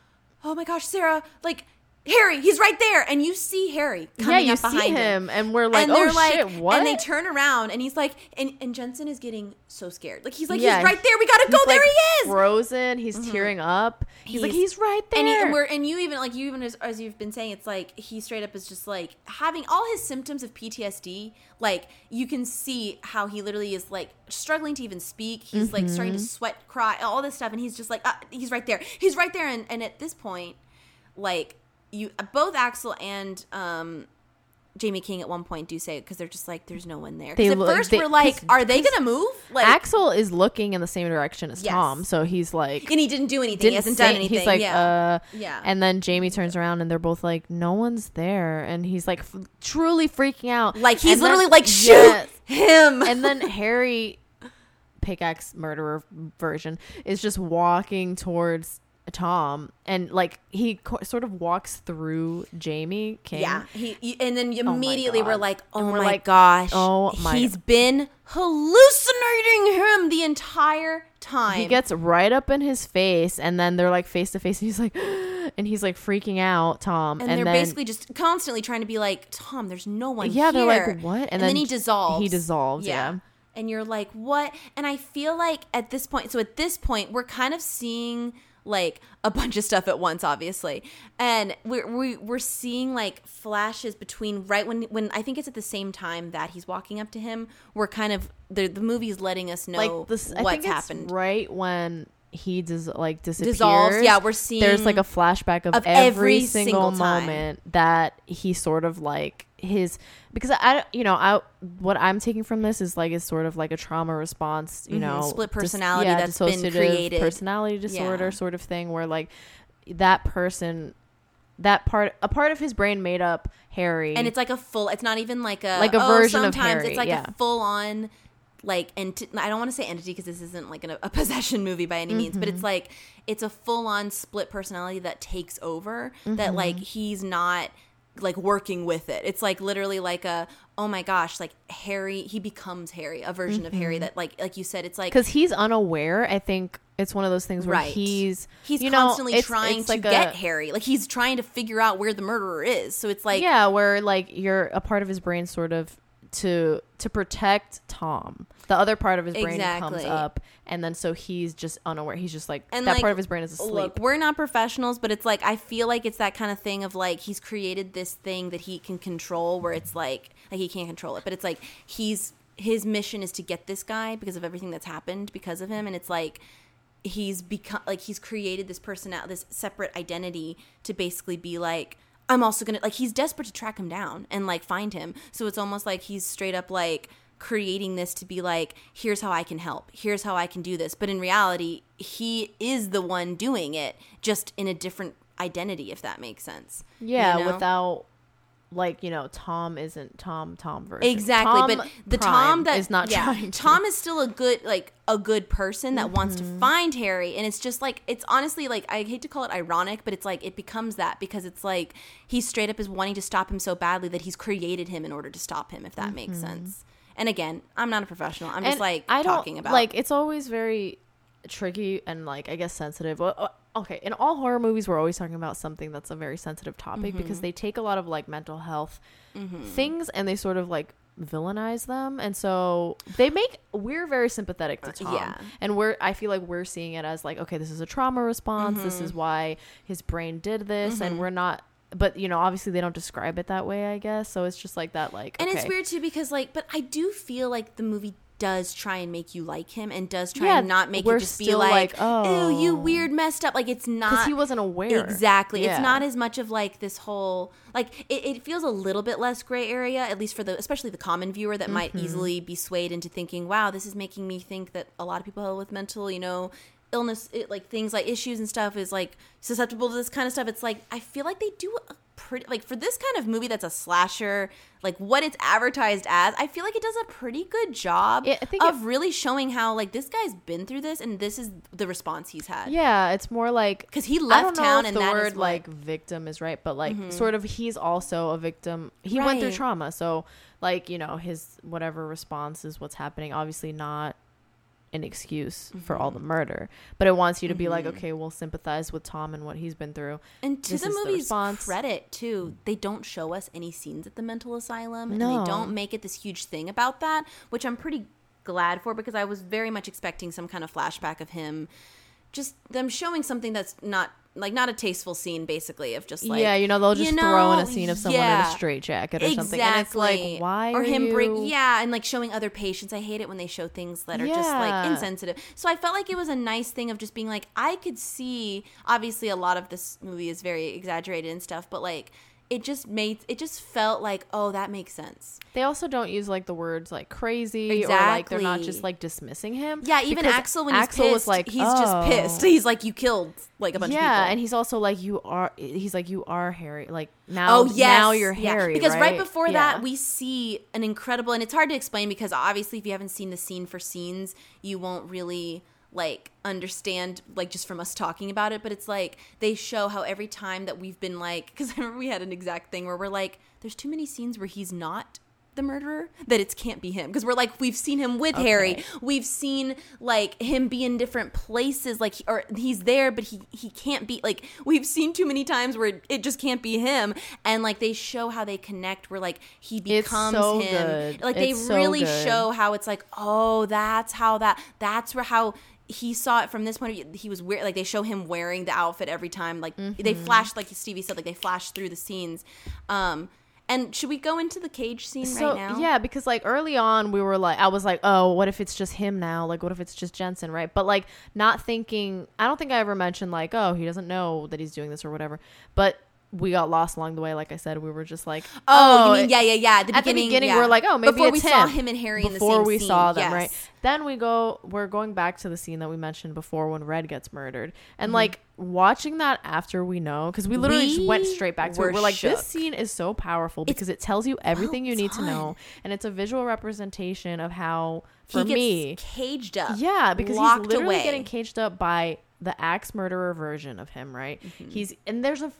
oh my gosh Sarah like Harry he's right there and you see Harry yeah, coming you up behind see him, and we're like, and oh they're like shit, what? and they turn around and he's like and, and Jensen is getting so scared like he's like Yeah, he's right there we gotta go He's, there he is Mm-hmm. Frozen. He's tearing up. He's, like, He's- he's right there. and, he, and we're and you even like you even as, as you've been saying it's like he straight up is just like having all his symptoms of PTSD like you can see how he literally is like struggling to even speak he's like starting Mm-hmm. to sweat cry all this stuff and he's just like uh, he's right there he's right there and, and at this point like you both Axel and um Jaime King at one point do say because they're just like there's no one there. They at look- first they- we're like, are they gonna move like Axel is looking in the same direction as Yes. Tom, so he's like, and he didn't do anything didn't he hasn't say- done anything He's like, yeah uh, Yeah. And then Jaime turns around, and they're both like, no one's there, and he's like, f- truly freaking out, like he's And then- literally like shoot Yes. him and then Harry, pickaxe murderer version, is just walking towards Tom, and like he co- sort of walks through Jaime King. Yeah, he, he- and then oh my immediately we're God. like, oh we're my like, gosh, oh my he's been hallucinating him the entire time. He gets right up in his face, and then they're like face to face, and he's like, and he's like freaking out, Tom, and, and, they're then basically just constantly trying to be like, Tom, there's no one. Yeah, they're like, "What?" And, And then, then he dissolves. he dissolves, yeah. and you're like, what? And I feel like at this point, so at this point, we're kind of seeing like a bunch of stuff at once obviously and we're we, we're seeing like flashes between right when when i think it's at the same time that he's walking up to him we're kind of the the movie's letting us know like this. I what's think it's happened right when he does like disappears. Dissolves, yeah, we're seeing. there's like a flashback of, of every, every single, single moment that he sort of like his because I you know I what I'm taking from this is like is sort of like a trauma response you know Mm-hmm. Split dis- personality that's been created. personality disorder Yeah. sort of thing where like that person that part a part of his brain made up Harry and it's like a full it's not even like a Like a oh, version of sometimes Harry, it's like yeah. a full on like ent- i don't want to say entity because this isn't like an, a possession movie by any means but Mm-hmm. it's like it's a full on split personality that takes over Mm-hmm. that like he's not like working with it it's like literally like a oh my gosh like harry he becomes harry a version of Mm-hmm. harry that like like you said it's like because he's unaware. I think it's one of those things where Right. he's he's you know, constantly it's- trying it's to like get a, harry like he's trying to figure out where the murderer is so it's like yeah, where like you're a part of his brain sort of to to protect Tom. The other part of his brain comes up, and then so he's just unaware. He's just like And, that like, part of his brain is asleep. Look, we're not professionals, but it's like I feel like it's that kind of thing of like he's created this thing that he can control where it's like like he can't control it, but it's like he's his mission is to get this guy because of everything that's happened because of him and it's like he's become like he's created this person out this separate identity to basically be like I'm also going to like he's desperate to track him down and like find him. So it's almost like he's straight up like creating this to be like here's how I can help. Here's how I can do this. But in reality, he is the one doing it just in a different identity if that makes sense. yeah, You know? without like you know, Tom isn't Tom Tom version. Exactly, Tom but the Tom that is not yeah, trying. To. Tom is still a good like a good person that wants to Mm-hmm. find Harry, and it's just like it's honestly like I hate to call it ironic, but it's like it becomes that because it's like he straight up is wanting to stop him so badly that he's created him in order to stop him. If that makes Mm-hmm. sense. And again, I'm not a professional. I'm just like I don't, talking about like it's always very tricky and like I guess sensitive. Okay, in all horror movies, we're always talking about something that's a very sensitive topic Mm-hmm. because they take a lot of like mental health things and they sort of like villainize them. And so they make we're very sympathetic to Tom. Uh, yeah. and we're I feel like we're seeing it as like okay this is a trauma response. Mm-hmm. this is why his brain did this. And we're not but you know obviously they don't describe it that way I guess. So it's just like that like And it's weird too because like, but I do feel like the movie does try and make you like him and does try Yeah, and not make we're just be like, like, ew, you oh. weird, messed up. Like it's not because he wasn't aware Exactly. Yeah. It's not as much of like this whole like it, it feels a little bit less gray area, at least for the especially the common viewer that might Mm-hmm. easily be swayed into thinking, wow, this is making me think that a lot of people with mental, you know, illness, it, like things like issues and stuff, is like susceptible to this kind of stuff. It's like I feel like they do a pretty like for this kind of movie that's a slasher, like what it's advertised as. I feel like it does a pretty good job Yeah, I think of really showing how like this guy's been through this and this is the response he's had. Yeah, it's more like Because he left town if and the that is word what- like victim is right, but like mm-hmm. sort of he's also a victim. He went through trauma, so like you know his whatever response is what's happening. Obviously not an excuse for all Mm-hmm. the murder, but it wants you to be like, okay, we'll sympathize with Tom and what he's been through. And to This the the movie's response. credit, too, they don't show us any scenes at the mental asylum, and they don't make it this huge thing about that, which I'm pretty glad for because I was very much expecting some kind of flashback of him, just them showing something that's not like not a tasteful scene, basically of just like yeah, you know they'll just you throw in a scene of someone in yeah. a straitjacket or something, and it's like why or him you... bring yeah, and like showing other patients. I hate it when they show things that are just like insensitive. So I felt like it was a nice thing of just being like I could see. Obviously, a lot of this movie is very exaggerated and stuff, but like it just made it just felt like oh that makes sense. They also don't use like the words like crazy or like they're not just like dismissing him. Yeah, even Axel when Axel he's was like, he's "Oh." just pissed. He's like you killed like a bunch of people. yeah, and he's also like you are. He's like you are Harry. Like now, Oh yes, now you're Yeah. Harry. Because right, right before Yeah. that, we see an incredible, and it's hard to explain because obviously, if you haven't seen the scene for scenes, you won't really like understand like just from us talking about it. But it's like they show how every time that we've been like, because I remember we had an exact thing where we're like, there's too many scenes where he's not the murderer that it can't be him because we're like we've seen him with Harry we've seen like him be in different places like or he's there but he he can't be like we've seen too many times where it just can't be him and like they show how they connect where like he It's becomes so him good. like they so really good. show how it's like oh that's how that that's where how he saw it from this point of view he was wear like they show him wearing the outfit every time like they Mm-hmm. flash like Stevie said like they flash through the scenes um and should we go into the cage scene So right now yeah, because like early on we were like, I was like, oh, what if it's just him now? Like, what if it's just Jensen, right? But like, not thinking. I don't think I ever mentioned like, oh, he doesn't know that he's doing this or whatever. But we got lost along the way. Like I said, we were just like, Oh, oh, mean yeah, yeah, yeah. At the at the beginning, yeah. we're like, oh, maybe before we saw him. him and Harry in the before we scene. saw them, yes. right? Then we go, we're going back to the scene that we mentioned before when Red gets murdered, and like watching that after we know, because we literally just went Mm-hmm. Straight back to it. We're like, shook. this scene is so powerful because it tells you everything you need to know, and it's a visual representation of how, for he gets me, caged up. yeah, because he's literally away. getting caged up by the axe murderer version of him, right? Mm-hmm. He's and there's a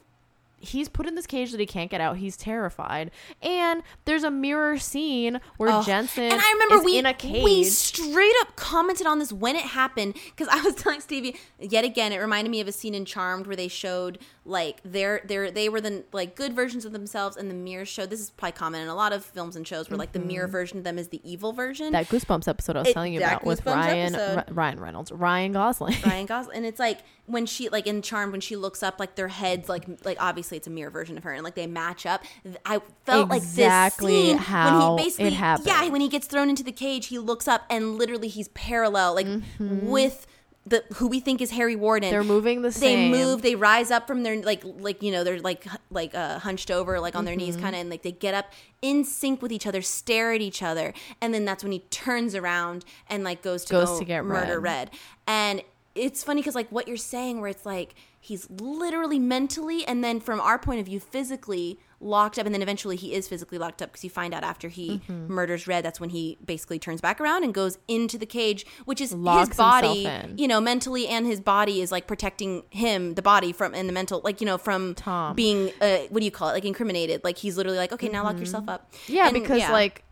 he's put in this cage that he can't get out. He's terrified, and there's a mirror scene where Oh, Jensen and I remember is we in a cage. we straight up commented on this when it happened because I was telling Stevie yet again. It reminded me of a scene in Charmed where they showed like they're they're they were the like good versions of themselves, and the mirror show This is probably common in a lot of films and shows where like the mirror version of them is the evil version. Mm-hmm. that Goosebumps episode I was It- telling you about with Ryan. Ry- Ryan Reynolds, Ryan Gosling. Ryan Gosling, and it's like when she like in Charmed when she looks up like their heads like like obviously it's a mirror version of her and like they match up. I felt Exactly like this scene how when he basically happened. yeah when he gets thrown into the cage he looks up and literally he's parallel like Mm-hmm. with the who we think is Harry Warden. They're moving the same. they move they rise up from their like like you know they're like like uh, hunched over like on their knees Mm-hmm. kind of and like they get up in sync with each other stare at each other and then that's when he turns around and like goes to Goes go to get murder Red. red and it's funny because like what you're saying where it's like he's literally mentally and then from our point of view physically locked up and then eventually he is physically locked up because you find out after he Mm-hmm. murders red that's when he basically turns back around and goes into the cage which is Locks his body you know mentally and his body is like protecting him the body from and the mental like you know from Tom. being uh what do you call it like incriminated like he's literally like okay now lock yourself up Mm-hmm. yeah, And, because yeah. like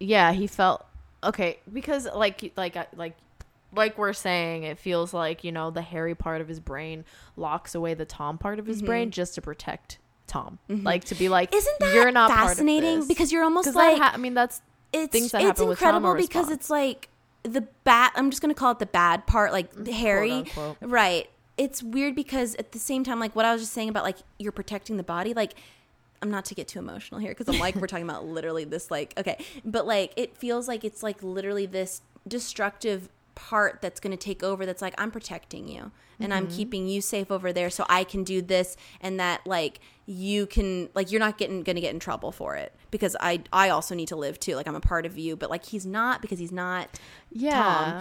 yeah, he felt okay because like like like like we're saying, it feels like you know the Harry part of his brain locks away the Tom part of his brain just to protect Tom, like to be like, Mm-hmm. Isn't that you're not fascinating? Part of this. Because you're almost like ha- I mean that's it's things that it's happen with Tom incredible because it's like the bad. I'm just gonna call it the bad part, like Harry, right? It's weird because at the same time, like what I was just saying about like you're protecting the body, like. I'm not to get too emotional here because I'm like we're talking about literally this like okay, but like it feels like it's like literally this destructive part that's going to take over that's like I'm protecting you and I'm Mm-hmm. keeping you safe over there so I can do this and that like you can like you're not getting going to get in trouble for it because I I also need to live too like I'm a part of you but like he's not because he's not yeah.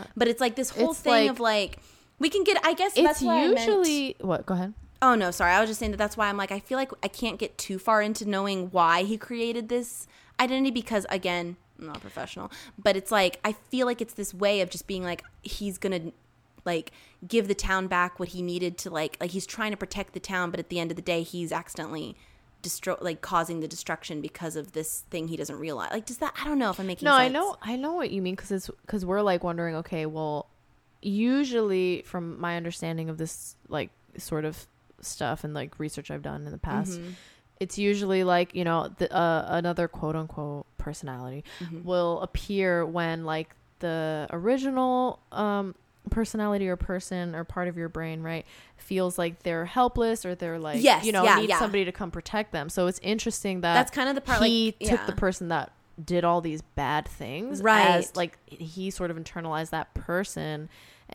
Tom but it's like this whole It's thing like- of like we can get I guess It's that's why I meant- usually what? Go ahead. Oh no, sorry. I was just saying that that's why I'm like I feel like I can't get too far into knowing why he created this identity because again, I'm not professional, but it's like I feel like it's this way of just being like he's going to like give the town back what he needed to like like he's trying to protect the town, but at the end of the day he's accidentally destroy like causing the destruction because of this thing he doesn't realize. Like does that I don't know if I'm making No, sense. I know, I know what you mean because it's because we're like wondering. Okay, well, usually from my understanding of this like sort of stuff and like research I've done in the past, Mm-hmm. it's usually like you know the, uh, another quote unquote personality Mm-hmm. will appear when like the original um personality or person or part of your brain right feels like they're helpless or they're like Yes, you know yeah, need yeah. somebody to come protect them so it's interesting that That's kind of the part he like took yeah. the person that did all these bad things Right. as like he sort of internalized that person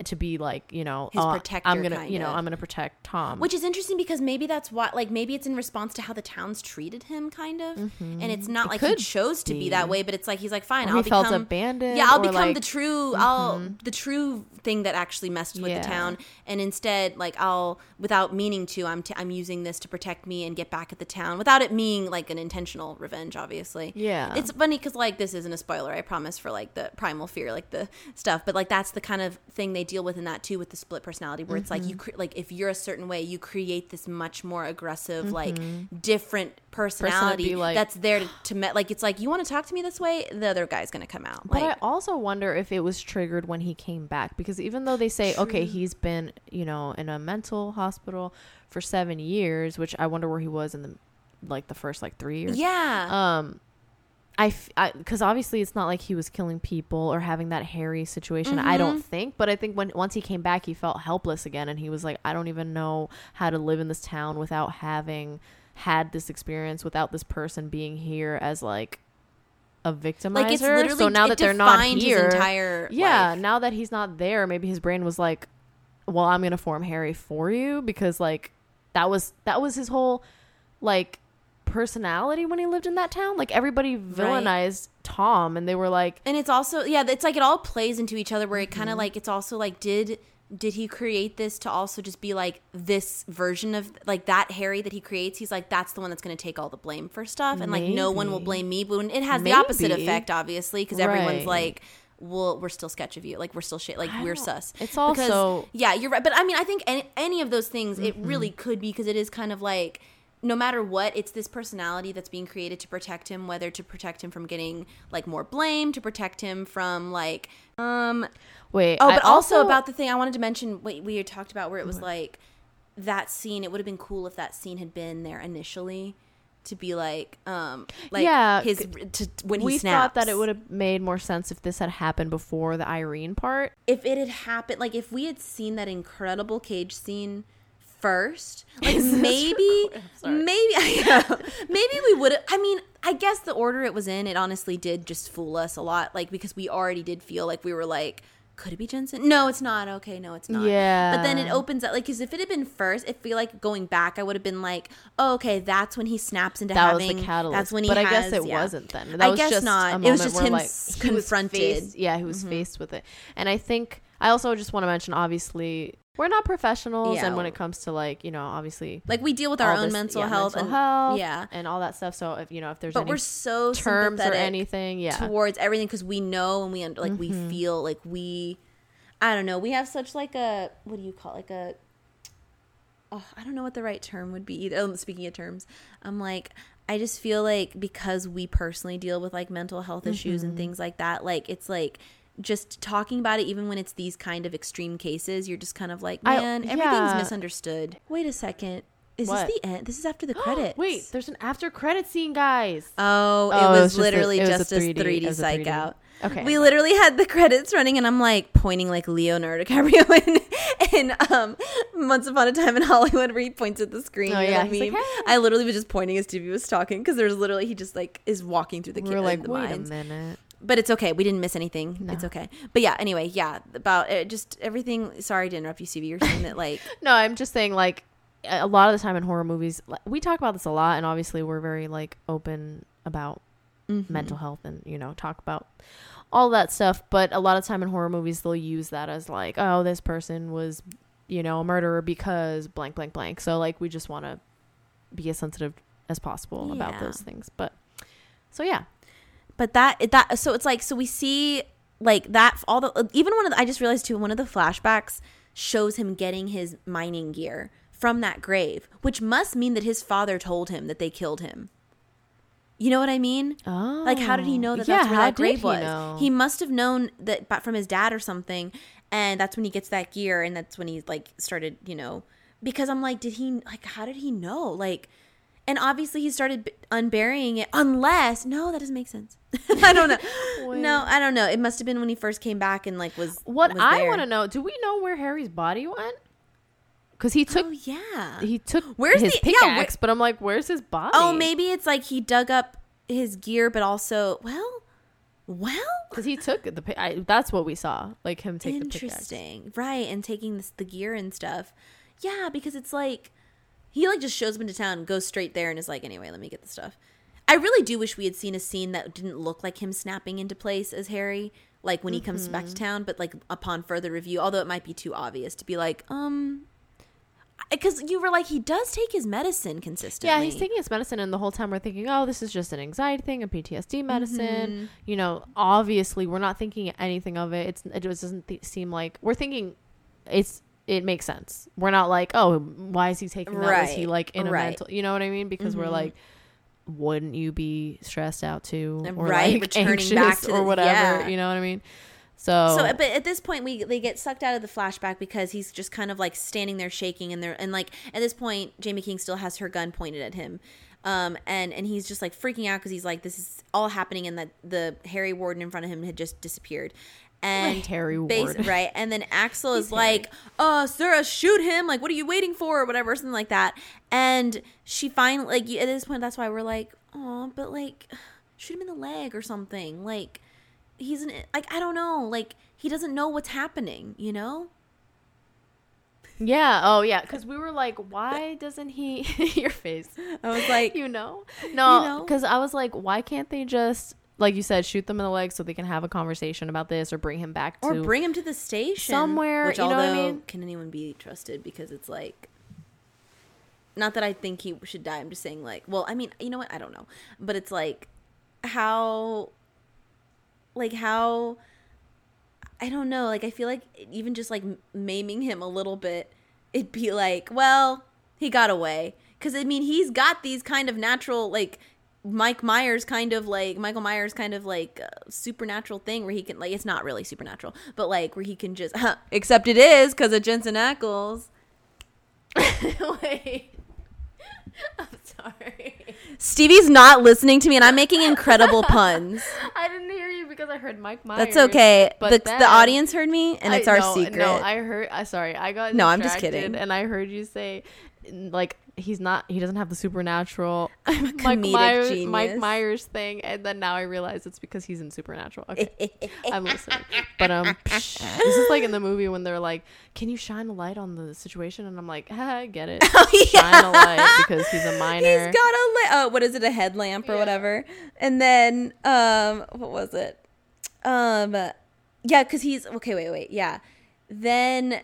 to be like you know His protector, i'm gonna you know i'm gonna protect tom Which is interesting because maybe that's why, like, maybe it's in response to how the town's treated him, kind of. And it's not Mm-hmm. It like he chose to be. be. that way, but it's like he's like, fine, Or I'll he felt become abandoned Yeah, I'll become like- mm-hmm. the true. I'll the true thing that actually messed with Yeah. the town, and instead, like, I'll without meaning to, I'm t- I'm using this to protect me and get back at the town without it being like an intentional revenge. Obviously, Yeah. It's funny because like this isn't a spoiler, I promise, for like the primal fear, like the stuff, but like that's the kind of thing they deal with in that too with the split personality, where it's like you Mm-hmm. cre- like if you're a certain way, you create this much more aggressive, like different personality Mm-hmm. like- that's there to, to met. Like it's like you want to talk to me this way, the other guy's gonna come out. But Like I also wonder if it was triggered when he came back because even though they say okay he's been you know in a mental hospital for seven years, which I wonder where he was in the like the first like three years. yeah, Um, I because obviously it's not like he was killing people or having that hairy situation. I Mm-hmm. don't think, but I think when once he came back, he felt helpless again, and he was like, I don't even know how to live in this town without having had this experience, without this person being here as like a victimizer. like it's literally so now that they're not here, his entire yeah, life. now that he's not there, maybe his brain was like, "Well, I'm gonna form Harry for you," because like that was that was his whole like personality when he lived in that town. Like everybody villainized Tom, and they were like, and it's also yeah it's like it all plays into each other where it kind of Mm-hmm. like it's also like did did he create this to also just be like this version of like that harry that he creates? He's like that's the one that's going to take all the blame for stuff and like no one will blame me but when it has the opposite effect obviously because everyone's Right. like well we're still sketch of you. Like we're still shit. Like I we're sus. It's Because- also- yeah you're right. But i mean i think any, any of those things it Mm-hmm. really could be because it is kind of like no matter what it's this personality that's being created to protect him whether to protect him from getting like more blame to protect him from like um "Wait." oh but also, about the thing i wanted to mention what we had talked about where it was like that scene it would have been cool if that scene had been there initially to be like um like Yeah, his to, when we he snaps thought that it would have made more sense if this had happened before the Irene part. if it had happened like if we had seen that incredible cage scene first like this maybe maybe maybe we would have i mean i guess the order it was in it honestly did just fool us a lot like because we already did feel like we were like could it be jensen no it's not okay no it's not Yeah. but then it opens up like because if it had been first i feel like going back i would have been like oh okay that's when he snaps into That was having the catalyst. that's when he but I guess it yeah. wasn't then. That I was guess just not. It was just him like, was confronted. Mm-hmm. faced- yeah, he was faced with it, and I think I also just want to mention, obviously, we're not professionals, Yeah. and when it comes to like you know, obviously, like we deal with our own this- mental yeah, health mental and health, yeah and all that stuff. So if you know, if there's but we're so terms or anything, yeah, towards everything because we know and we like we Mm-hmm. feel like we i don't know we have such like a what do you call it? like a oh i don't know what the right term would be either oh, speaking of terms i'm like I just feel like because we personally deal with like mental health issues and Mhm. things like that, like it's like just talking about it, even when it's these kind of extreme cases, you're just kind of like, I- man, everything's misunderstood. Wait a second. Is What? this the end? This is after the credits. Wait, there's an after credit scene, guys. Oh, it Oh, was, it was literally it was a just, a 3D, 3D, it was psych 3D. out. Okay. We literally had the credits running, and I'm like pointing like Leonardo DiCaprio in, in um, Once Upon a Time in Hollywood, where he points at the screen. Oh, yeah, like, "Hey." I literally was just pointing as Stevie was talking because there's literally he just like is walking through the, were like, the wait a minute. But it's okay. We didn't miss anything. No. It's okay. But yeah. Anyway, yeah. About it, just everything. Sorry to interrupt you, Stevie. You're saying that like No, I'm just saying like a lot of the time in horror movies, we talk about this a lot, and obviously we're very like open about mhm. mental health and you know talk about all that stuff. But a lot of time in horror movies, they'll use that as like, oh, this person was, you know, a murderer because blank, blank, blank. So like we just want to be as sensitive as possible about those things. But so yeah, But that it- that so it's like so we see like that all the even one of the, I just realized too one of the flashbacks shows him getting his mining gear from that grave, which must mean that his father told him that they killed him. You know what I mean? oh, Like, how did he know that oh, yeah, that's where how that grave he was? know? He must have known that but from his dad or something, and that's when he gets that gear, and that's when he like started, you know, because I'm like, did he like, how did he know? Like, and obviously he started unburying it, unless no, that doesn't make sense. I don't know. No, I don't know. It must have been when he first came back and like was What was I want to know, do we know where Harry's body went? Because he took Oh yeah. he took Where's his the- yeah, pickaxe, where- but I'm like, where's his body? oh, maybe it's like he dug up his gear, but also well, well. because he took the. I, that's what we saw, like him take. Interesting, right? And taking this, the gear and stuff. Yeah, because it's like he like just shows up into town, goes straight there, and is like, anyway, let me get the stuff. I really do wish we had seen a scene that didn't look like him snapping into place as Harry, like when he comes back Mm-hmm. to town. But like upon further review, although it might be too obvious to be like, um, because you were like, he does take his medicine consistently. Yeah, he's taking his medicine, and the whole time we're thinking, oh, this is just an anxiety thing, a PTSD medicine. Mm-hmm. You know, obviously, we're not thinking anything of it. It's it just doesn't th- seem like we're thinking it's it makes sense. We're not like, oh, why is he taking that? Was he like in a right. mental? You know what I mean? Because we're Mhm. like, wouldn't you be stressed out too, or Right, like returning anxious back to or whatever? yeah. You know what I mean? So, So, but at this point, we they get sucked out of the flashback because he's just kind of like standing there shaking, and they're and like at this point, Jaime King still has her gun pointed at him, um, and and he's just like freaking out because he's like, this is all happening, and that the Harry Warden in front of him had just disappeared, and Harry bas- Ward. right, and then Axel is like, "Oh, Sarah, shoot him! Like, what are you waiting for?" or whatever, something like that, and she finally like at this point, that's why we're like, "Oh, but like, shoot him in the leg or something, like." he's an like I don't know, like he doesn't know what's happening, you know? yeah, oh yeah, because we were like, why doesn't he? your face. I was like, you know no know? because i was like why can't they just like you said shoot them in the leg so they can have a conversation about this or bring him back to or bring him to the station somewhere, Which, you know what I mean? can anyone be trusted? Because it's like, not that I think he should die. I'm just saying, like, well, I mean, you know what? I don't know, but it's like, how, like how. I don't know. Like, I feel like even just like maiming him a little bit, it'd be like, well, he got away. Because, I mean, he's got these kind of natural, like, Mike Myers kind of like, Michael Myers kind of like uh, supernatural thing where he can, like, it's not really supernatural, but like where he can just, except it is because of Jensen Ackles. wait i'm sorry Stevie's not listening to me and I'm making incredible puns. i didn't hear you because i heard mike myers That's okay. but The, then- the audience heard me and I- it's our no, secret. no i heard i sorry i got No, I'm just kidding. and i heard you say like he's not he doesn't have the supernatural I'm a Mike Myers, genius. Mike Myers thing, and then now I realize it's because he's in Supernatural. Okay, I'm listening. But um, psh, this is like in the movie when they're like, "Can you shine a light on the situation?" And I'm like, "Ha, I get it. Oh, yeah. Shine a light because he's a minor." He's got a li- uh, what is it? A headlamp or Yeah. whatever. And then um, what was it? Um, yeah, because he's okay. Wait, wait, yeah. Then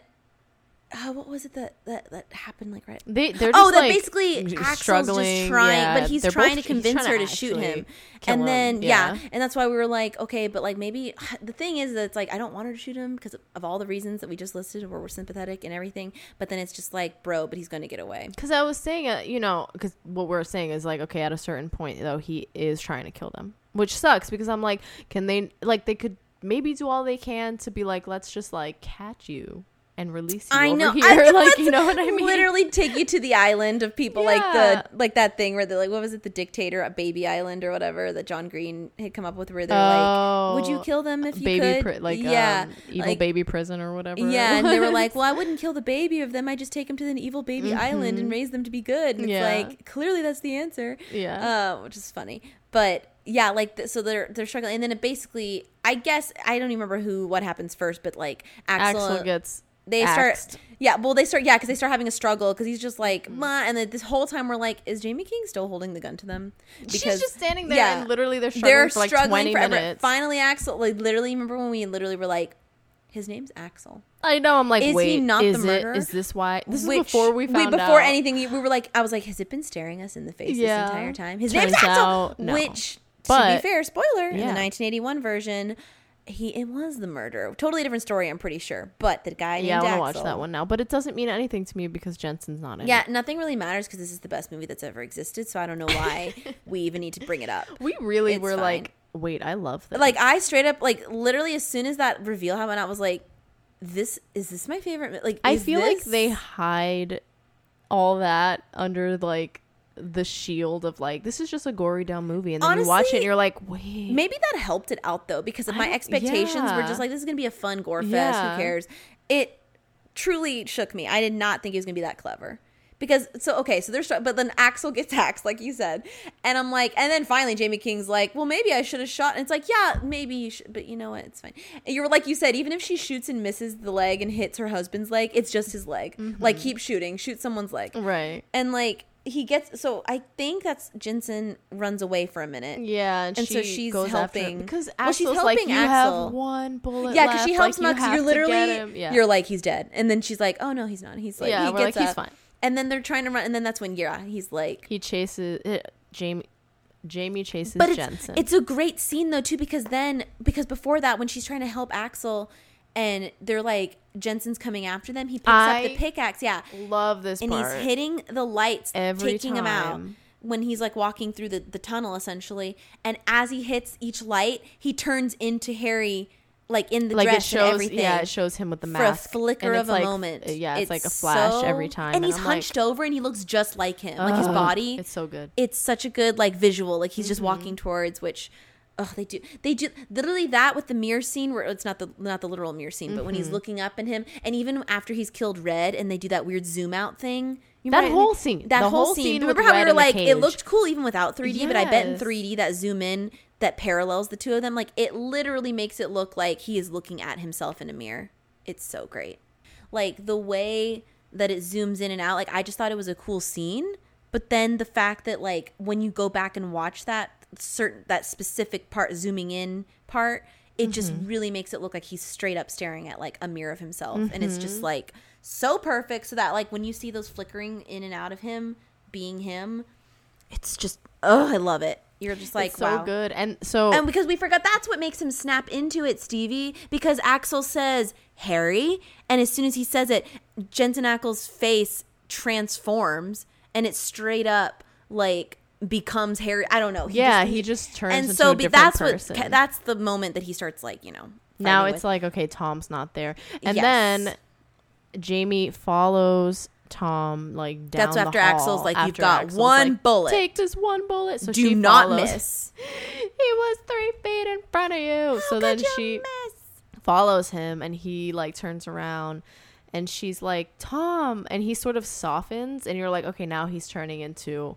uh, what was it that that, that happened like right They they're oh, that like, basically Axel's struggling, just trying, yeah, but he's trying both- to convince trying her to to shoot him, and him, then yeah. yeah. and that's why we were like, okay, but like maybe the thing is that it's like I don't want her to shoot him because of all the reasons that we just listed, where we're sympathetic and everything, but then it's just like, bro, but he's going to get away. Because I was saying, uh, you know, because what we're saying is like, okay, at a certain point though, he is trying to kill them, which sucks because I'm like, can they like they could maybe do all they can to be like, let's just like catch you and release you I over know, here, I like you know what I mean? Literally take you to the island of people, like the like that thing where they're like what was it, the dictator at Baby Island or whatever that John Green had come up with, where they're like, would you Oh, kill them if you baby, could? pri- like yeah, um, evil like- baby prison or whatever. Yeah, and they were like, "Well, I wouldn't kill the baby of them. I just take them to an evil baby island and raise them to be good." And Mm-hmm. Yeah. it's like clearly that's the answer. yeah, uh, which is funny. But yeah, like th- so they're they're struggling, and then it basically, I guess I don't even remember who what happens first, but like Axel, Axel gets they axed. start yeah, well they start yeah because they start having a struggle because he's just like. Ma, and then this whole time we're like, is Jaime King still holding the gun to them? She's just standing there yeah. and literally they're struggling They're for like struggling 20 forever. minutes. Finally, Axel like literally remember when we literally were like, his name's Axel. I know. I'm like, Is he not the is it? murderer? Is this why? This Which- is before we found before out. anything we were like i was like has it been staring us in the face Yeah. this entire time his Turns name's axel out, no. which to But- be fair spoiler in the 1981 version he it was the murder totally different story i'm pretty sure but the guy Yeah, I named want to watch that one now, but it doesn't mean anything to me because Jensen's not in yeah it. nothing really matters because this is the best movie that's ever existed so i don't know why we even need to bring it up We really It's were fine. like, wait, I love this. like i straight up like literally as soon as that reveal happened i was like this is this my favorite like I feel like they hide all that under like the shield of like this is just a gory down movie, and then you watch it and you're like, wait, Maybe that helped it out though, because of my expectations were just like this is gonna be a fun gore fest. Yeah. Who cares? It truly shook me. I did not think it was gonna be that clever. Because so okay, so there's but then Axel gets axed, like you said, and I'm like, and then finally Jaime King's like, well, maybe I should have shot. And it's like, yeah, maybe you should, but you know what? It's fine. And you're like you said, even if she shoots and misses the leg and hits her husband's leg, it's just his leg. Like mm-hmm. keep shooting, shoot someone's leg, right? and like he gets. So I think that's Jensen runs away for a minute. Yeah, and, And she so she's goes helping- because well, she's Axel's like, helping you Axel. have one bullet. Yeah, because she helps like, him out you because you're have to get literally yeah. you're like he's dead, and then she's like, oh no, he's not. He's like yeah, he we're gets like, he's fine. and then they're trying to run, and then that's when yeah, he's like. He chases uh, Jaime. Jaime chases But it's, Jensen. it's a great scene though too because then because before that when she's trying to help Axel and they're like Jensen's coming after them he picks up the pickaxe yeah love this and part. he's hitting the lights Every taking him out when he's like walking through the, the tunnel essentially and as he hits each light he turns into Harry like in the like it dress and shows, everything yeah, it shows him with the mask. for a flicker of it's a moment. uh, Yeah, it's, like a flash so- every time, And he's I'm like, hunched over and he looks just like him. Like his body. It's so good. It's such a good like visual. Like he's just Mm-hmm. walking towards which Oh, they do. They do literally that with the mirror scene where it's not the not the literal mirror scene, but when Mm-hmm. he's looking up at him, and even after he's killed Red, and they do that weird zoom out thing. That whole scene. That whole, whole scene. scene Remember how we were like, it looked cool even without 3D, but I bet in 3D that zoom in that parallels the two of them, like it literally makes it look like he is looking at himself in a mirror. It's so great. Like the way that it zooms in and out, like I just thought it was a cool scene. But then the fact that like when you go back and watch that certain that specific part zooming in part, it just Mm-hmm. really makes it look like he's straight up staring at like a mirror of himself. And it's Mm-hmm. just like so perfect so that like when you see those flickering in and out of him being him, it's just oh, I love it. You're just like it's so wow. good, and so And because we forgot that's what makes him snap into it, Stevie, because Axel says Harry, and as soon as he says it, Jensen Ackles' face transforms and it's straight up like becomes Harry. I don't know. He yeah, just- he just turns and into so that's person. what that's the moment that he starts like, you know. now it's with- like okay, Tom's not there, and Yes. then Jaime follows Tom like down. that's after hall Axel's like you've got Axel's one like, bullet. Take this one bullet. So Do not follows- miss. He was three feet in front of you. so How then you she miss? follows him and he like turns around and she's like tom and he sort of softens and you're like okay now he's turning into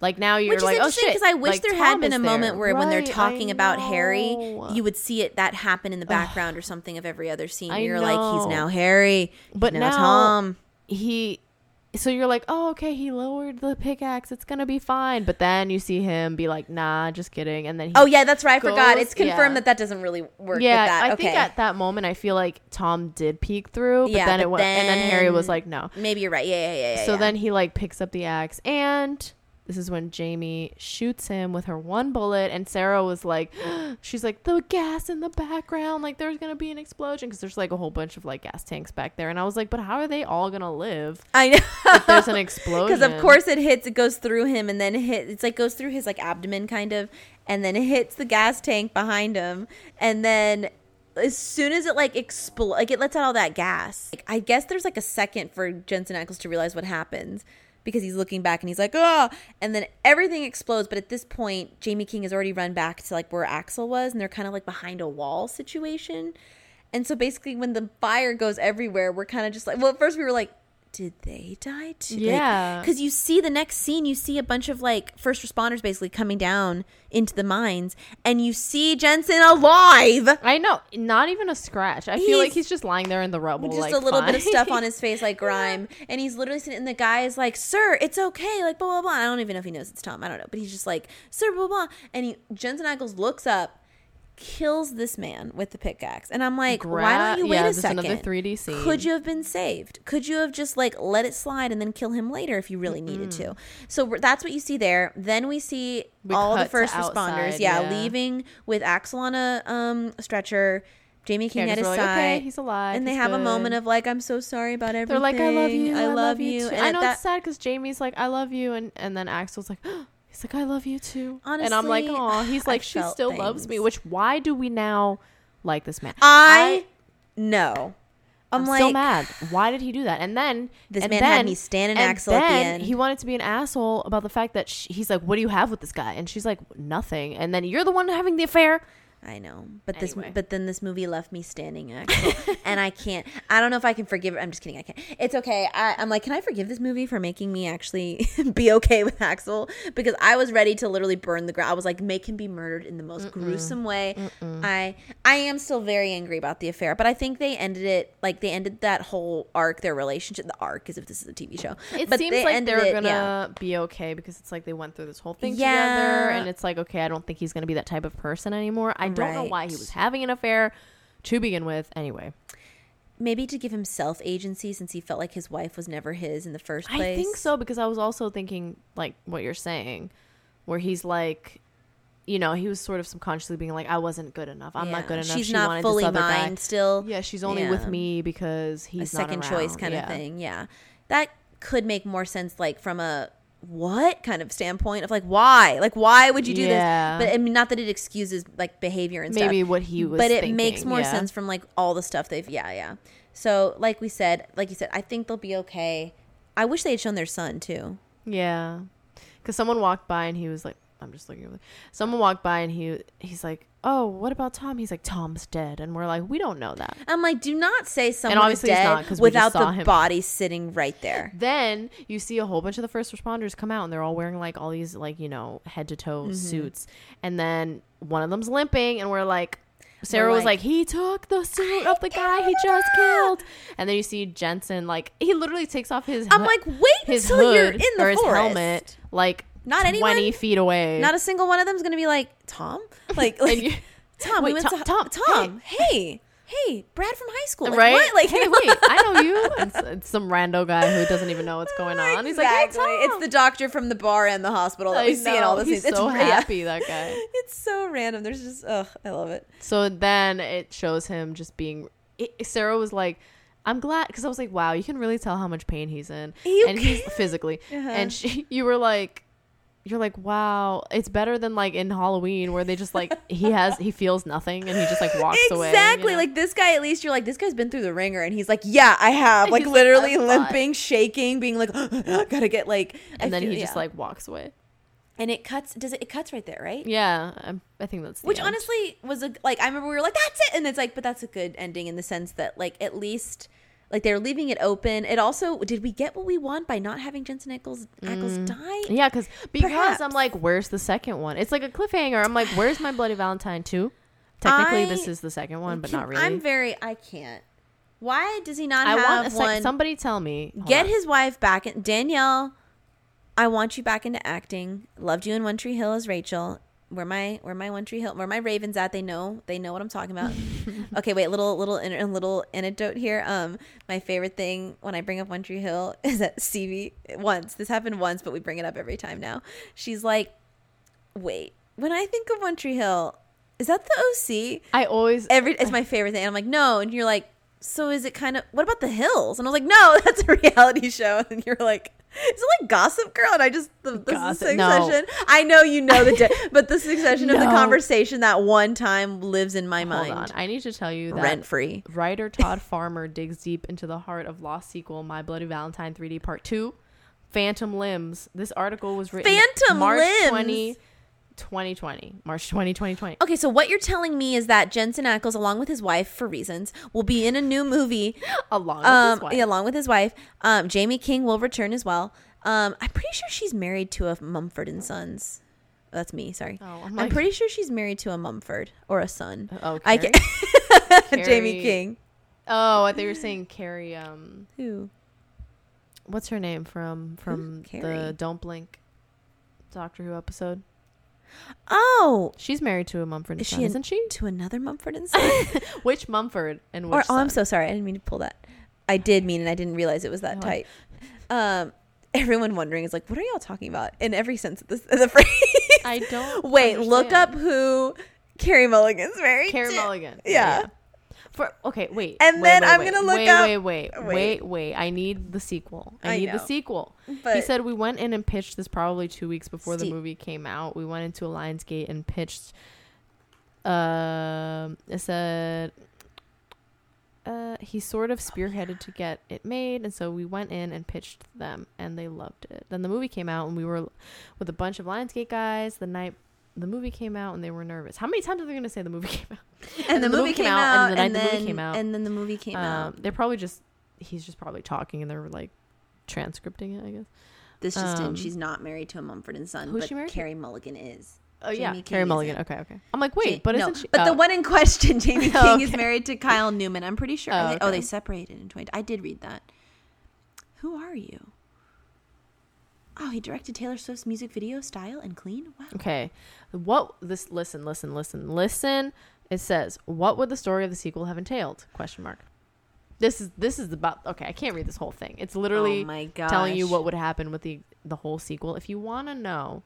like now you're Which is like oh interesting shit because I wish like, there had been is a there. moment where when they're talking about Harry, you would see it that happen in the background or something of every other scene. I You're like, he's now Harry, But now, now- Tom. he so you're like, oh, okay, he lowered the pickaxe. It's gonna be fine. But then you see him be like, nah, just kidding. And then he Oh yeah, that's right. I forgot. It's confirmed yeah. that that doesn't really work. yeah, with that. I okay. think at that moment I feel like Tom did peek through, but Yeah, then but it went, and then Harry was like, no. Maybe you're right. Yeah, yeah, yeah. yeah so yeah. then he like picks up the axe, and this is when Jaime shoots him with her one bullet, and Sarah was like, she's like the gas in the background, like there's gonna be an explosion because there's like a whole bunch of like gas tanks back there, and I was like, but how are they all gonna live I know if there's an explosion? because of course it hits. It goes through him and then it hit. It's like goes through his like abdomen kind of, and then it hits the gas tank behind him, and then as soon as it like explode, like it lets out all that gas. Like, I guess there's like a second for Jensen Ackles to realize what happens. Because he's looking back and he's like, oh, and then everything explodes. But at this point, Jaime King has already run back to like where Axel was, and they're kind of like behind a wall situation. And so basically, when the fire goes everywhere, we're kind of just like, well, at first we were like, did they die too? Yeah. Because you see the next scene, you see a bunch of like first responders basically coming down into the mines, and you see Jensen alive. I know, not even a scratch. I feel like He's- he's just lying there in the rubble, just like, a little bit of stuff on his face, like grime, and he's literally sitting. And the guy is like, "Sir, it's okay." Like blah blah blah. I don't even know if he knows it's Tom. I don't know, but he's just like, "Sir, blah blah." And he Jensen Ackles looks up, kills this man with the pickaxe, and I'm like, Gra- "Why don't you wait yeah, a second? another 3D scene. Could you have been saved? Could you have just like let it slide and then kill him later if you really needed to? So that's what you see there. Then we see We all the first outside, responders, yeah, yeah. leaving with Axel on a um stretcher. Jaime King Yeah, at his we're side. okay, he's alive. and they have a moment of like, I'm so sorry about everything. They're like, I love you. I love you. too." And I know that, it's sad because Jaime's like, I love you, and and then Axel's like, he's like, I love you too. and I'm like, oh, he's I like, she felt still loves me. Which why do we now like this man? I know. I'm, I'm like, so mad. Why did he do that? And then This and man then, had me standing and Axel at the then end. He wanted to be an asshole about the fact that sh he's like, "What do you have with this guy?" And she's like, "Nothing." And then you're the one having the affair. I know, but this, but then this movie left me standing, Axel, and I can't. I don't know if I can forgive. I'm just kidding. I can't. It's okay. I, I'm like, can I forgive this movie for making me actually be okay with Axel? Because I was ready to literally burn the ground. I was like, make him be murdered in the most gruesome way. I, I am still very angry about the affair, but I think they ended it like they ended that whole arc, their relationship. The arc, as if this is a TV show. It but seems they like they're it- gonna yeah. be okay because it's like they went through this whole thing Yeah. together, and it's like, okay, I don't think he's gonna be that type of person anymore. I don't know why he was having an affair to begin with. Anyway, Maybe to give himself agency since he felt like his wife was never his in the first place. I think so because I was also thinking like what you're saying, where he's like. You know, he was sort of subconsciously being like, "I wasn't good enough. I'm not good enough." She's She not fully other guy. mine still. Yeah, she's only with me because he's a second choice kind Yeah. of thing. Yeah. That could make more sense like from a what kind of standpoint of like why? Like why would you do Yeah. this? But I mean not that it excuses like behavior and Maybe stuff. what he was. but it thinking, makes more yeah. sense from like all the stuff they've yeah, yeah. So like we said, like you said, I think they'll be okay. I wish they had shown their son too. Yeah, because someone walked by and he was like, "I'm just looking." Over. Someone walked by and he he's like, "Oh, what about Tom?" He's like, "Tom's dead," and we're like, "We don't know that." I'm like, do not say someone is obviously he's dead not, 'cause we just without saw the him. body sitting right there. Then you see a whole bunch of the first responders come out and they're all wearing like all these like you know head to toe Mm-hmm. suits, and then one of them's limping, and we're like. Sarah was like, like, he took the suit of the guy he just killed, and then you see Jensen like he literally takes off his. I'm like, wait his until hood you're in the or his forest. helmet, like Not twenty feet away. Not a single one of them is gonna be like Tom, like like you- Tom. we went Tom- to Tom, Tom. Hey, hey, Brad from high school, Like, right? What? Like, hey, wait, I know you. And s- it's some rando guy who doesn't even know what's going on. He's like, hey, Exactly. Tom. it's the doctor from the bar and the hospital that I we see in all know, the He's scenes. so it's ra- happy, that guy. It's so random. There's just, ugh, I love it. So then it shows him just being. It, Sarah was like, "I'm glad," because I was like, "Wow, you can really tell how much pain he's in, You and he's physically." Uh-huh. And she, you were like, "You're like, wow, it's better than like in Halloween where they just like he has he feels nothing and he just like walks away." Exactly. you know? Like this guy, at least you're like, this guy's been through the ringer, and he's like, yeah, I have. Like He's like, literally "I'm fine." limping, shaking, being like, I gotta get like. I and then feel- he just yeah. like walks away. and it cuts. Does it? It cuts right there, right? Yeah, I'm, I think that's the Which end. honestly was a like I remember we were like that's it, and it's like but that's a good ending in the sense that like at least like they're leaving it open. It also did we get what we want by not having Jensen Ackles Ackles mm. die? Yeah, cause because Perhaps. I'm like, where's the second one? It's like a cliffhanger. I'm like, where's my Bloody Valentine two? Technically, I this is the second one, but not really. I'm very I can't. Why does he not I have sec- one? somebody tell me. Get on. his wife back in Danneel. I want you back into acting. Loved you in One Tree Hill as Rachel. Where my where my One Tree Hill where my Ravens at? They know they know what I'm talking about. okay, wait, little little little anecdote here. Um, my favorite thing when I bring up One Tree Hill is that Stevie once this happened once, but we bring it up every time now. She's like, wait, when I think of One Tree Hill, is that the OC? I always every it's my favorite thing. And I'm like, no. And you're like, so is it kind of what about the hills? And I was like, no, that's a reality show. And you're like, is it like Gossip Girl? And I just the, the Gossip- no. succession. I know you know the, di- but the succession of the conversation that one time lives in my hold mind, on. I need to tell you that rent free. writer Todd Farmer digs deep into the heart of lost sequel My Bloody Valentine 3D Part 2, Phantom Limbs. This article was written Phantom March Limbs? 20, 2020. March 20, 2020. Okay, so what you're telling me is that Jensen Ackles, along with his wife, for reasons, will be in a new movie Along with um, his wife. yeah, along with his wife. Um, Jaime King will return as well. Um, I'm pretty sure she's married to a Mumford and Sons. That's me. Sorry. Oh, I'm I'm pretty sure she's married to a Mumford or a son. Oh, I Carey? can- Jaime King. Oh, I thought you were saying Carey. Um, Who? what's her name from from Carey? the Don't Blink Doctor Who episode? Oh, She's married to a Mumford and Is she Son, an- isn't she? to another Mumford and Son. Which Mumford and or which? oh, I'm so sorry. I didn't mean to pull that. I did mean, and I didn't realize it was that No, tight. Um, everyone wondering is like, what are y'all talking about? In every sense of this, of the phrase. I don't. Wait, look up who Carey Mulligan's married Carey to. Mulligan. Yeah. For okay, wait. And wait, then wait, I'm wait, gonna look wait, up- Wait, wait, wait. wait, wait. I need the sequel. I, I need the sequel. But he said we went in and pitched this probably two weeks before the movie came out. We went into a Lionsgate and pitched. Um, it said. Uh, he sort of spearheaded to get it made, and so we went in and pitched them, and they loved it. Then the movie came out, and we were with a bunch of Lionsgate guys. The night the movie came out, and they were nervous. How many times are they going to say the movie came out? and, the, movie came out, and the night and the then movie came out, and then the movie came um, out. they're probably just he's just probably talking and they're like transcripting it, I guess. This just um, in: she's not married to a Mumford and Son, who's but she married? Carey Mulligan is. Oh yeah, Jaime Carey Mulligan. isn't. Okay, okay. I'm like, wait, but no, isn't she? But the oh. one in question, Jaime King, Oh, is married to Kyle Newman. I'm pretty sure. Oh, Oh, they, oh, they separated in 20. I did read that. Who are you? Oh, he directed Taylor Swift's music video, Style and Clean. Wow. Okay, what this? Listen, listen, listen, listen. It says, "What would the story of the sequel have entailed?" Question mark. This is this is about. Okay, I can't read this whole thing. It's literally oh telling you what would happen with the the whole sequel. If you want to know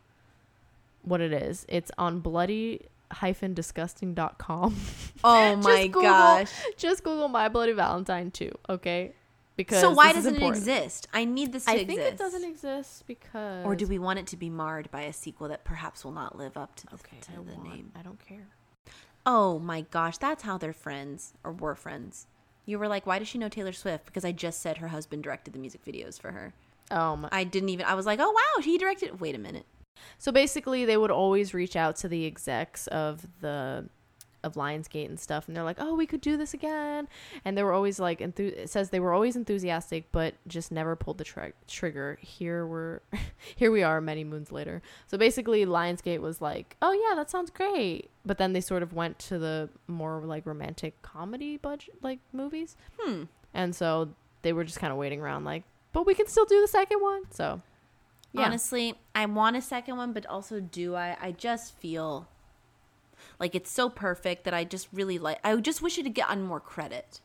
what it is, it's on bloody hyphen disgusting.com. Oh Just my Google- gosh. Just Google My Bloody Valentine 2, okay? Because So why doesn't it exist? I need this to I exist. think it doesn't exist because Or do we want it to be marred by a sequel that perhaps will not live up to the, Okay, to I the want- name? I don't care. Oh my gosh, that's how they're friends or were friends. You were like, why does she know Taylor Swift? Because I just said her husband directed the music videos for her. Oh my. I didn't even. I was like, oh wow, he directed. Wait a minute. So basically, they would always reach out to the execs of the of Lionsgate and stuff, and they're like, "Oh, we could do this again." And they were always like, enthu- it says they were always enthusiastic, but just never pulled the tri- trigger. Here we're, here we are, many moons later. So basically, Lionsgate was like, "Oh yeah, that sounds great," but then they sort of went to the more like romantic comedy budget like movies, Hmm. and so they were just kind of waiting around, like, "But we can still do the second one." So. Yeah. Honestly, I want a second one, but also do I? I just feel like it's so perfect that I just really like. I just wish it had gotten more credit.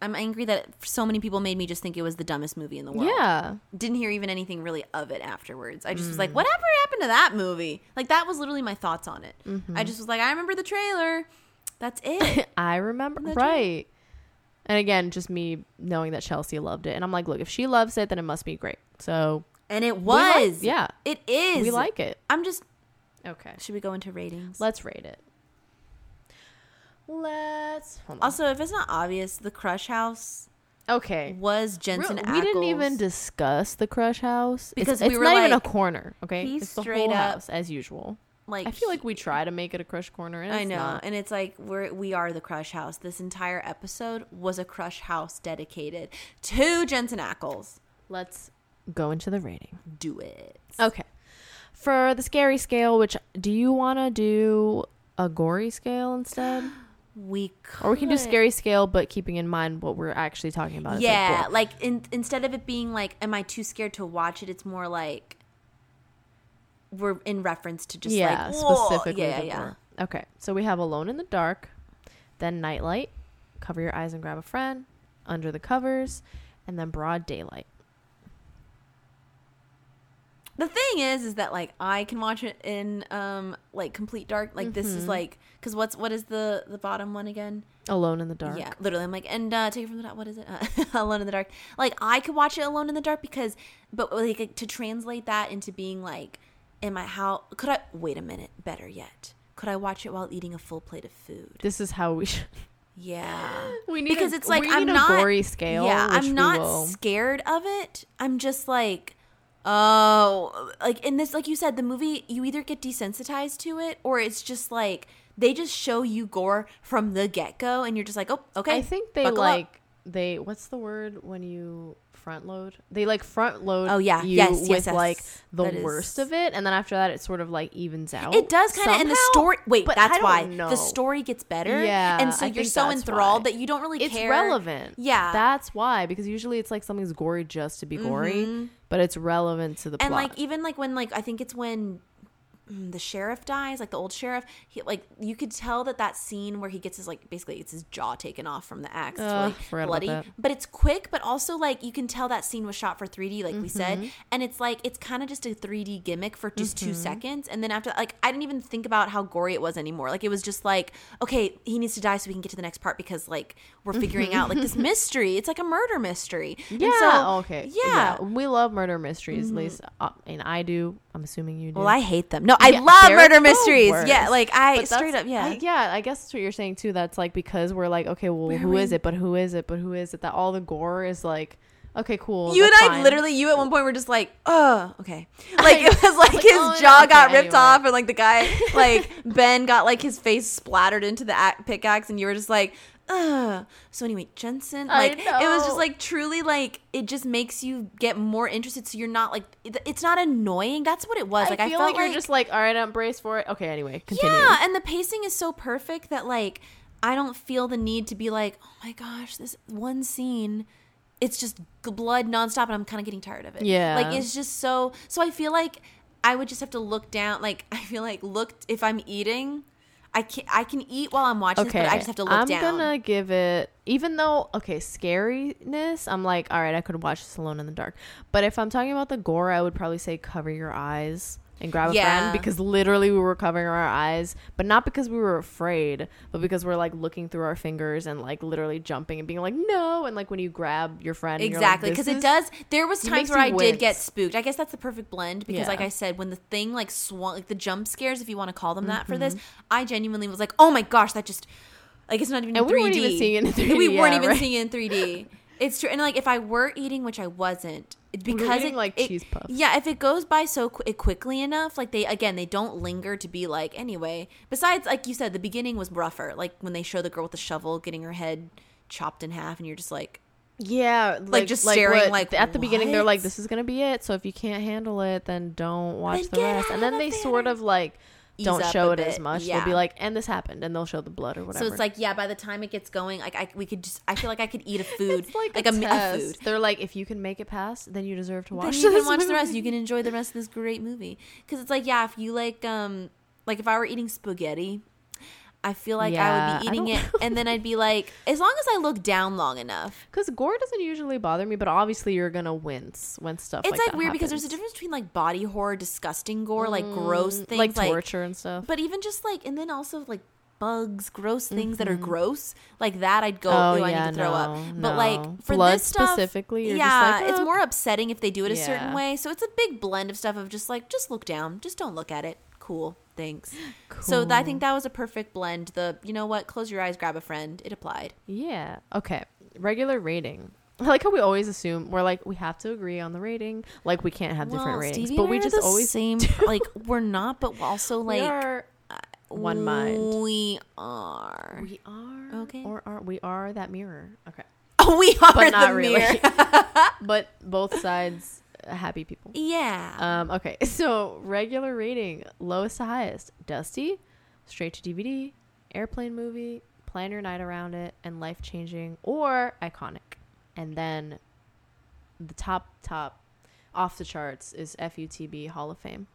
I'm angry that so many people made me just think it was the dumbest movie in the world. Yeah. Didn't hear even anything really of it afterwards. I just was Mm. like, whatever happened to that movie? Like that was literally my thoughts on it. Mm-hmm. I just was like, I remember the trailer. That's it. I remember right. And again, just me knowing that Chelsea loved it, and I'm like, look, if she loves it, then it must be great. So and it we like- was. yeah, It is. we like it. I'm just. Okay, Should we go into ratings? let's rate it. Let's hold on. Also, if it's not obvious, the Crush House okay. was Jensen Real- we didn't even discuss the Crush House Because it's, we it's were not even a corner. Okay, he's it's the straight whole up- house as usual. like. I feel like we try to make it a Crush corner, and I know, not. and it's like we're we are the Crush House. This entire episode was a Crush House dedicated to Jensen Ackles. Let's go into the rating. Do it. Okay. For the scary scale, which do you want to do a gory scale instead? We could. Or we can do scary scale, but keeping in mind what we're actually talking about. It's like Yeah, like in, instead of it being like, "Am I too scared to watch it?" It's more like we're in reference to just yeah, like "Whoa." specifically. Yeah, the yeah. Okay, so we have Alone in the Dark, then Nightlight, Cover Your Eyes and Grab a Friend, Under the Covers, and then Broad Daylight. The thing is, is that like I can watch it in um like complete dark. Like this Mm-hmm. is like because what's what is the the bottom one again? Alone in the Dark. Yeah, literally. I'm like, and uh, take it from the top. What is it? Uh, Alone in the Dark. Like I could watch it alone in the dark because, but like to translate that into being like, am I how could I wait a minute? Better yet, could I watch it while eating a full plate of food? This is how we should. Yeah. We need because a- it's like I'm not gory scale, Yeah, I'm not scared of it. I'm just like, oh, like in this, like you said, the movie you either get desensitized to it or it's just like they just show you gore from the get go, and you're just like, oh, okay. I think they buckle up. like they. What's the word when you front load? They like front load. Oh, yeah. you Yes, yes, with yes. like the That is- worst of it, and then after that, it sort of like evens out. It does kind of, and the story. Wait, but that's why know. the story gets better. Yeah, and so I you're so enthralled why. that you don't really It's care. relevant. Yeah. that's why because usually it's like something's gory just to be gory, but it's relevant to the Mm-hmm. and plot. like even like when like I think it's when the sheriff dies, like the old sheriff, he like you could tell that that scene where he gets his like basically it's his jaw taken off from the axe, it's Ugh, really bloody. But it's quick, but also like you can tell that scene was shot for 3D, like we Mm-hmm. said, and it's like it's kind of just a 3D gimmick for just Mm-hmm. two seconds, and then after like I didn't even think about how gory it was anymore. Like it was just like okay, he needs to die so we can get to the next part because like we're figuring out like this mystery. It's like a murder mystery. Yeah, so- okay, Yeah. Mm-hmm. we love murder mysteries, at least, uh, and I do. I'm assuming you do. Well, I hate them. No, I Yeah, love murder mysteries. worst. Yeah, like I straight up, yeah. I- yeah. I guess that's what you're saying too. That's like because we're like, okay, well, We're who is in- it? But who is it? But who is it? That all the gore is like, okay, cool. you and I fine. literally, you at one point were just like, oh, okay. Like it was like like, his oh, jaw okay, got ripped anyway. off, and like the guy, like Ben got like his face splattered into the pickaxe, and you were just like, ugh. So anyway, Jensen, like it was just like truly like it just makes you get more interested. So you're not like it- it's not annoying. That's what it was. Like I I, feel felt like you're just like, all right, I'm braced for it. Okay, anyway, continue. Yeah, and the pacing is so perfect that like I don't feel the need to be like, oh my gosh, this one scene, it's just blood nonstop, and I'm kind of getting tired of it. Yeah. like it's just so. So I feel like I would just have to look down. Like I feel like look if I'm eating. I can I can eat while I'm watching Okay, this, but I just have to look down. I'm gonna give it, even though okay, scariness. I'm like, all right, I could watch this alone in the dark. But if I'm talking about the gore, I would probably say cover your eyes and grab a Yeah. friend because literally we were covering our eyes, but not because we were afraid, but because we're like looking through our fingers and like literally jumping and being like no, and like when you grab your friend, like, Exactly, because it is-" does. There was times where I you did get spooked. I guess that's the perfect blend because, Yeah. like I said, when the thing like swung, like the jump scares, if you want to call them that for this, Mm-hmm. I genuinely was like, oh my gosh, that just like it's not even And we 3D. weren't even seeing it in 3D, We weren't even right. seeing it in 3D. It's true, and like if I were eating, which I wasn't, because eating, it, like, it- cheese puffs. Yeah, if it goes by so qu- quickly enough, like they again, they don't linger to be like anyway. Besides, like you said, the beginning was rougher. Like when they show the girl with the shovel getting her head chopped in half, and you're just like. Yeah, like, just staring, what- like, at the beginning they're like, "This is gonna be it." So if you can't handle it, then don't watch Then the rest. And then they the sort of like don't show it as bit, much. They'll be like, "And this happened," and they'll show the blood or whatever. So it's like, yeah, by the time it gets going, like I, we could just, I feel like I could eat a food, like, like, a, a, a food. They're like, if you can make it past, then you deserve to Then watch. you can watch the rest. You can enjoy the rest of this great movie. Because it's like, yeah, if you like, um, like if I were eating spaghetti, I feel like I would be eating it, and then I'd be like, as long as I look down long enough. Because gore doesn't usually bother me, but obviously you're gonna wince when stuff. It's like, like, weird because there's a difference between like body horror, disgusting gore, like gross Mm, things, like like torture and stuff. But even just like, and then also like bugs, gross things that are gross, like that, I'd go. Mm-hmm. Oh, "Ooh, I yeah, need to throw no, up. But like for Blood this stuff, specifically, you're just yeah, like, it's "Oh." more upsetting if they do it a certain way. So it's a big blend of stuff of just like, just look down, just don't look at it. Cool, thanks. So th- I think that was a perfect blend. The you know what, close your eyes, grab a friend. It applied. Yeah. Okay. Regular rating. I like how we always assume we're like we have to agree on the rating. Like we can't have different ratings, Stevie but we just always same. like we're not, but also we like are one mind. We are. We are Okay. or are we are that mirror? Okay, Oh, we are but not the really. mirror. but both sides uh, happy people. yeah. Um. Okay. So regular rating, lowest to highest. Dusty, straight to DVD, airplane movie, plan your night around it, and life changing or iconic. And then the top top off the charts is FUTB Hall of Fame.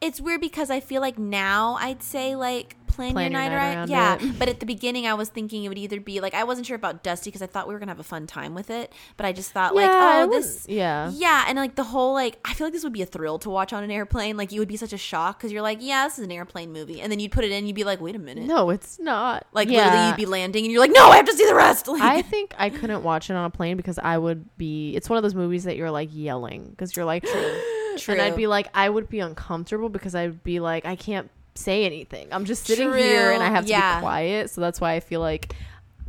It's weird because I feel like now I'd say like plan, Plan your your night, night Yeah, it. but at the beginning I was thinking it would either be like I wasn't sure about Dusty because I thought we were gonna have a fun time with it, but I just thought like oh this yeah. yeah, and like the whole like I feel like this would be a thrill to watch on an airplane. Like you would be such a shock because you're like yeah this is an airplane movie, and then you'd put it in, you'd be like wait a minute, No, it's not. like yeah. literally you'd be landing and you're like no I have to see the rest. Like, I think I couldn't watch it on a plane because I would be. It's one of those movies that you're like yelling because you're like, True. and I'd be like, I would be uncomfortable because I'd be like, I can't say anything. I'm just sitting here and I have to yeah. be quiet. So that's why I feel like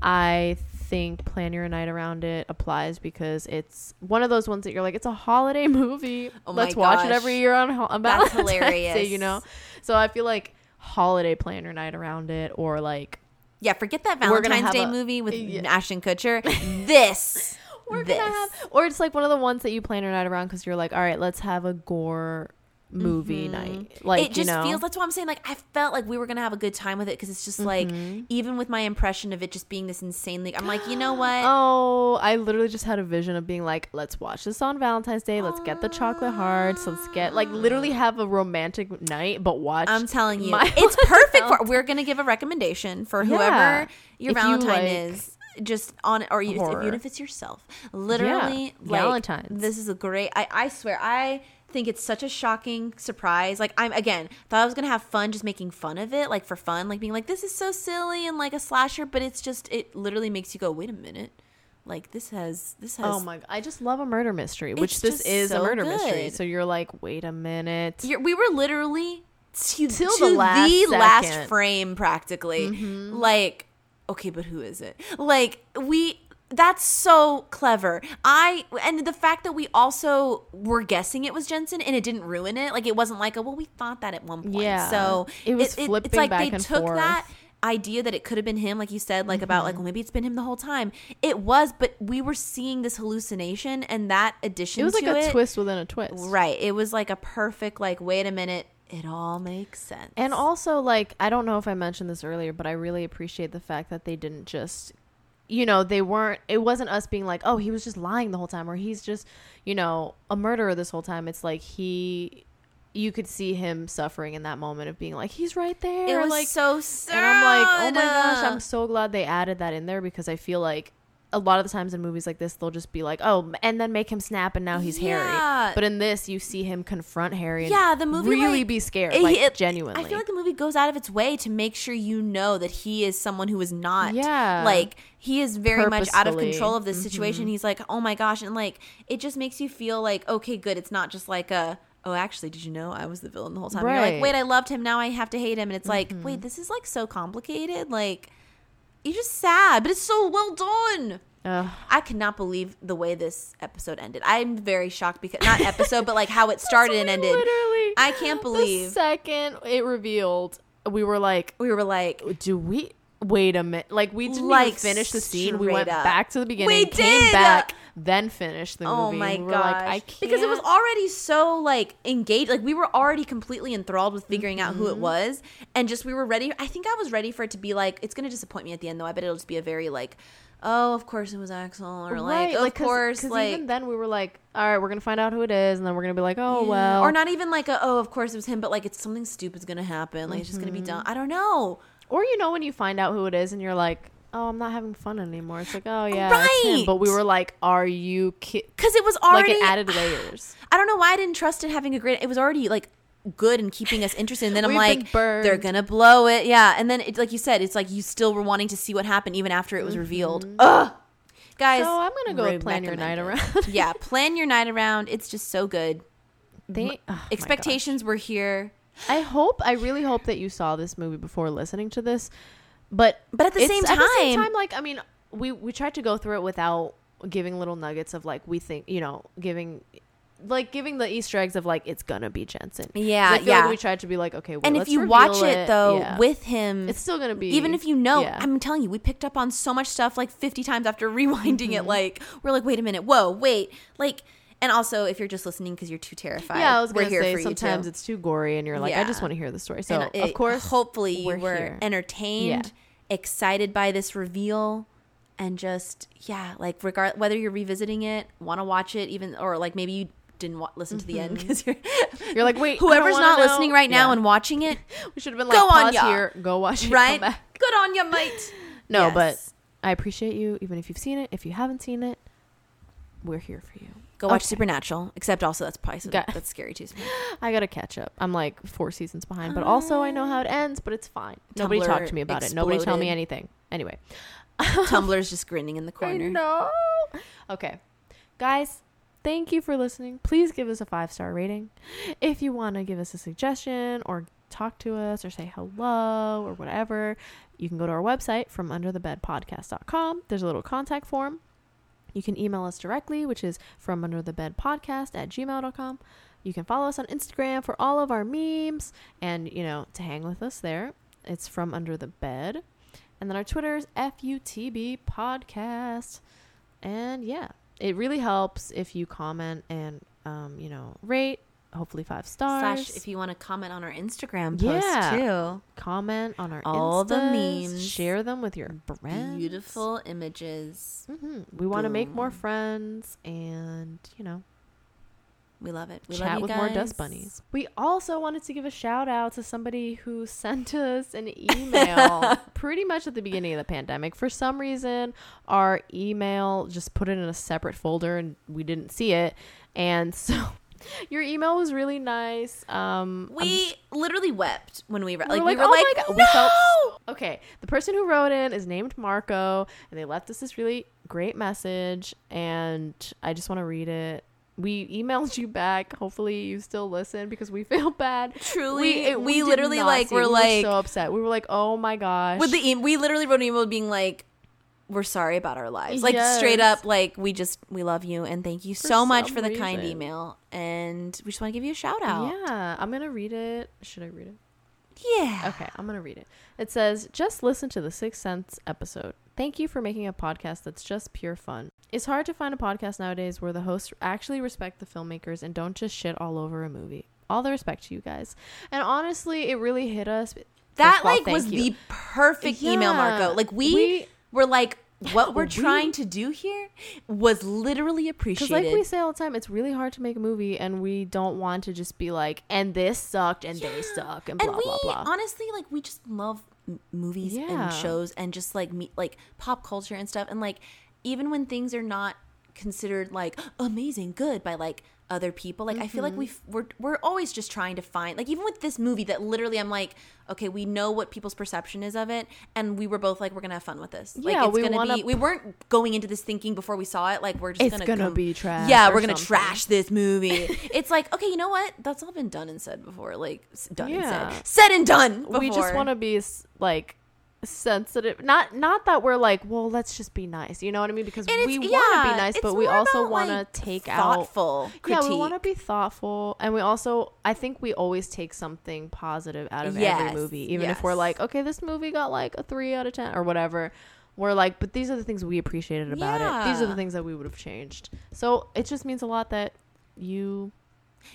I think plan your night around it applies because it's one of those ones that you're like, it's a holiday movie. Oh Let's watch it every year on, ho- on That's Valentine's Day, hilarious. you know. So I feel like holiday plan your night around it or like yeah forget that Valentine's Day a- movie with Yeah. Ashton Kutcher. this we're this. gonna have or it's like one of the ones that you plan your night around because you're like all right let's have a gore movie night like Mm-hmm. it just you know feels that's what i'm saying like i felt like we were gonna have a good time with it because it's just like Mm-hmm. even with my impression of it just being this insanely i'm like you know what oh i literally just had a vision of being like let's watch this on valentine's day let's get the chocolate hearts let's get like literally have a romantic night but watch i'm telling you it's perfect for we're gonna give a recommendation for whoever Yeah. your If you valentine like is just on or you, if, even if it's yourself literally Yeah, like, Valentine's. this is a great i i swear i think it's such a shocking surprise. Like i'm again thought i was gonna have fun just making fun of it like for fun like being like this is so silly and like a slasher but it's just it literally makes you go wait a minute. Like this has this has oh my god i just love a murder mystery which this is a so murder mystery. so you're like wait a minute. You're, we were literally to, Till to the last the last frame practically. Mm-hmm. like okay but who is it? Like we that's so clever i and the fact that we also were guessing it was jensen and it didn't ruin it like it wasn't like a well we thought that at one point Yeah. so It was it's flipping like back they took forth. that idea that it could have been him like you said like about like Mm-hmm. well maybe it's been him the whole time it was but we were seeing this hallucination and that addition it was like a it, twist within a twist Right. It was like a perfect, like, wait a minute, it all makes sense. And also, like, I don't know if I mentioned this earlier, but I really appreciate the fact that they didn't just, you know, they weren't, it wasn't us being like, oh, he was just lying the whole time, or he's just, you know, a murderer this whole time. It's like he, you could see him suffering in that moment of being like, he's right there. it was like, so sad. and I'm like, oh my gosh, I'm so glad they added that in there because I feel like a lot of the times in movies like this, they'll just be like, oh, and then make him snap, and now he's Yeah. Harry. But in this, you see him confront Harry. And Yeah, the movie, really like, be scared, it- like it- genuinely. I feel like the movie goes out of its way to make sure you know that he is someone who is not. Yeah. Like, he is very much out of control of this Mm-hmm. situation. He's like, oh my gosh. And, like, it just makes you feel like, okay, good. It's not just like a. Oh, actually, did you know I was the villain the whole time? You're like, wait, I loved him. Now I have to hate him. And it's like, wait, this is like so complicated. Like, you're just sad, but it's so well done. Ugh. I cannot believe the way this episode ended. I'm very shocked because not episode, but like how it started and ended. Literally. I can't believe. The second it revealed, we were like, we were like, do we wait a minute? Like we didn't Like, finish the scene. We went up. back to the beginning, We came did! back, then finished the movie. oh my we gosh, like, I can't because it was already so like engaged. Like we were already completely enthralled with figuring out Mm-hmm. who it was, and just we were ready. I think I was ready for it to be like it's gonna disappoint me at the end though. I bet it'll just be a very like. Oh, of course it was Axel, or like, of course, like, even then we were like, all right, we're gonna find out who it is, and then we're gonna be like, oh Yeah. well, or not even like a, oh, of course it was him, but like it's something stupid's gonna happen. Like it's just gonna be Mm-hmm. done. I don't know. Or you know when you find out who it is, and you're like, oh, I'm not having fun anymore. It's like, oh yeah, it's him. Right. But we were like, are you kidding? Because it was Like already it added layers. I don't know why I didn't trust it having a great. It was already like good and keeping us interested. And then I'm like, they're gonna blow it, yeah. And then it's like you said, it's like you still were wanting to see what happened even after it was revealed. Ugh, guys. Mm-hmm. So I'm gonna go plan your night around. yeah, plan your night around. It's just so good. They, oh Expectations were here. I hope. I really hope that you saw this movie before listening to this. But but at the same at the same time, time, like I mean, we we tried to go through it without giving little nuggets of like we think you know giving. Like giving the Easter eggs of like it's gonna be Jensen. Yeah, yeah. Like we tried to be like okay, well, and if you watch it, though yeah. with him, it's still gonna be even if you know yeah. i'm telling you we picked up on so much stuff like 50 times after rewinding Mm-hmm. it like we're like wait a minute whoa wait like and also if you're just listening because you're too terrified yeah, I was we're here say for sometimes you too. it's too gory, and you're like, I just want to hear the story. So And of course, hopefully you we're were here. entertained excited by this reveal and just yeah, like regard whether you're revisiting it, want to watch it even or like maybe you didn't wa- listen to the end mm-hmm. because you're You're like, wait, whoever's not know. listening right now Yeah. and watching it, we should have been like, Go on, pause ya. here, go watch it, right? come back. Good on you, mate. No, Yes. but I appreciate you, even if you've seen it. If you haven't seen it, we're here for you. Go watch Okay. Supernatural. Except also that's probably Got- that's scary too. I gotta catch up. I'm like four seasons behind, but also I know how it ah. ends. But it's fine. Nobody Tumblr talk to me about it. Nobody tell me anything. Anyway, Tumblr's just grinning in the corner. No. Okay, guys, thank you for listening. Please give us a five star rating. If you want to give us a suggestion or talk to us or say hello or whatever, you can go to our website from underthebedpodcast.com. There's a little contact form. You can email us directly, which is from under the bed podcast at gmail.com. You can follow us on Instagram for all of our memes and, you know, to hang with us there. It's from under the bed. And then our Twitter is FUTB podcast. And yeah, it really helps if you comment and, um, you know, rate, hopefully five stars. Slash, if you want to comment on our Instagram post Yeah. too, comment on our All the Instas, memes. share them with your friends. beautiful images. hmm We want to make more friends and, you know, We love it. We chat love you with guys. more dust bunnies. We also wanted to give a shout out to somebody who sent us an email pretty much at the beginning of the pandemic. For some reason, our email just put it in a separate folder and we didn't see it. And so your email was really nice. Um, We literally wept when we read. we Like, were we were "Oh like, my God," no! we felt okay. The person who wrote in is named Marco, and they left us this really great message, and I just want to read it. We emailed you back. Hopefully, you still listen because we feel bad. Truly, it- we, did literally like were we like so upset. We were like, oh my gosh. with the e- we literally wrote an email being like, "We're sorry about our lives." Like straight up, like we just we love you and thank you For so much for the kind email, and we just want to give you a shout out. yeah, I'm gonna read it. Should I read it? Yeah. Okay, I'm going to read it. It says, Just listen to the Sixth Sense episode. Thank you for making a podcast that's just pure fun. It's hard to find a podcast nowadays where the hosts actually respect the filmmakers and don't just shit all over a movie. All the respect to you guys. And honestly, it really hit us. That all, like was you. the perfect email, Yeah. Marco. Like we, We- were like, what we're We- trying to do here was literally appreciated. Because, like we say all the time, it's really hard to make a movie, and we don't want to just be like, and this sucked, and they suck, and blah, we blah, blah. honestly like we just love m- movies Yeah. and shows and just like me like pop culture and stuff and like even when things are not considered like amazing good by like other people like i feel Mm-hmm. like we we're we're always just trying to find like even with this movie that literally i'm like okay we know what people's perception is of it and we were both like we're gonna have fun with this like Yeah, it's we gonna wanna- be we weren't going into this thinking before we saw it like we're just It's gonna gonna come- be trash yeah we're gonna something. trash this movie it's like okay you know what that's all been done and said before like done Yeah. and said said and done we just want to be like sensitive not not that we're like well let's just be nice you know what i mean because we want to yeah, be nice but we also want like, to take out thoughtful critique. yeah we want to be thoughtful and we also i think we always take something positive out of Yes, every movie even if we're like okay this movie got like a three out of ten or whatever we're like but these are the things we appreciated about it these are the things that we would have changed so it just means a lot that you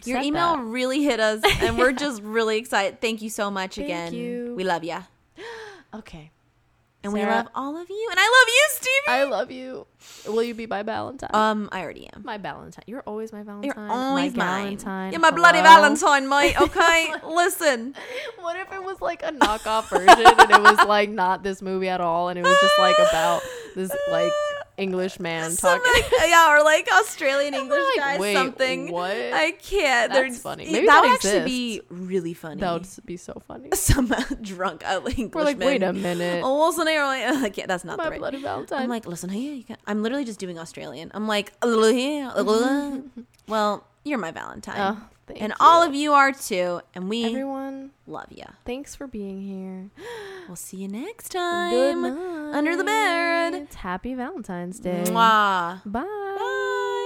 Your email that. really hit us, and we're just really excited. Thank you so much Thank again. you. We love you, okay and we love all of you, and I love you, Stevie. i love you will you be my valentine um, I already am. My Valentine. You're always my Valentine. You're always my mine. Valentine. You're my bloody Valentine, mate. Okay, listen. What if it was like a knockoff version and it was like not this movie at all and it was just like about this like English man Some, talking? yeah, or like Australian English like, guy, wait, something. what? I can't. That's There's- funny. Maybe that would actually be really funny. That would be so funny. Some drunk uh, Englishman. We're like, wait a minute. Oh, listen here. Like, uh, I can't, that's not my the right. bloody Valentine. I'm like, listen here. You can I'm literally just doing Australian. I'm like, "Uh, uh." well, you're my Valentine, oh, thank and you. all of you are too, and we everyone, love you. thanks for being here. We'll see you next Good time. Under the bed. night. Happy Valentine's Day. Mwah. Bye. Bye.